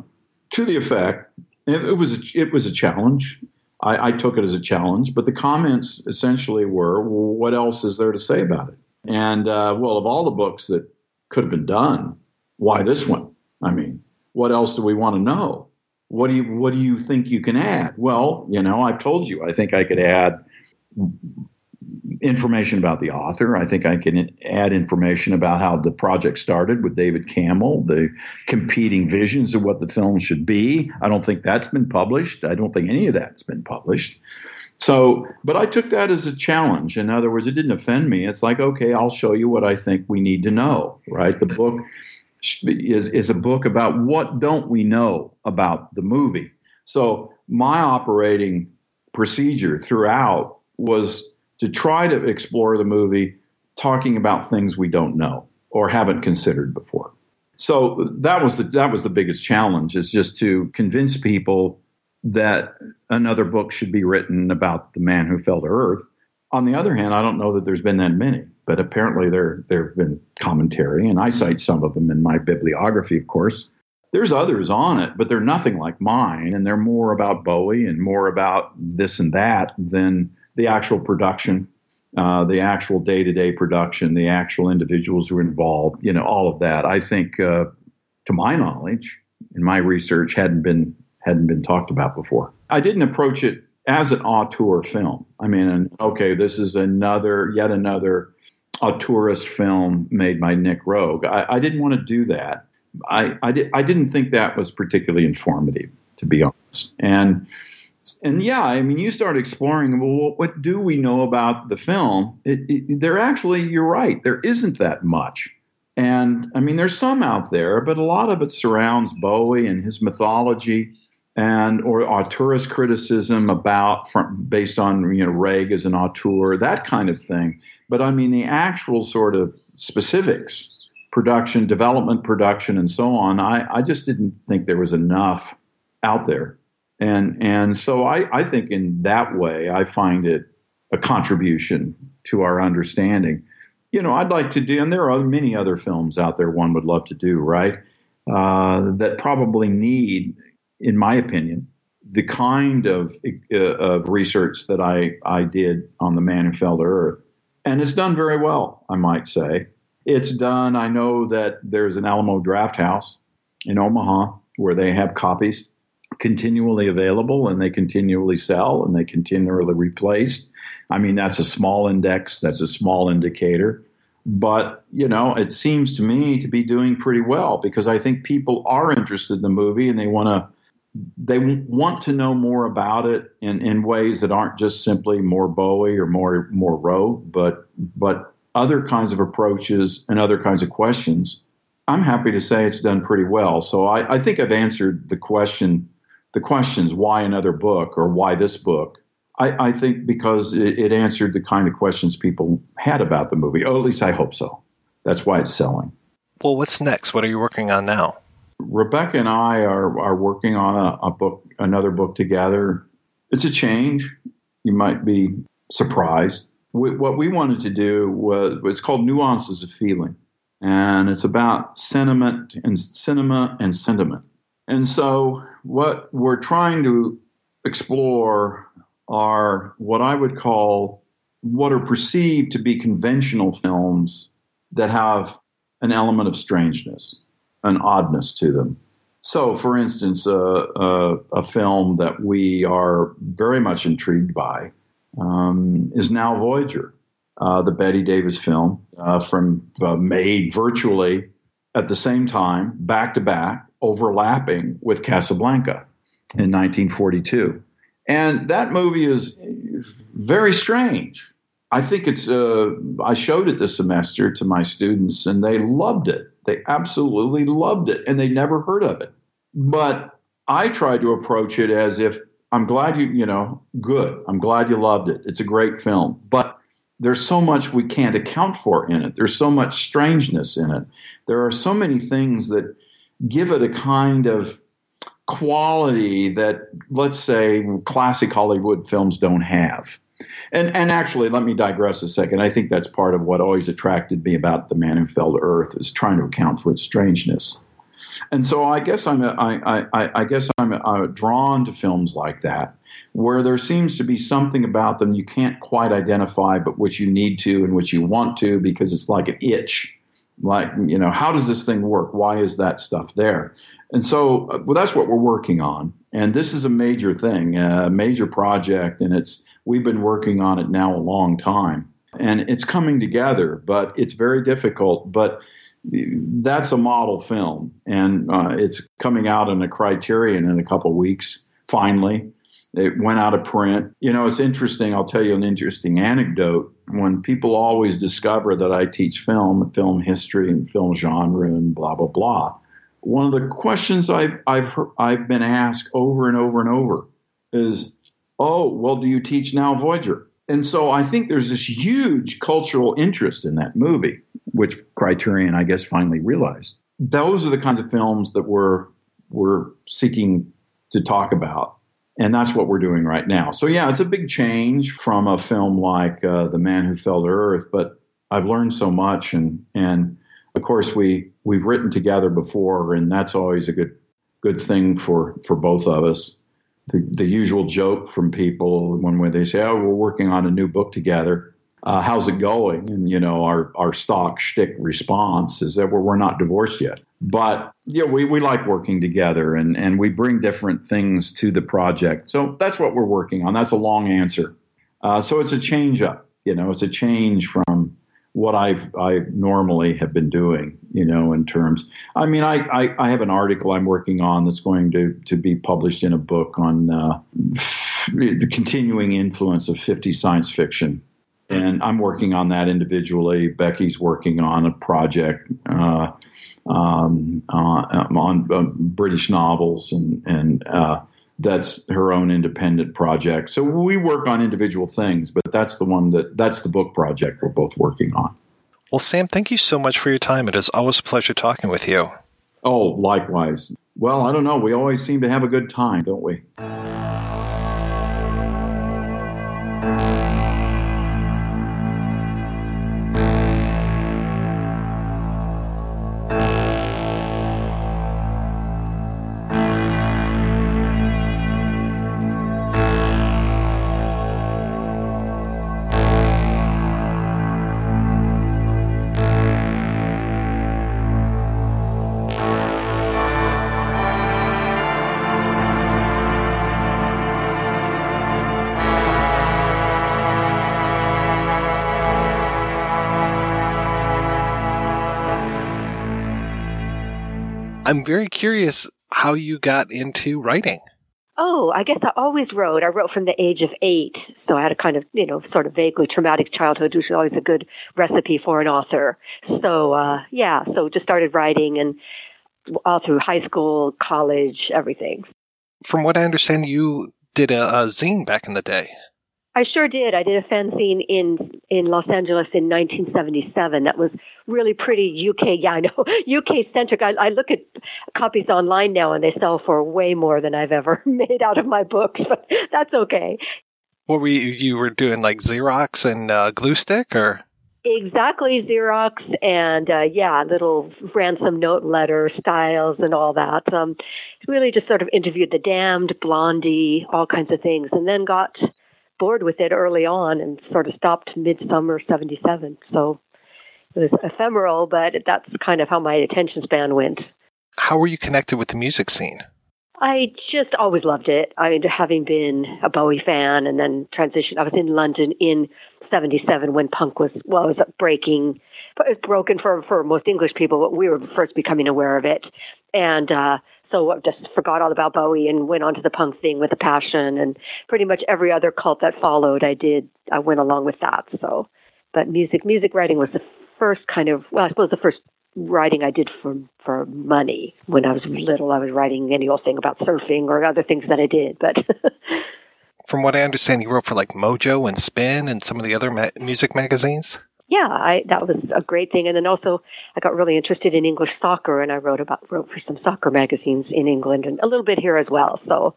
to the effect it, it, was a, it was a challenge. I, I took it as a challenge, but the comments essentially were, well, "What else is there to say about it?" And uh, well, of all the books that could have been done, why this one? I mean, what else do we want to know? What do you What do you think you can add? Well, you know, I've told you. I think I could add information about the author. I think I can add information about how the project started with David Cammell, the competing visions of what the film should be. I don't think that's been published. I don't think any of that's been published. So, but I took that as a challenge. In other words, it didn't offend me. It's like, okay, I'll show you what I think we need to know, right? The book is, is a book about what don't we know about the movie. So, my operating procedure throughout was to try to explore the movie talking about things we don't know or haven't considered before. So that was the that was the biggest challenge is just to convince people that another book should be written about the man who fell to earth. On the other hand, I don't know that there's been that many, but apparently there there have been commentary, and I cite some of them in my bibliography, of course. There's others on it, but they're nothing like mine, and they're more about Bowie and more about this and that than the actual production, uh, the actual day-to-day production, the actual individuals who are involved. You know, all of that. I think, uh, to my knowledge, in my research, hadn't been hadn't been talked about before. I didn't approach it as an auteur film. I mean, okay, this is another, yet another auteurist film made by Nick Roeg. I, I didn't want to do that. I, I, di- I didn't think that was particularly informative, to be honest. And and yeah, I mean, you start exploring. Well, what do we know about the film? It, it, there actually, you're right. There isn't that much. And I mean, there's some out there, but a lot of it surrounds Bowie and his mythology, and or auteurist criticism about from, based on you know Roeg as an auteur, that kind of thing. But I mean, the actual sort of specifics production, development, production, and so on. I, I just didn't think there was enough out there, and and so I, I think in that way I find it a contribution to our understanding. You know, I'd like to do, and there are many other films out there one would love to do, right? Uh, that probably need, in my opinion, the kind of, uh, of research that I, I did on the man who fell to earth. And it's done very well, I might say. It's done. I know that there's an Alamo Drafthouse in Omaha where they have copies continually available and they continually sell and they continually replace. I mean, that's a small index, that's a small indicator. But, you know, it seems to me to be doing pretty well because I think people are interested in the movie and they want to they want to know more about it in, in ways that aren't just simply more Bowie or more more Roeg, but but other kinds of approaches and other kinds of questions, I'm happy to say it's done pretty well. So I, I think I've answered the question, the questions why another book or why this book. I, I think because it, it, answered the kind of questions people had about the movie. Oh, at least I hope so. That's why it's selling. Well, what's next? What are you working on now? Rebecca and I are are working on a, a book, another book together. It's a change. You might be surprised we, what we wanted to do was it's called Nuances of Feeling, and it's about sentiment and cinema and sentiment. And so, what we're trying to explore are what I would call what are perceived to be conventional films that have an element of strangeness, an oddness to them. So, for instance, uh, uh, a film that we are very much intrigued by um, is now Voyager, uh, the Bette Davis film uh, from uh, made virtually at the same time, back to back, overlapping with Casablanca in 1942. And that movie is very strange. I think it's, uh, I showed it this semester to my students and they loved it. They absolutely loved it and they never heard of it. But I tried to approach it as if I'm glad you, you know, good. I'm glad you loved it. It's a great film. But there's so much we can't account for in it. There's so much strangeness in it. There are so many things that give it a kind of quality that, let's say, classic Hollywood films don't have. And, and actually, let me digress a second. I think that's part of what always attracted me about The Man Who Fell to Earth is trying to account for its strangeness. And so I guess I'm I, I, I guess I'm uh, drawn to films like that where there seems to be something about them you can't quite identify, but which you need to and which you want to because it's like an itch. Like you know, how does this thing work? Why is that stuff there? And so, uh, well, that's what we're working on. And this is a major thing, a major project, and it's we've been working on it now a long time, and it's coming together. But it's very difficult. But that's a model film, and uh, it's coming out in a Criterion in a couple weeks. Finally, it went out of print. You know, it's interesting. I'll tell you an interesting anecdote. When people always discover that I teach film, film history, and film genre, and blah blah blah, one of the questions I've I've I've been asked over and over and over is, "Oh, well, do you teach now Voyager?" And so I think there's this huge cultural interest in that movie which Criterion, I guess, finally realized. Those are the kinds of films that we're we're seeking to talk about, and that's what we're doing right now. So yeah, it's a big change from a film like uh, The Man Who Fell to Earth, but I've learned so much, and and of course we we've written together before, and that's always a good good thing for for both of us. The, the usual joke from people when they say, "Oh, we're working on a new book together." Uh, how's it going? And you know, our our stock shtick response is that we're, we're not divorced yet. But yeah, we, we like working together and, and we bring different things to the project. So that's what we're working on. That's a long answer. Uh, so it's a change up. You know, it's a change from what I've I normally have been doing. You know, in terms. I mean, I, I, I have an article I'm working on that's going to to be published in a book on uh, the continuing influence of 50 science fiction and I'm working on that individually. Becky's working on a project uh, um, uh, on uh, British novels, and and uh, that's her own independent project. So we work on individual things, but that's the one that that's the book project we're both working on. Well, Sam, thank you so much for your time. It is always a pleasure talking with you. Oh, likewise. Well, I don't know. We always seem to have a good time, don't we? I'm very curious how you got into writing. Oh, I guess I always wrote. I wrote from the age of eight. So I had a kind of, you know, sort of vaguely traumatic childhood, which is always a good recipe for an author. So, uh, yeah, so just started writing and all through high school, college, everything. From what I understand, you did a, a zine back in the day. I sure did. I did a fanzine in in Los Angeles in 1977. That was really pretty UK. Yeah, I know UK centric. I, I look at copies online now, and they sell for way more than I've ever made out of my books. But that's okay. What were you? You were doing like Xerox and uh, glue stick, or exactly Xerox and uh, yeah, little ransom note letter styles and all that. Um, really just sort of interviewed the Damned, Blondie, all kinds of things, and then got bored with it early on and sort of stopped midsummer 77. So it was ephemeral, but that's kind of how my attention span went. How were you connected with the music scene? I just always loved it. I mean, having been a Bowie fan and then transitioned, I was in London in 77 when punk was, well, it was breaking, but it was broken for, for most English people, but we were first becoming aware of it. And, uh, so I just forgot all about Bowie and went on to the punk thing with a passion and pretty much every other cult that followed I did I went along with that. So but music music writing was the first kind of well I suppose the first writing I did for for money. When I was little I was writing any old thing about surfing or other things that I did but From what I understand you wrote for like Mojo and Spin and some of the other ma- music magazines yeah, I, that was a great thing. And then also, I got really interested in English soccer, and I wrote about wrote for some soccer magazines in England and a little bit here as well. So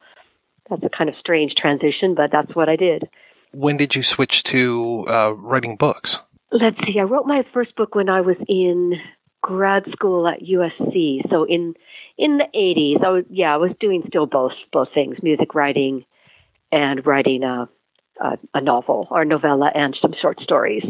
that's a kind of strange transition, but that's what I did. When did you switch to uh, writing books? Let's see. I wrote my first book when I was in grad school at USC. So in in the 80s, I was yeah, I was doing still both both things, music writing and writing a a, a novel or novella and some short stories.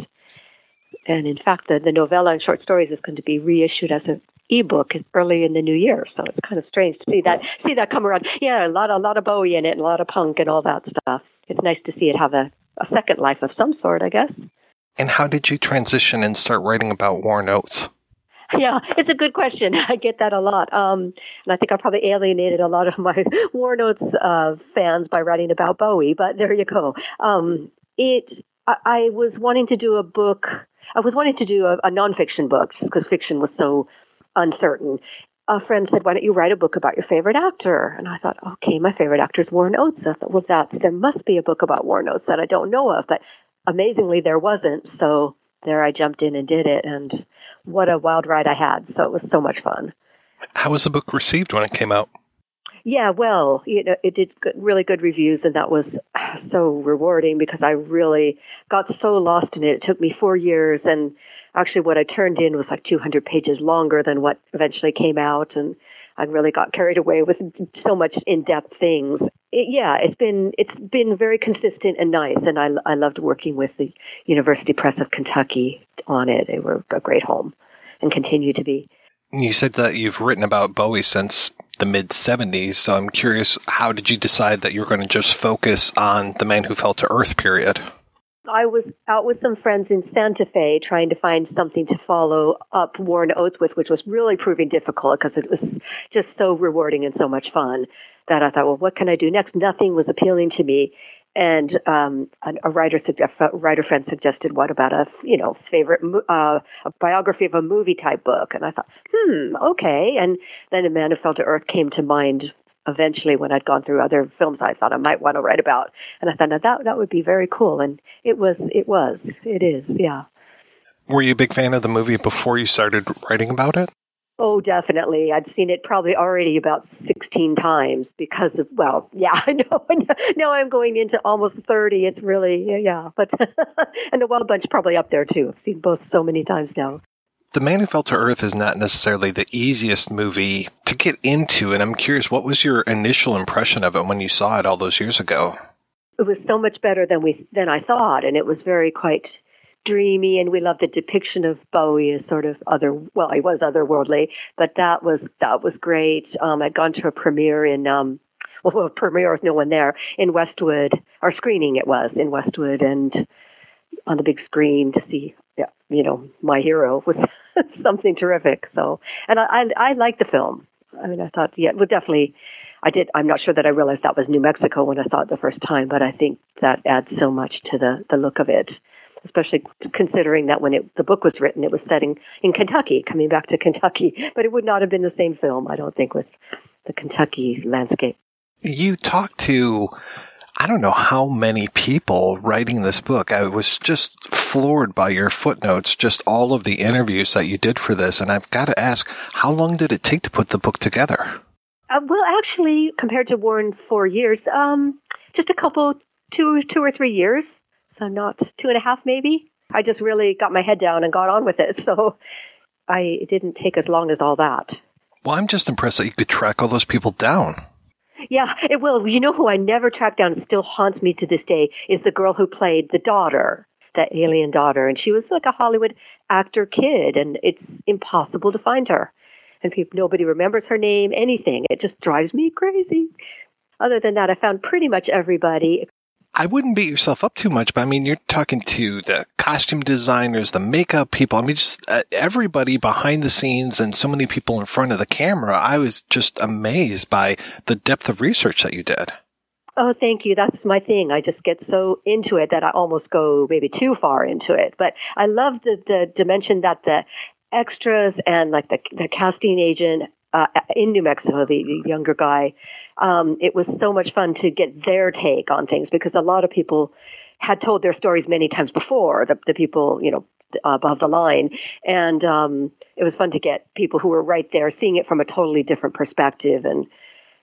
And in fact, the, the novella and short stories is going to be reissued as an ebook early in the new year. So it's kind of strange to see that see that come around. Yeah, a lot a lot of Bowie in it, and a lot of punk and all that stuff. It's nice to see it have a, a second life of some sort, I guess. And how did you transition and start writing about Warren Oates? Yeah, it's a good question. I get that a lot. Um, and I think I probably alienated a lot of my Warren Oates uh, fans by writing about Bowie, but there you go. Um, it, I, I was wanting to do a book I was wanting to do a, a nonfiction book because fiction was so uncertain. A friend said, "Why don't you write a book about your favorite actor?" And I thought, "Okay, my favorite actor is Warren Oates." I thought, "Well, that there must be a book about Warren Oates that I don't know of." But amazingly, there wasn't. So there, I jumped in and did it, and what a wild ride I had! So it was so much fun. How was the book received when it came out? Yeah, well, you know, it did really good reviews, and that was so rewarding because I really got so lost in it. It took me four years, and actually, what I turned in was like 200 pages longer than what eventually came out, and I really got carried away with so much in-depth things. It, yeah, it's been it's been very consistent and nice, and I I loved working with the University Press of Kentucky on it. They were a great home, and continue to be. You said that you've written about Bowie since the mid 70s, so I'm curious how did you decide that you were going to just focus on the man who fell to earth period? I was out with some friends in Santa Fe trying to find something to follow up Warren Oates with, which was really proving difficult because it was just so rewarding and so much fun that I thought, well, what can I do next? Nothing was appealing to me. And um, a, writer, a writer friend suggested, what about a you know favorite uh, a biography of a movie type book? And I thought, hmm, okay. And then A Man Who Fell to Earth came to mind eventually when I'd gone through other films I thought I might want to write about. And I thought, now that that would be very cool. And it was, it was, it is, yeah. Were you a big fan of the movie before you started writing about it? Oh, definitely. I'd seen it probably already about 16 times because of, well, yeah, I know. Now I'm going into almost 30. It's really, yeah, yeah. But, and the Wild Bunch probably up there too. I've seen both so many times now. The Man Who Fell to Earth is not necessarily the easiest movie to get into, and I'm curious, what was your initial impression of it when you saw it all those years ago? It was so much better than we than I thought, and it was very quite dreamy, and we loved the depiction of Bowie as sort of other. Well, he was otherworldly, but that was that was great. Um, I'd gone to a premiere in um, well, a premiere with no one there in Westwood, or screening it was in Westwood, and on the big screen to see yeah, you know, my hero was something terrific. So, and I, I, I like the film. I mean, I thought, yeah, well, definitely, I did. I'm not sure that I realized that was New Mexico when I saw it the first time, but I think that adds so much to the the look of it, especially considering that when it the book was written, it was setting in Kentucky, coming back to Kentucky, but it would not have been the same film, I don't think, with the Kentucky landscape. You talked to I don't know how many people writing this book. I was just floored by your footnotes, just all of the interviews that you did for this. And I've got to ask, how long did it take to put the book together? Uh, well, actually, compared to Warren, four years, um, just a couple, two, two or three years. So not two and a half, maybe. I just really got my head down and got on with it. So I it didn't take as long as all that. Well, I'm just impressed that you could track all those people down. Yeah, it will. You know who I never tracked down, still haunts me to this day, is the girl who played the daughter, that alien daughter. And she was like a Hollywood actor kid, and it's impossible to find her. And people, nobody remembers her name, anything. It just drives me crazy. Other than that, I found pretty much everybody I wouldn't beat yourself up too much, but I mean, you're talking to the costume designers, the makeup people. I mean, just uh, everybody behind the scenes and so many people in front of the camera. I was just amazed by the depth of research that you did. Oh, thank you. That's my thing. I just get so into it that I almost go maybe too far into it. But I love the, the dimension that the extras and like the, the casting agent uh, in New Mexico, the, younger guy, um, it was so much fun to get their take on things because a lot of people had told their stories many times before. The, the people, you know, above the line, and um, it was fun to get people who were right there, seeing it from a totally different perspective, and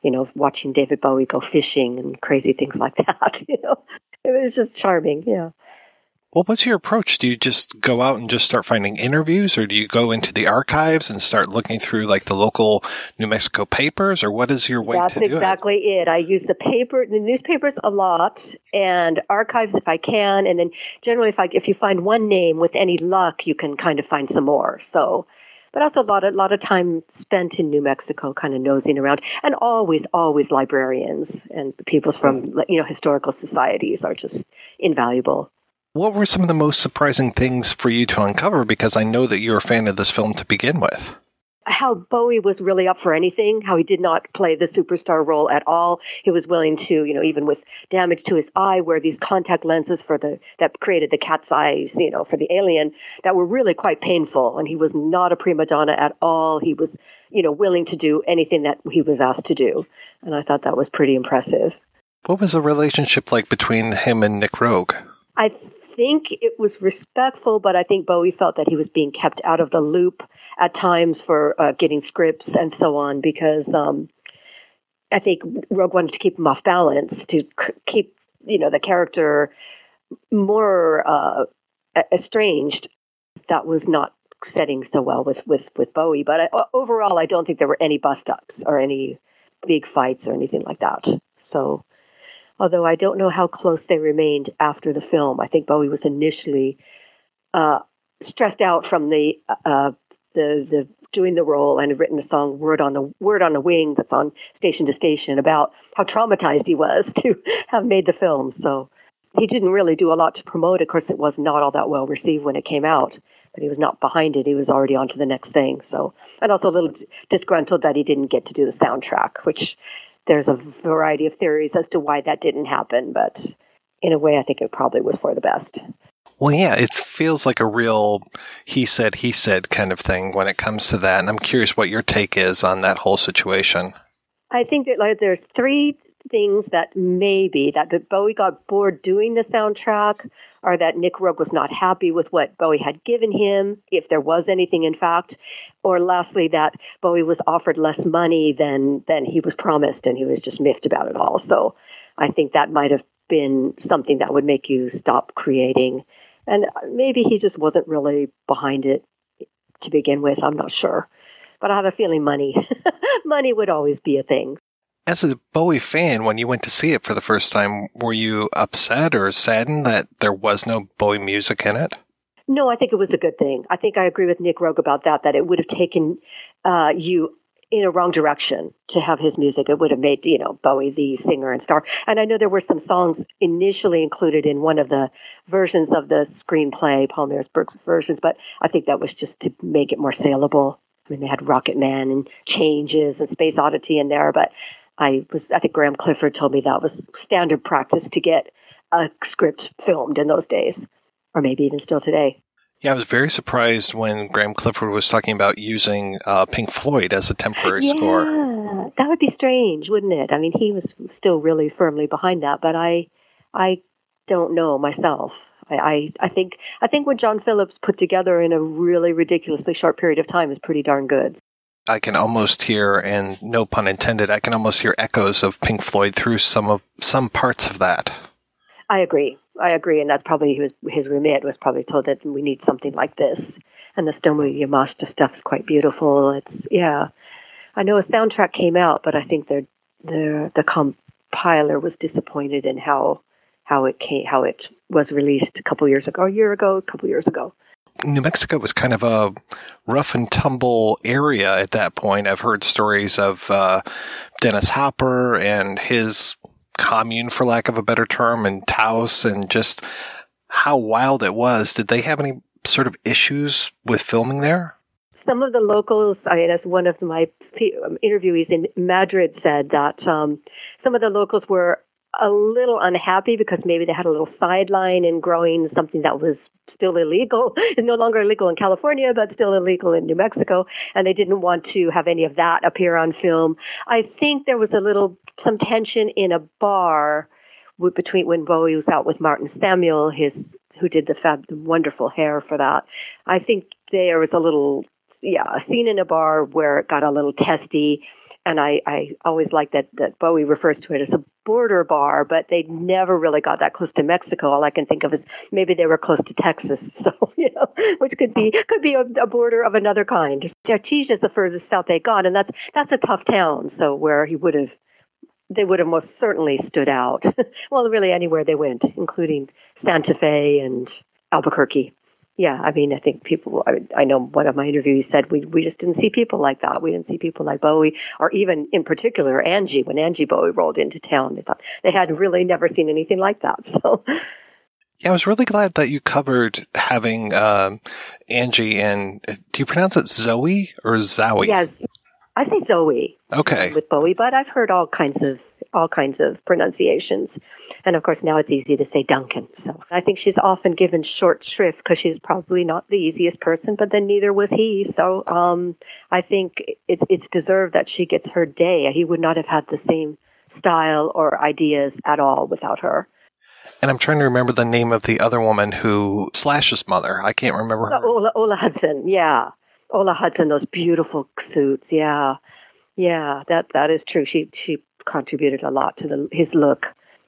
you know, watching David Bowie go fishing and crazy things like that. You know, it was just charming. Yeah. Well, what's your approach? Do you just go out and just start finding interviews, or do you go into the archives and start looking through like the local New Mexico papers, or what is your way That's to do exactly it? it? I use the paper, the newspapers a lot, and archives if I can, and then generally if I if you find one name with any luck, you can kind of find some more. So, but also a lot of a lot of time spent in New Mexico, kind of nosing around, and always always librarians and people from you know historical societies are just invaluable. What were some of the most surprising things for you to uncover? Because I know that you're a fan of this film to begin with. How Bowie was really up for anything, how he did not play the superstar role at all. He was willing to, you know, even with damage to his eye, wear these contact lenses for the that created the cat's eyes, you know, for the alien that were really quite painful. And he was not a prima donna at all. He was, you know, willing to do anything that he was asked to do. And I thought that was pretty impressive. What was the relationship like between him and Nick Roeg? I think it was respectful, but I think Bowie felt that he was being kept out of the loop at times for uh, getting scripts and so on because um, I think Roeg wanted to keep him off balance to c- keep you know the character more uh, estranged. That was not setting so well with with with Bowie. But I, overall, I don't think there were any bust ups or any big fights or anything like that. So, although I don't know how close they remained after the film, I think Bowie was initially uh, stressed out from the uh, the the doing the role and had written a song "Word on the Word on the Wing" that's on Station to Station about how traumatized he was to have made the film. So he didn't really do a lot to promote. Of course, it was not all that well received when it came out, but he was not behind it. He was already on to the next thing. So, and also a little disgruntled that he didn't get to do the soundtrack, which there's a variety of theories as to why that didn't happen. But in a way, I think it probably was for the best. Well, yeah, it feels like a real he said, he said kind of thing when it comes to that. And I'm curious what your take is on that whole situation. I think that like there's three things that maybe that, that Bowie got bored doing the soundtrack or that Nick Roeg was not happy with what Bowie had given him, if there was anything in fact, or lastly that Bowie was offered less money than than he was promised and he was just miffed about it all. So I think that might have been something that would make you stop creating. And maybe he just wasn't really behind it to begin with. I'm not sure. But I have a feeling money money would always be a thing. As a Bowie fan, when you went to see it for the first time, were you upset or saddened that there was no Bowie music in it? No, I think it was a good thing. I think I agree with Nick Roeg about that, that it would have taken uh, you in a wrong direction to have his music. It would have made, you know, Bowie the singer and star. And I know there were some songs initially included in one of the versions of the screenplay, Paul Mayersberg's versions, but I think that was just to make it more saleable. I mean, they had Rocket Man and Changes and Space Oddity in there, but I was, I think Graeme Clifford told me that was standard practice to get a script filmed in those days, or maybe even still today. Yeah, I was very surprised when Graeme Clifford was talking about using uh, Pink Floyd as a temporary yeah, score. That would be strange, wouldn't it? I mean, he was still really firmly behind that, but I, I don't know myself. I, I, I think I think what John Phillips put together in a really ridiculously short period of time is pretty darn good. I can almost hear, and no pun intended, I can almost hear echoes of Pink Floyd through some of some parts of that. I agree. I agree, and that's probably his his remit was probably told that we need something like this. And the Stomu Yamashita stuff is quite beautiful. It's yeah. I know a soundtrack came out, but I think the the the compiler was disappointed in how how it came how it was released a couple years ago, a year ago, a couple years ago. New Mexico was kind of a rough and tumble area at that point. I've heard stories of uh, Dennis Hopper and his commune, for lack of a better term, and Taos, and just how wild it was. Did they have any sort of issues with filming there? Some of the locals, I mean, as one of my interviewees in Madrid said that um, some of the locals were a little unhappy because maybe they had a little sideline in growing something that was still illegal. It's no longer illegal in California, but still illegal in New Mexico. And they didn't want to have any of that appear on film. I think there was a little, some tension in a bar with, between when Bowie was out with Martin Samuel, his, who did the fab, the wonderful hair for that. I think there was a little, yeah, a scene in a bar where it got a little testy and I, I always like that, that Bowie refers to it as a border bar, but they never really got that close to Mexico. All I can think of is maybe they were close to Texas, so you know, which could be could be a, a border of another kind. Artesia is the furthest south they got, and that's that's a tough town. So where he would have, they would have most certainly stood out. well, really anywhere they went, including Santa Fe and Albuquerque yeah, I mean, I think people. I, I know one of my interviewees said we we just didn't see people like that. We didn't see people like Bowie, or even in particular Angie. When Angie Bowie rolled into town, they thought they had really never seen anything like that. So. Yeah, I was really glad that you covered having um, Angie and do you pronounce it Zoe or Zowie? Yes, I say Zoe. Okay. With Bowie, but I've heard all kinds of all kinds of pronunciations. And of course, now it's easy to say Duncan. So I think she's often given short shrift because she's probably not the easiest person, but then neither was he. So um, I think it's it's deserved that she gets her day. He would not have had the same style or ideas at all without her. And I'm trying to remember the name of the other woman who Slash's mother. I can't remember her. Ola, Ola Hudson, yeah. Ola Hudson, those beautiful suits, yeah. Yeah, that that is true. She she contributed a lot to the his look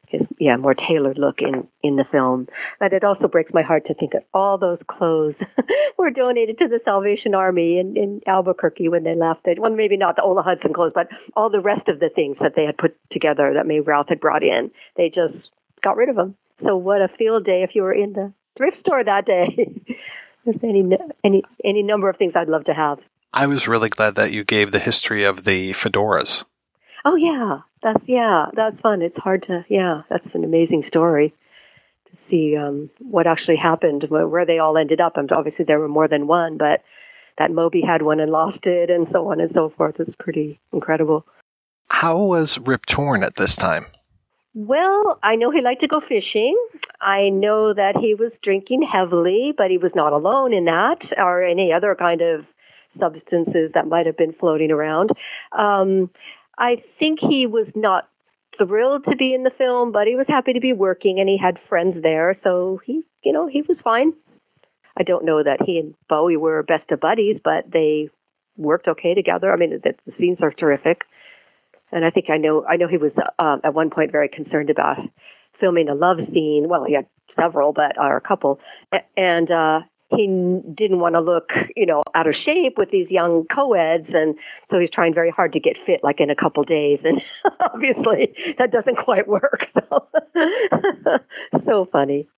his yeah more tailored look in in the film. But it also breaks my heart to think that all those clothes were donated to the Salvation Army in in Albuquerque when they left it. Well, maybe not the Ola Hudson clothes, but all the rest of the things that they had put together that May Routh had brought in, they just got rid of them. So what a field day if you were in the thrift store that day. There's any any any number of things I'd love to have. I was really glad that you gave the history of the fedoras. Oh yeah, that's yeah, that's fun. It's hard to yeah, that's an amazing story to see um, what actually happened, where, where they all ended up. And obviously there were more than one, but that Moby had one and lost it, and so on and so forth. It's pretty incredible. How was Rip Torn at this time? Well, I know he liked to go fishing. I know that he was drinking heavily, but he was not alone in that or any other kind of substances that might have been floating around. Um, I think he was not thrilled to be in the film, but he was happy to be working and he had friends there, so he, you know, he was fine. I don't know that he and Bowie were best of buddies, but they worked okay together. I mean, the, the scenes are terrific, and I think I know I know he was uh, at one point very concerned about filming a love scene. Well, he had several, but or a couple, and uh, he didn't want to look, you know, out of shape with these young co-eds, and so he's trying very hard to get fit, like in a couple days, and obviously that doesn't quite work. So, funny.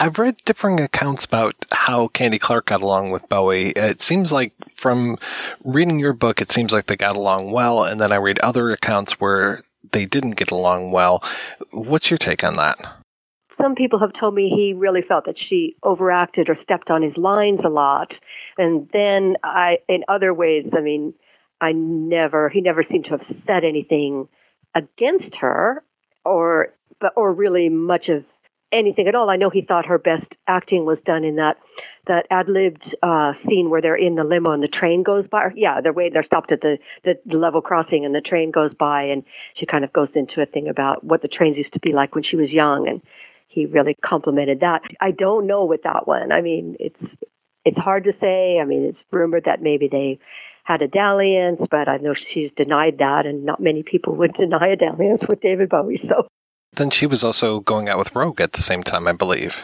I've read differing accounts about how Candy Clark got along with Bowie. It seems like from reading your book, it seems like they got along well, and then I read other accounts where they didn't get along well. What's your take on that? Some people have told me he really felt that she overacted or stepped on his lines a lot. And then I, in other ways, I mean, I never, he never seemed to have said anything against her or, but, or really much of anything at all. I know he thought her best acting was done in that, that ad-libbed, uh, scene where they're in the limo and the train goes by. Yeah, they're waiting, they're stopped at the, the level crossing and the train goes by and she kind of goes into a thing about what the trains used to be like when she was young and, he really complimented that. I don't know with that one. I mean, it's it's hard to say. I mean, it's rumored that maybe they had a dalliance, but I know she's denied that, and not many people would deny a dalliance with David Bowie. So then she was also going out with Roeg at the same time, I believe.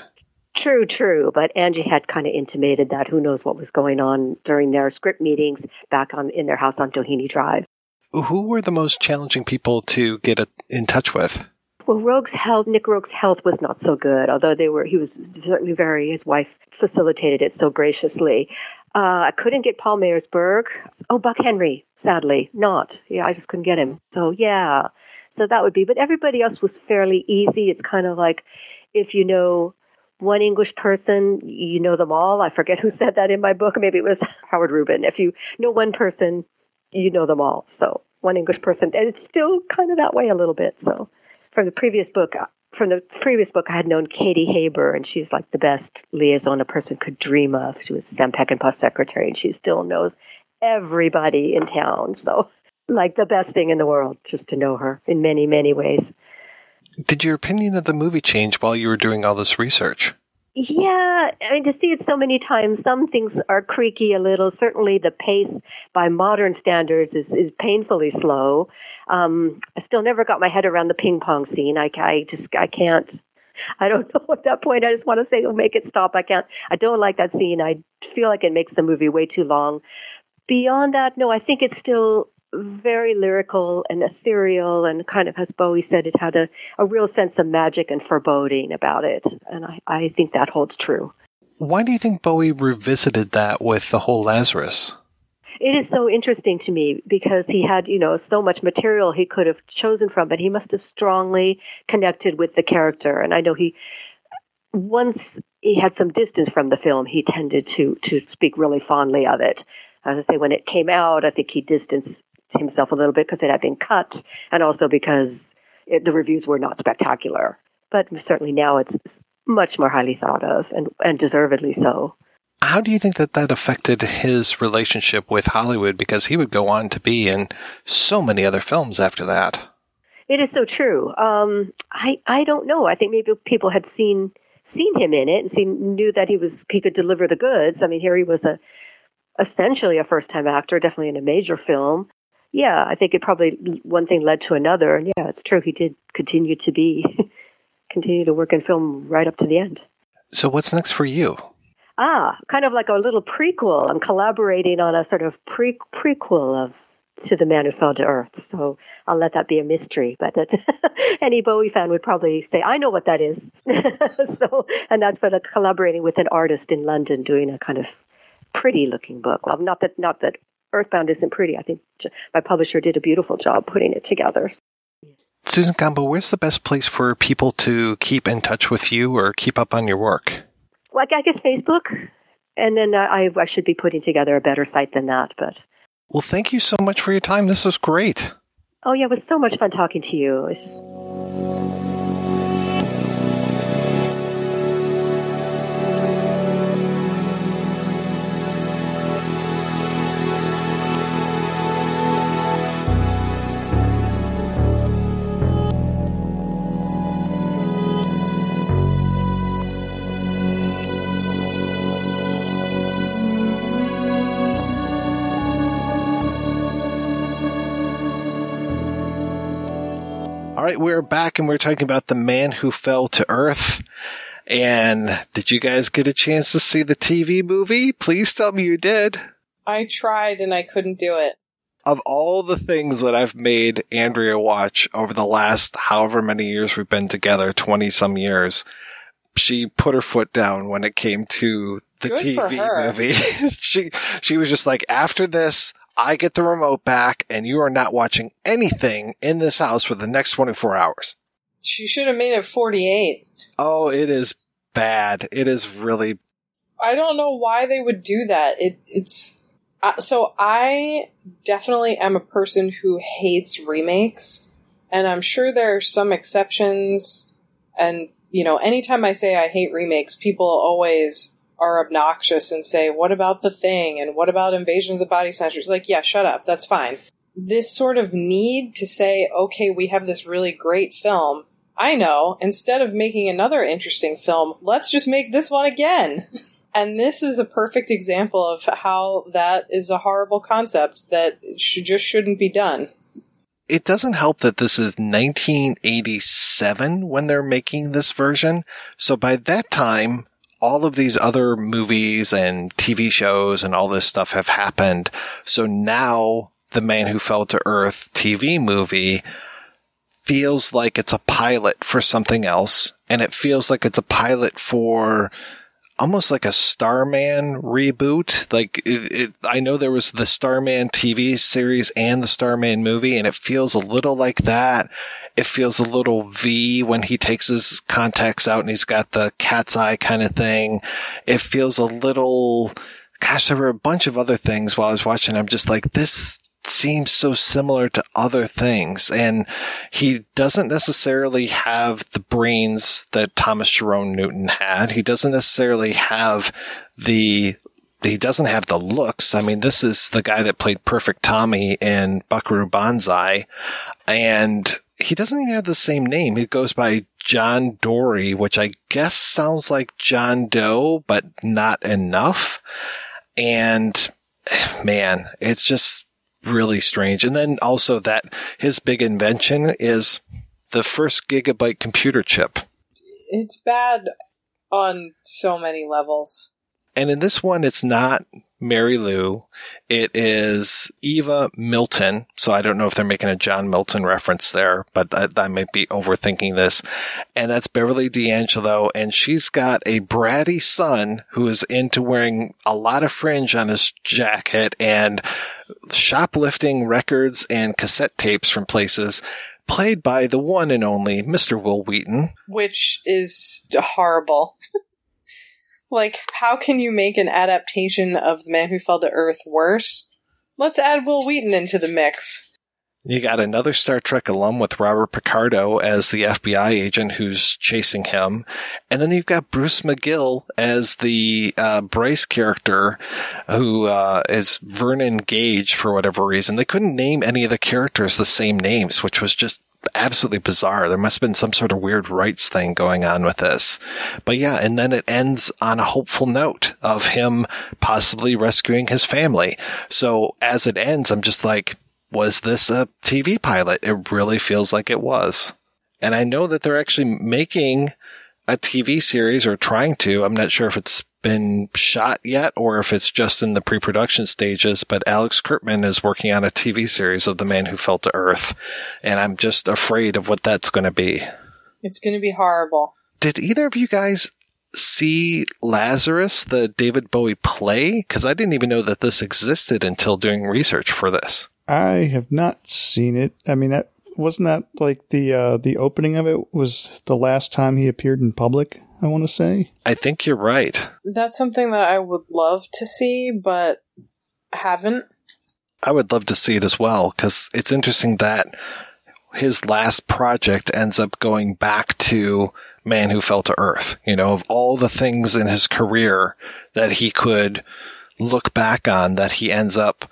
True, true. But Angie had kind of intimated that who knows what was going on during their script meetings back on in their house on Doheny Drive. Who were the most challenging people to get in touch with? Well, Roeg's health, Nick Roeg's health was not so good, although they were, he was certainly very, his wife facilitated it so graciously. Uh, I couldn't get Paul Mayersberg. Oh, Buck Henry, sadly, not. Yeah, I just couldn't get him. So, yeah. So that would be, but everybody else was fairly easy. It's kind of like if you know one English person, you know them all. I forget who said that in my book. Maybe it was Howard Rubin. If you know one person, you know them all. So one English person, and it's still kind of that way a little bit. So from the previous book, uh, from the previous book, I had known Katy Haber, and she's like the best liaison a person could dream of. She was Sam Peckinpah's secretary, and she still knows everybody in town. So, like the best thing in the world, just to know her in many, many ways. Did your opinion of the movie change while you were doing all this research? Yeah, I mean, to see it so many times, some things are creaky a little. Certainly, the pace by modern standards is, is painfully slow. Um, I still never got my head around the ping pong scene. I, I just, I can't. I don't know at that point. I just want to say, oh, make it stop. I can't. I don't like that scene. I feel like it makes the movie way too long. Beyond that, no, I think it's still very lyrical and ethereal and kind of, as Bowie said, it had a, a real sense of magic and foreboding about it. And I, I think that holds true. Why do you think Bowie revisited that with the whole Lazarus? It is so interesting to me because he had, you know, so much material he could have chosen from, but he must have strongly connected with the character. And I know he, once he had some distance from the film, he tended to to speak really fondly of it. As I say, when it came out, I think he distanced himself a little bit because it had been cut, and also because it, the reviews were not spectacular. But certainly now it's much more highly thought of, and and deservedly so. How do you think that that affected his relationship with Hollywood? Because he would go on to be in so many other films after that. It is so true. Um, I I don't know. I think maybe people had seen seen him in it and seen knew that he was he could deliver the goods. I mean, here he was a essentially a first time actor, definitely in a major film. Yeah, I think it probably one thing led to another, and yeah, it's true. He did continue to be continue to work in film right up to the end. So what's next for you? Ah, kind of like a little prequel. I'm collaborating on a sort of pre prequel of to the man who fell to earth. So I'll let that be a mystery. But that any Bowie fan would probably say, "I know what that is." so, and that's for collaborating with an artist in London doing a kind of pretty looking book. Well, not that not that Earthbound isn't pretty. I think my publisher did a beautiful job putting it together. Susan Compo, where's the best place for people to keep in touch with you or keep up on your work? Well, I guess Facebook, and then uh, I, I should be putting together a better site than that. But well, thank you so much for your time. This was great. Oh yeah, it was so much fun talking to you. All right, we're back and we're talking about the man who fell to earth. And did you guys get a chance to see the TV movie? Please tell me you did. I tried and I couldn't do it. Of all the things that I've made Andrea watch over the last however many years we've been together, 20 some years, she put her foot down when it came to the Good TV movie. she, she was just like, after this, I get the remote back and you are not watching anything in this house for the next 24 hours. She should have made it 48. Oh, it is bad. It is really I don't know why they would do that. It, it's uh, so I definitely am a person who hates remakes, and I'm sure there are some exceptions. And you know, anytime I say I hate remakes, people always are obnoxious and say, "What about the thing?" and "What about Invasion of the Body Snatchers?" Like, yeah, shut up. That's fine. This sort of need to say, "Okay, we have this really great film." I know. Instead of making another interesting film, let's just make this one again. And this is a perfect example of how that is a horrible concept that should, just shouldn't be done. it doesn't help that this is 1987 when they're making this version. So by that time, all of these other movies and TV shows and all this stuff have happened. So now the man who fell to earth TV movie feels like it's a pilot for something else. And it feels like it's a pilot for almost like a Starman reboot. Like it, it, I know there was the Starman TV series and the Starman movie, and it feels a little like that. It feels a little V when he takes his contacts out and he's got the cat's eye kind of thing. It feels a little, gosh, there were a bunch of other things while I was watching. I'm just like, this seems so similar to other things. And he doesn't necessarily have the brains that Thomas Jerome Newton had. He doesn't necessarily have the he doesn't have the looks. I mean, this is the guy that played Perfect Tommy in Buckaroo Banzai. And he doesn't even have the same name. He goes by John Dory, which I guess sounds like John Doe, but not enough. And man, it's just really strange. And then also that his big invention is the first gigabyte computer chip. It's bad on so many levels. And in this one, it's not Mary Lou. It is Eva Milton. So I don't know if they're making a John Milton reference there, but I, I might be overthinking this. And that's Beverly D'Angelo. And she's got a bratty son who is into wearing a lot of fringe on his jacket and shoplifting records and cassette tapes from places played by the one and only Mr. Wil Wheaton. which is horrible. like, how can you make an adaptation of The Man Who Fell to Earth worse? Let's add Wil Wheaton into the mix. You got another Star Trek alum with Robert Picardo as the FBI agent who's chasing him. And then you've got Bruce McGill as the uh, Bryce character who uh, is Vernon Gage for whatever reason. They couldn't name any of the characters the same names, which was just absolutely bizarre. There must have been some sort of weird rights thing going on with this. But yeah, and then it ends on a hopeful note of him possibly rescuing his family. So as it ends, I'm just like, was this a TV pilot? It really feels like it was. And I know that they're actually making a TV series or trying to. I'm not sure if it's been shot yet or if it's just in the pre-production stages, but Alex Kurtzman is working on a TV series of The Man Who Fell to Earth. And I'm just afraid of what that's going to be. It's going to be horrible. Did either of you guys see Lazarus, the David Bowie play? Because I didn't even know that this existed until doing research for this. I have not seen it. I mean, that wasn't that like the uh, the opening of it was the last time he appeared in public. I want to say. I think you're right. That's something that I would love to see, but haven't. I would love to see it as well because it's interesting that his last project ends up going back to Man Who Fell to Earth. You know, of all the things in his career that he could look back on, that he ends up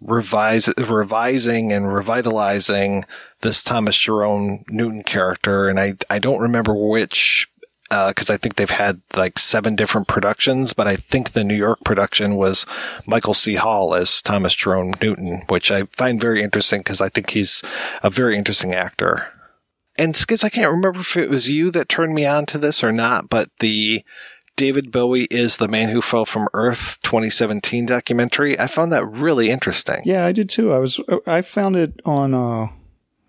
revise, revising and revitalizing this Thomas Jerome Newton character. And I, I don't remember which because uh, I think they've had like seven different productions, but I think the New York production was Michael C. Hall as Thomas Jerome Newton, which I find very interesting because I think he's a very interesting actor. And Skizz, I can't remember if it was you that turned me on to this or not, but the David Bowie is the man who fell from Earth 2017 documentary. I found that really interesting. Yeah, I did too. I was I found it on uh,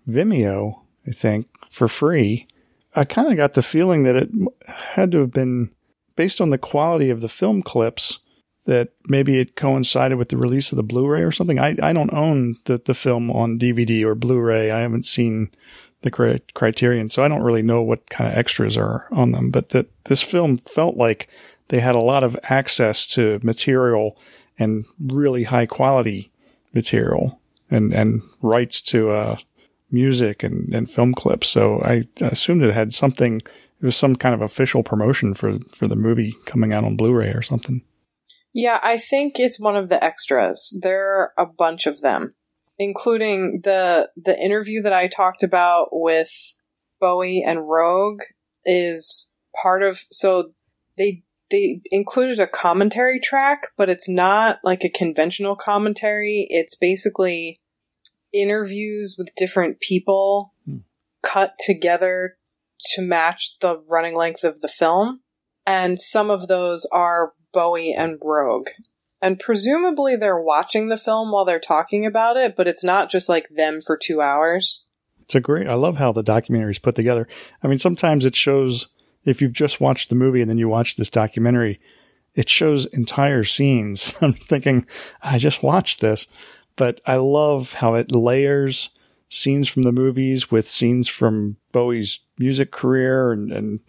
Vimeo, I think, for free I kind of got the feeling that it had to have been based on the quality of the film clips that maybe it coincided with the release of the Blu-ray or something. I, I don't own the, the film on DVD or Blu-ray. I haven't seen the criterion, so I don't really know what kind of extras are on them. But that this film felt like they had a lot of access to material and really high quality material and, and rights to, uh, music and, and film clips. So I assumed it had something, it was some kind of official promotion for, for the movie coming out on Blu-ray or something. Yeah, I think it's one of the extras. There are a bunch of them, including the the interview that I talked about with Bowie and Roeg is part of so they they included a commentary track, but it's not like a conventional commentary. It's basically interviews with different people hmm. cut together to match the running length of the film. And some of those are Bowie and Roeg. And presumably they're watching the film while they're talking about it, but it's not just like them for two hours. It's a great, I love how the documentary is put together. I mean, sometimes it shows, if you've just watched the movie and then you watch this documentary, it shows entire scenes. I'm thinking, I just watched this but I love how it layers scenes from the movies with scenes from Bowie's music career and, and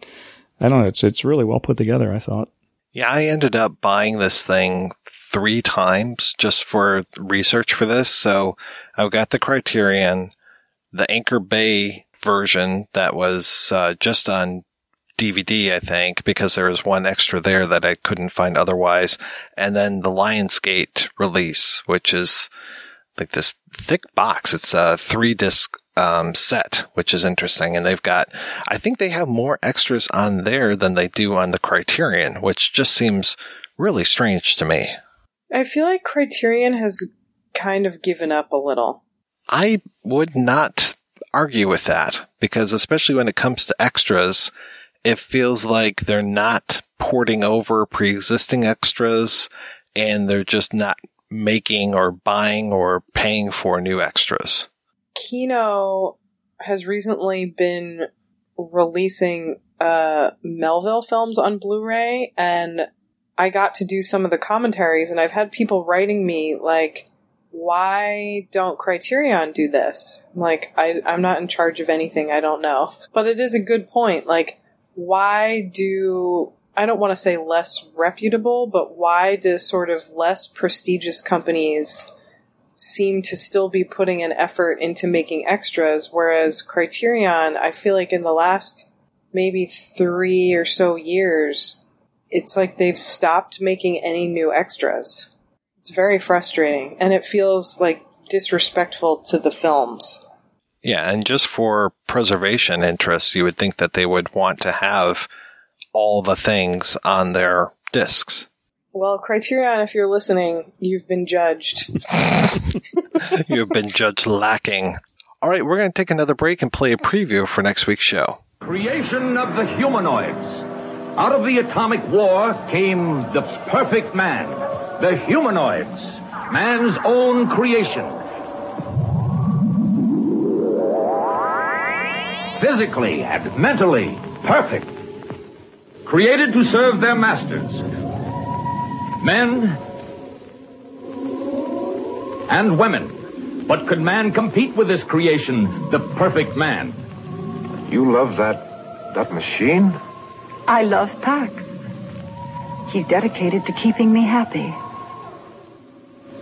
I don't know, it's it's really well put together, I thought. Yeah, I ended up buying this thing three times just for research for this. So I've got the Criterion, the Anchor Bay version that was uh, just on DVD, I think, because there was one extra there that I couldn't find otherwise. And then the Lionsgate release, which is like this thick box. It's a three disc um, set, which is interesting. And they've got, I think they have more extras on there than they do on the Criterion, which just seems really strange to me. I feel like Criterion has kind of given up a little. I would not argue with that because especially when it comes to extras, it feels like they're not porting over pre-existing extras and they're just not making or buying or paying for new extras. Kino has recently been releasing uh, Melville films on Blu-ray and I got to do some of the commentaries and I've had people writing me like why don't Criterion do this? Like I I'm not in charge of anything, I don't know. But it is a good point. Like why do I don't want to say less reputable, but why do sort of less prestigious companies seem to still be putting an effort into making extras, whereas Criterion, I feel like in the last maybe three or so years, it's like they've stopped making any new extras. It's very frustrating, and it feels like disrespectful to the films. Yeah, and just for preservation interests, you would think that they would want to have all the things on their discs. Well, Criterion, if you're listening, you've been judged. you've been judged lacking. All right, we're going to take another break and play a preview for next week's show. Creation of the humanoids. Out of the atomic war came the perfect man, the humanoids, man's own creation. Physically and mentally perfect. Created to serve their masters. Men and women. But could man compete with this creation, the perfect man? You love that that machine? I love Pax. He's dedicated to keeping me happy.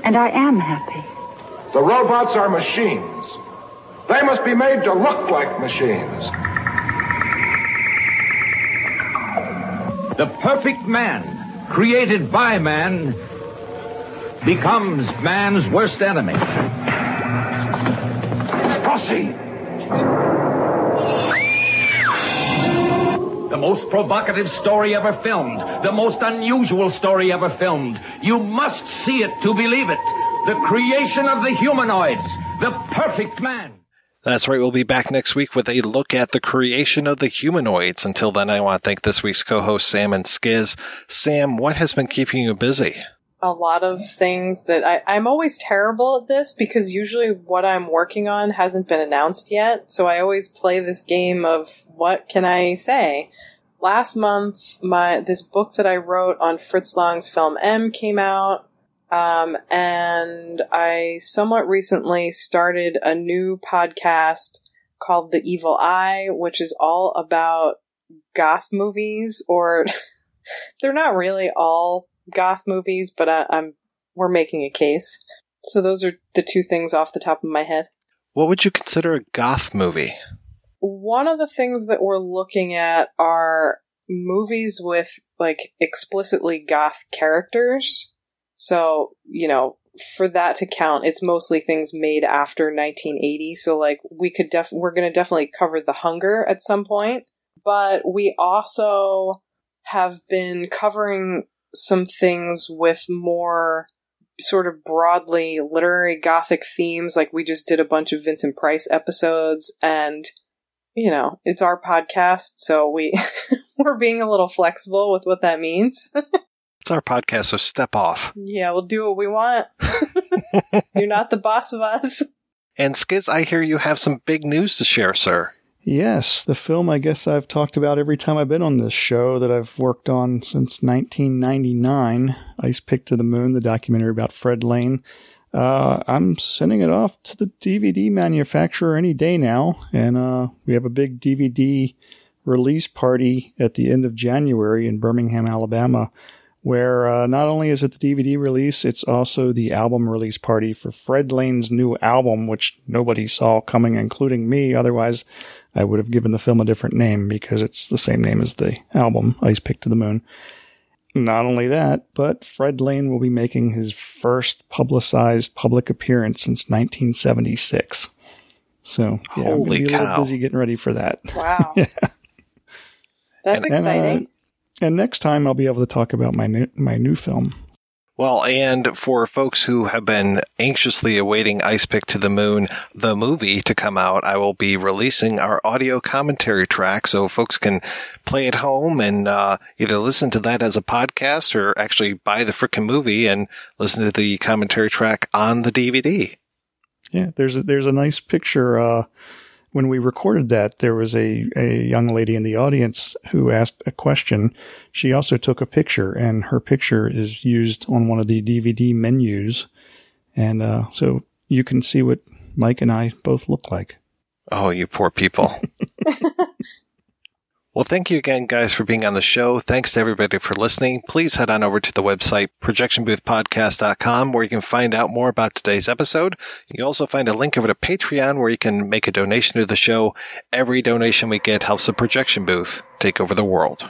And I am happy. The robots are machines. They must be made to look like machines. The perfect man, created by man, becomes man's worst enemy. Proceed. The most provocative story ever filmed. The most unusual story ever filmed. You must see it to believe it. The creation of the humanoids. The perfect man. That's right. We'll be back next week with a look at the creation of the humanoids. Until then, I want to thank this week's co-host, Samm and Skizz. Samm, what has been keeping you busy? a lot of things that I, I'm always terrible at this because usually what I'm working on hasn't been announced yet. So I always play this game of what can I say? Last month, my this book that I wrote on Fritz Lang's film M came out. Um, and I somewhat recently started a new podcast called The Evil Eye, which is all about goth movies, or they're not really all goth movies, but I, I'm we're making a case. So those are the two things off the top of my head. What would you consider a goth movie? One of the things that we're looking at are movies with like explicitly goth characters. So, you know, for that to count, it's mostly things made after 1980. So like we could def we're going to definitely cover The Hunger at some point, but we also have been covering some things with more sort of broadly literary gothic themes like we just did a bunch of Vincent Price episodes and you know, it's our podcast, so we we're being a little flexible with what that means. it's our podcast, so step off. Yeah, we'll do what we want. You're not the boss of us. And Skizz, I hear you have some big news to share, sir. Yes, the film I guess I've talked about every time I've been on this show that I've worked on since 1999, Ice Pick to the Moon, the documentary about Fred Lane. Uh, I'm sending it off to the DVD manufacturer any day now, and uh, we have a big DVD release party at the end of January in Birmingham, Alabama, where uh, not only is it the DVD release, it's also the album release party for Fred Lane's new album, which nobody saw coming, including me. Otherwise, I would have given the film a different name because it's the same name as the album, Ice Pick to the Moon. Not only that, but Fred Lane will be making his first publicized public appearance since 1976. So, yeah, I'm going to be a cow. little busy getting ready for that. Wow. yeah. That's And, uh, exciting. and next time I'll be able to talk about my new, my new film. Well, and for folks who have been anxiously awaiting Ice Pick to the Moon, the movie to come out, I will be releasing our audio commentary track so folks can play at home and uh, either listen to that as a podcast or actually buy the frickin' movie and listen to the commentary track on the DVD. Yeah, there's a, there's a nice picture. Uh, when we recorded that, there was a, a young lady in the audience who asked a question. She also took a picture, and her picture is used on one of the DVD menus. And uh, so you can see what Mike and I both look like. Oh, you poor people. well, thank you again, guys, for being on the show. Thanks to everybody for listening. Please head on over to the website, projectionboothpodcast.com, where you can find out more about today's episode. You also find a link over to Patreon, where you can make a donation to the show. Every donation we get helps the projection booth take over the world.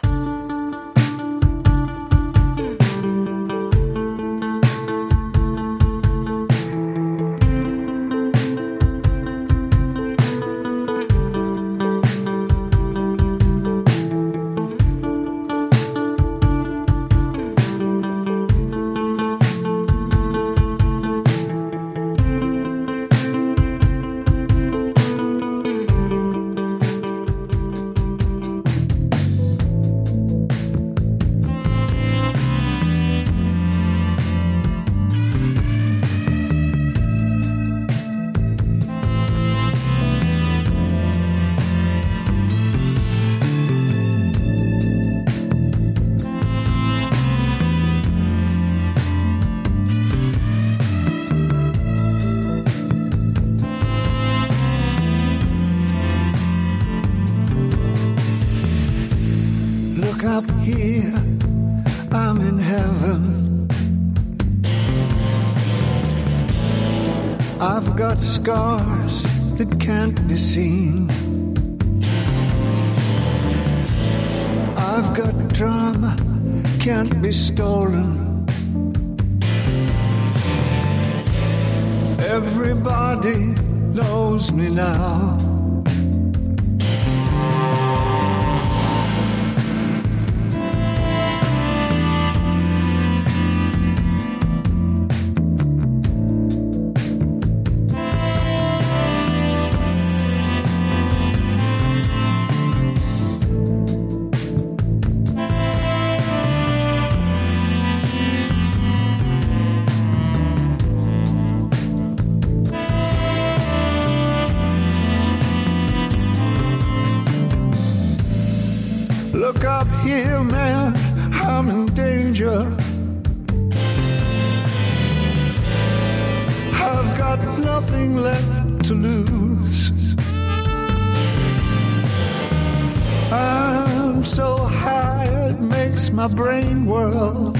my brain whirl.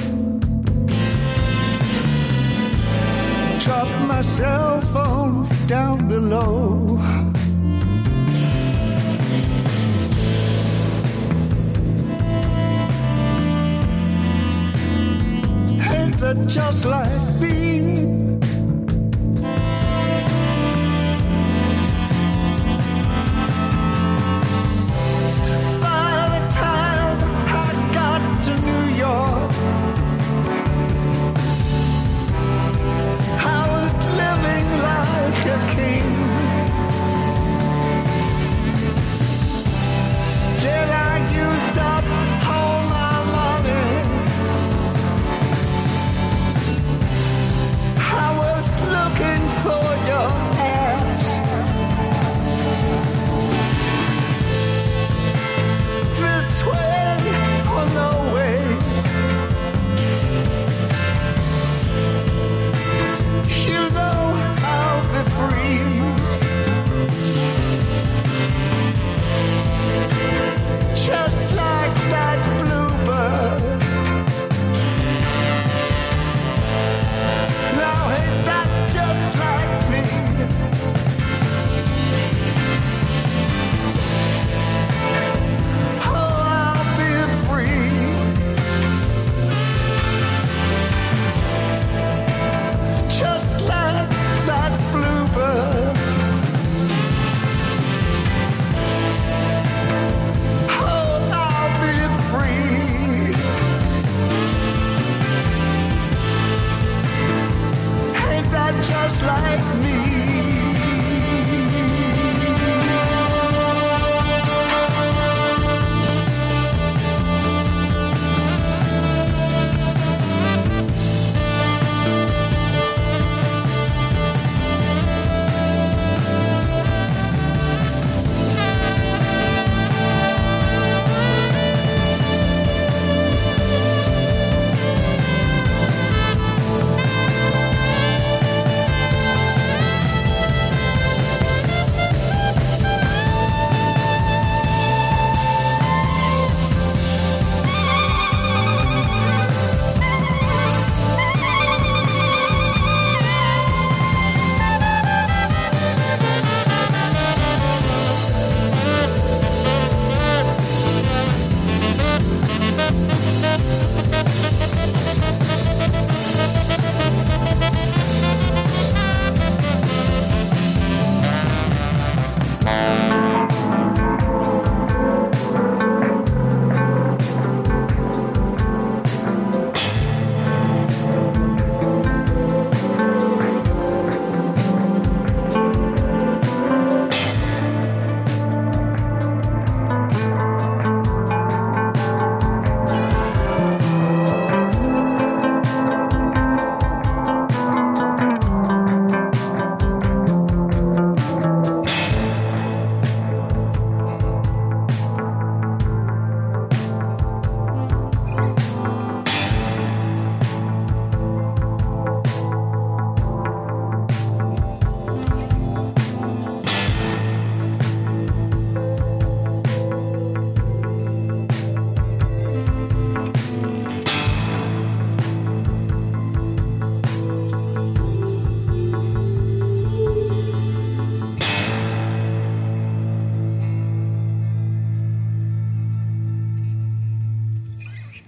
Drop my cell phone down below. Hate that just like being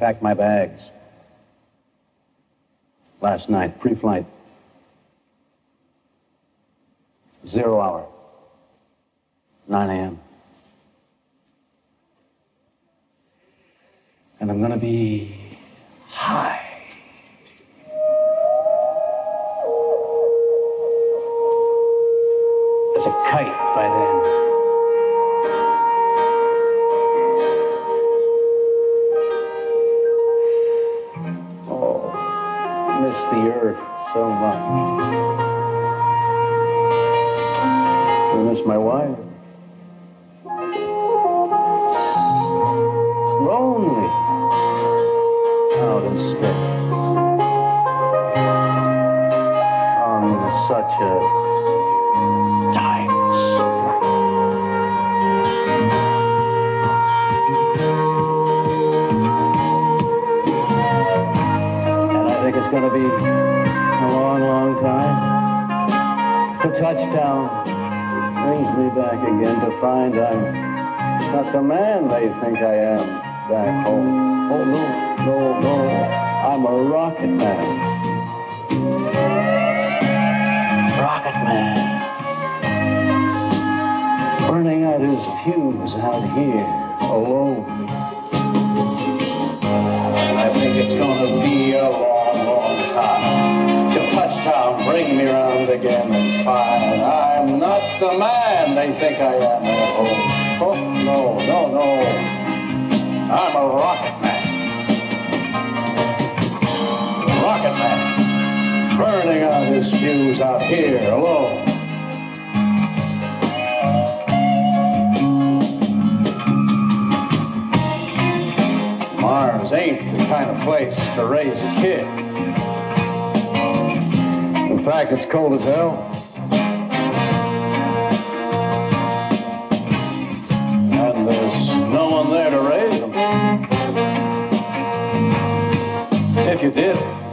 packed my bags. Last night, pre flight. Ain't the kind of place to raise a kid. In fact, it's cold as hell. And there's no one there to raise them. If you did.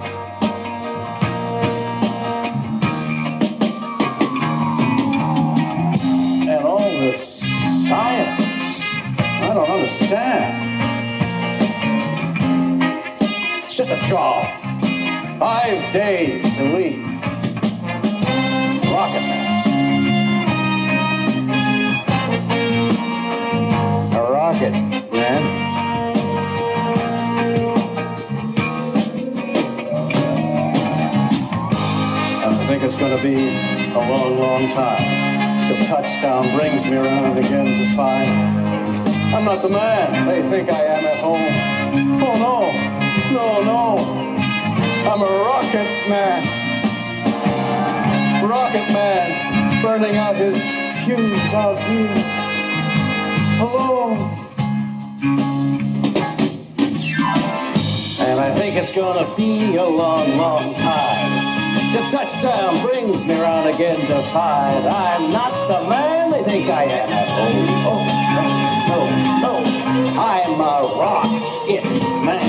Job. Five days a week. Rocket man. A rocket man. I think it's going to be a long, long time. The touchdown brings me around again to find I'm not the man they think I am at home. Oh no, no, no. I'm a rocket man. Rocket man burning out his fuse out here. Alone. And I think it's gonna be a long, long time. The touchdown brings me around again to find I'm not the man they think I am home. Oh, no, no, no. I'm a rocket man.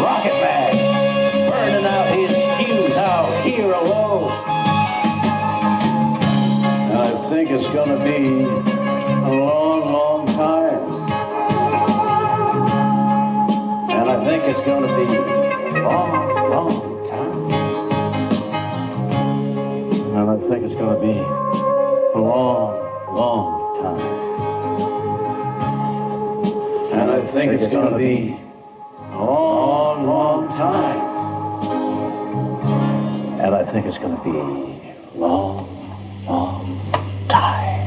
Rocket man. Burning out his fuse out here alone. And I think it's gonna be a long, long time. And I think it's gonna be a long, long time. And I think it's gonna be a long, long time. And I think it's gonna be be long, long time.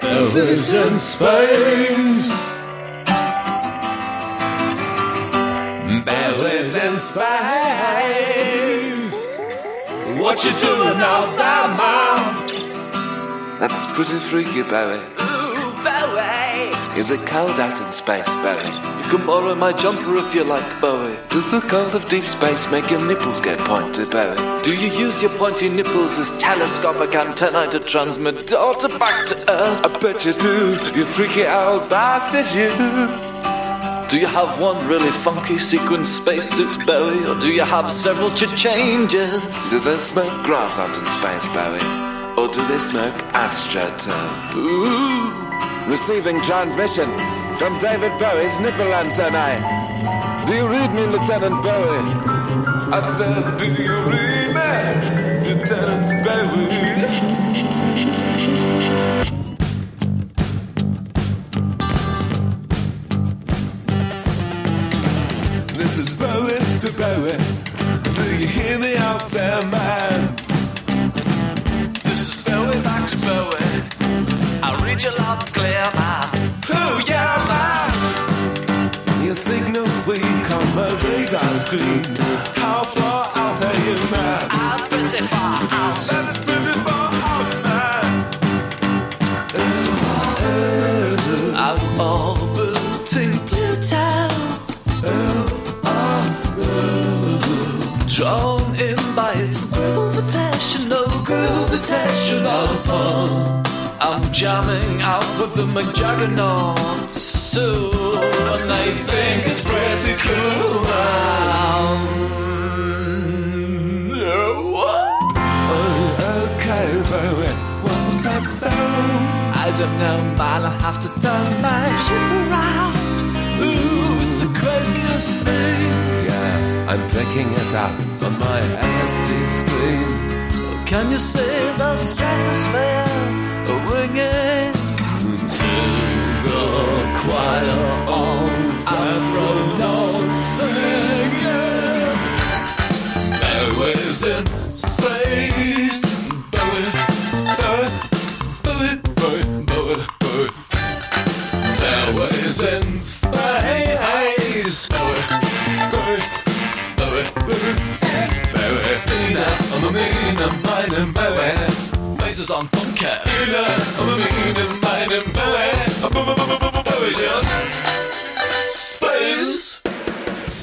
Bellies in space. Bellies in space. What you doing out there, mom? That's pretty freaky, Barry. Ooh, Bowie. Is it cold out in space, Barry? You can borrow my jumper if you like, Bowie. Does the cold of deep space make your nipples get pointed, Barry? Do you use your pointy nipples as telescopic antennae to transmit data back to Earth? I bet you do, you freaky old bastard, you. Do you have one really funky sequin spacesuit, Bowie? Or do you have several changes? Do they smoke grass out in space, Bowie? Or do they smoke astroturf? Ooh. Receiving transmission from David Bowie's nipple antennae. Do you read me, Lieutenant Bowie? I said, do you read me, Lieutenant Bowie? To. Do you hear me out there, man? This is Bowie back to Bowie. I read your and clear, man. Oh, yeah, man. Your signals weak on my radar screen. I'm out with the McJaggernauts soon, and they think it's pretty cool. Oh, okay, Bowie. What's that sound? I don't know, man. I have to turn my ship around. Ooh, it's the craziest thing. Yeah, I'm picking it up on my LSD screen. Can you see the stratosphere ringing to the choir of astronauts singing? Bowie's in space. Bowie, Bowie, Bowie, Bowie, Bowie, in space. Bowie, Bowie, Bowie, Bowie. Bowie, I'm a mine and Faces on in space.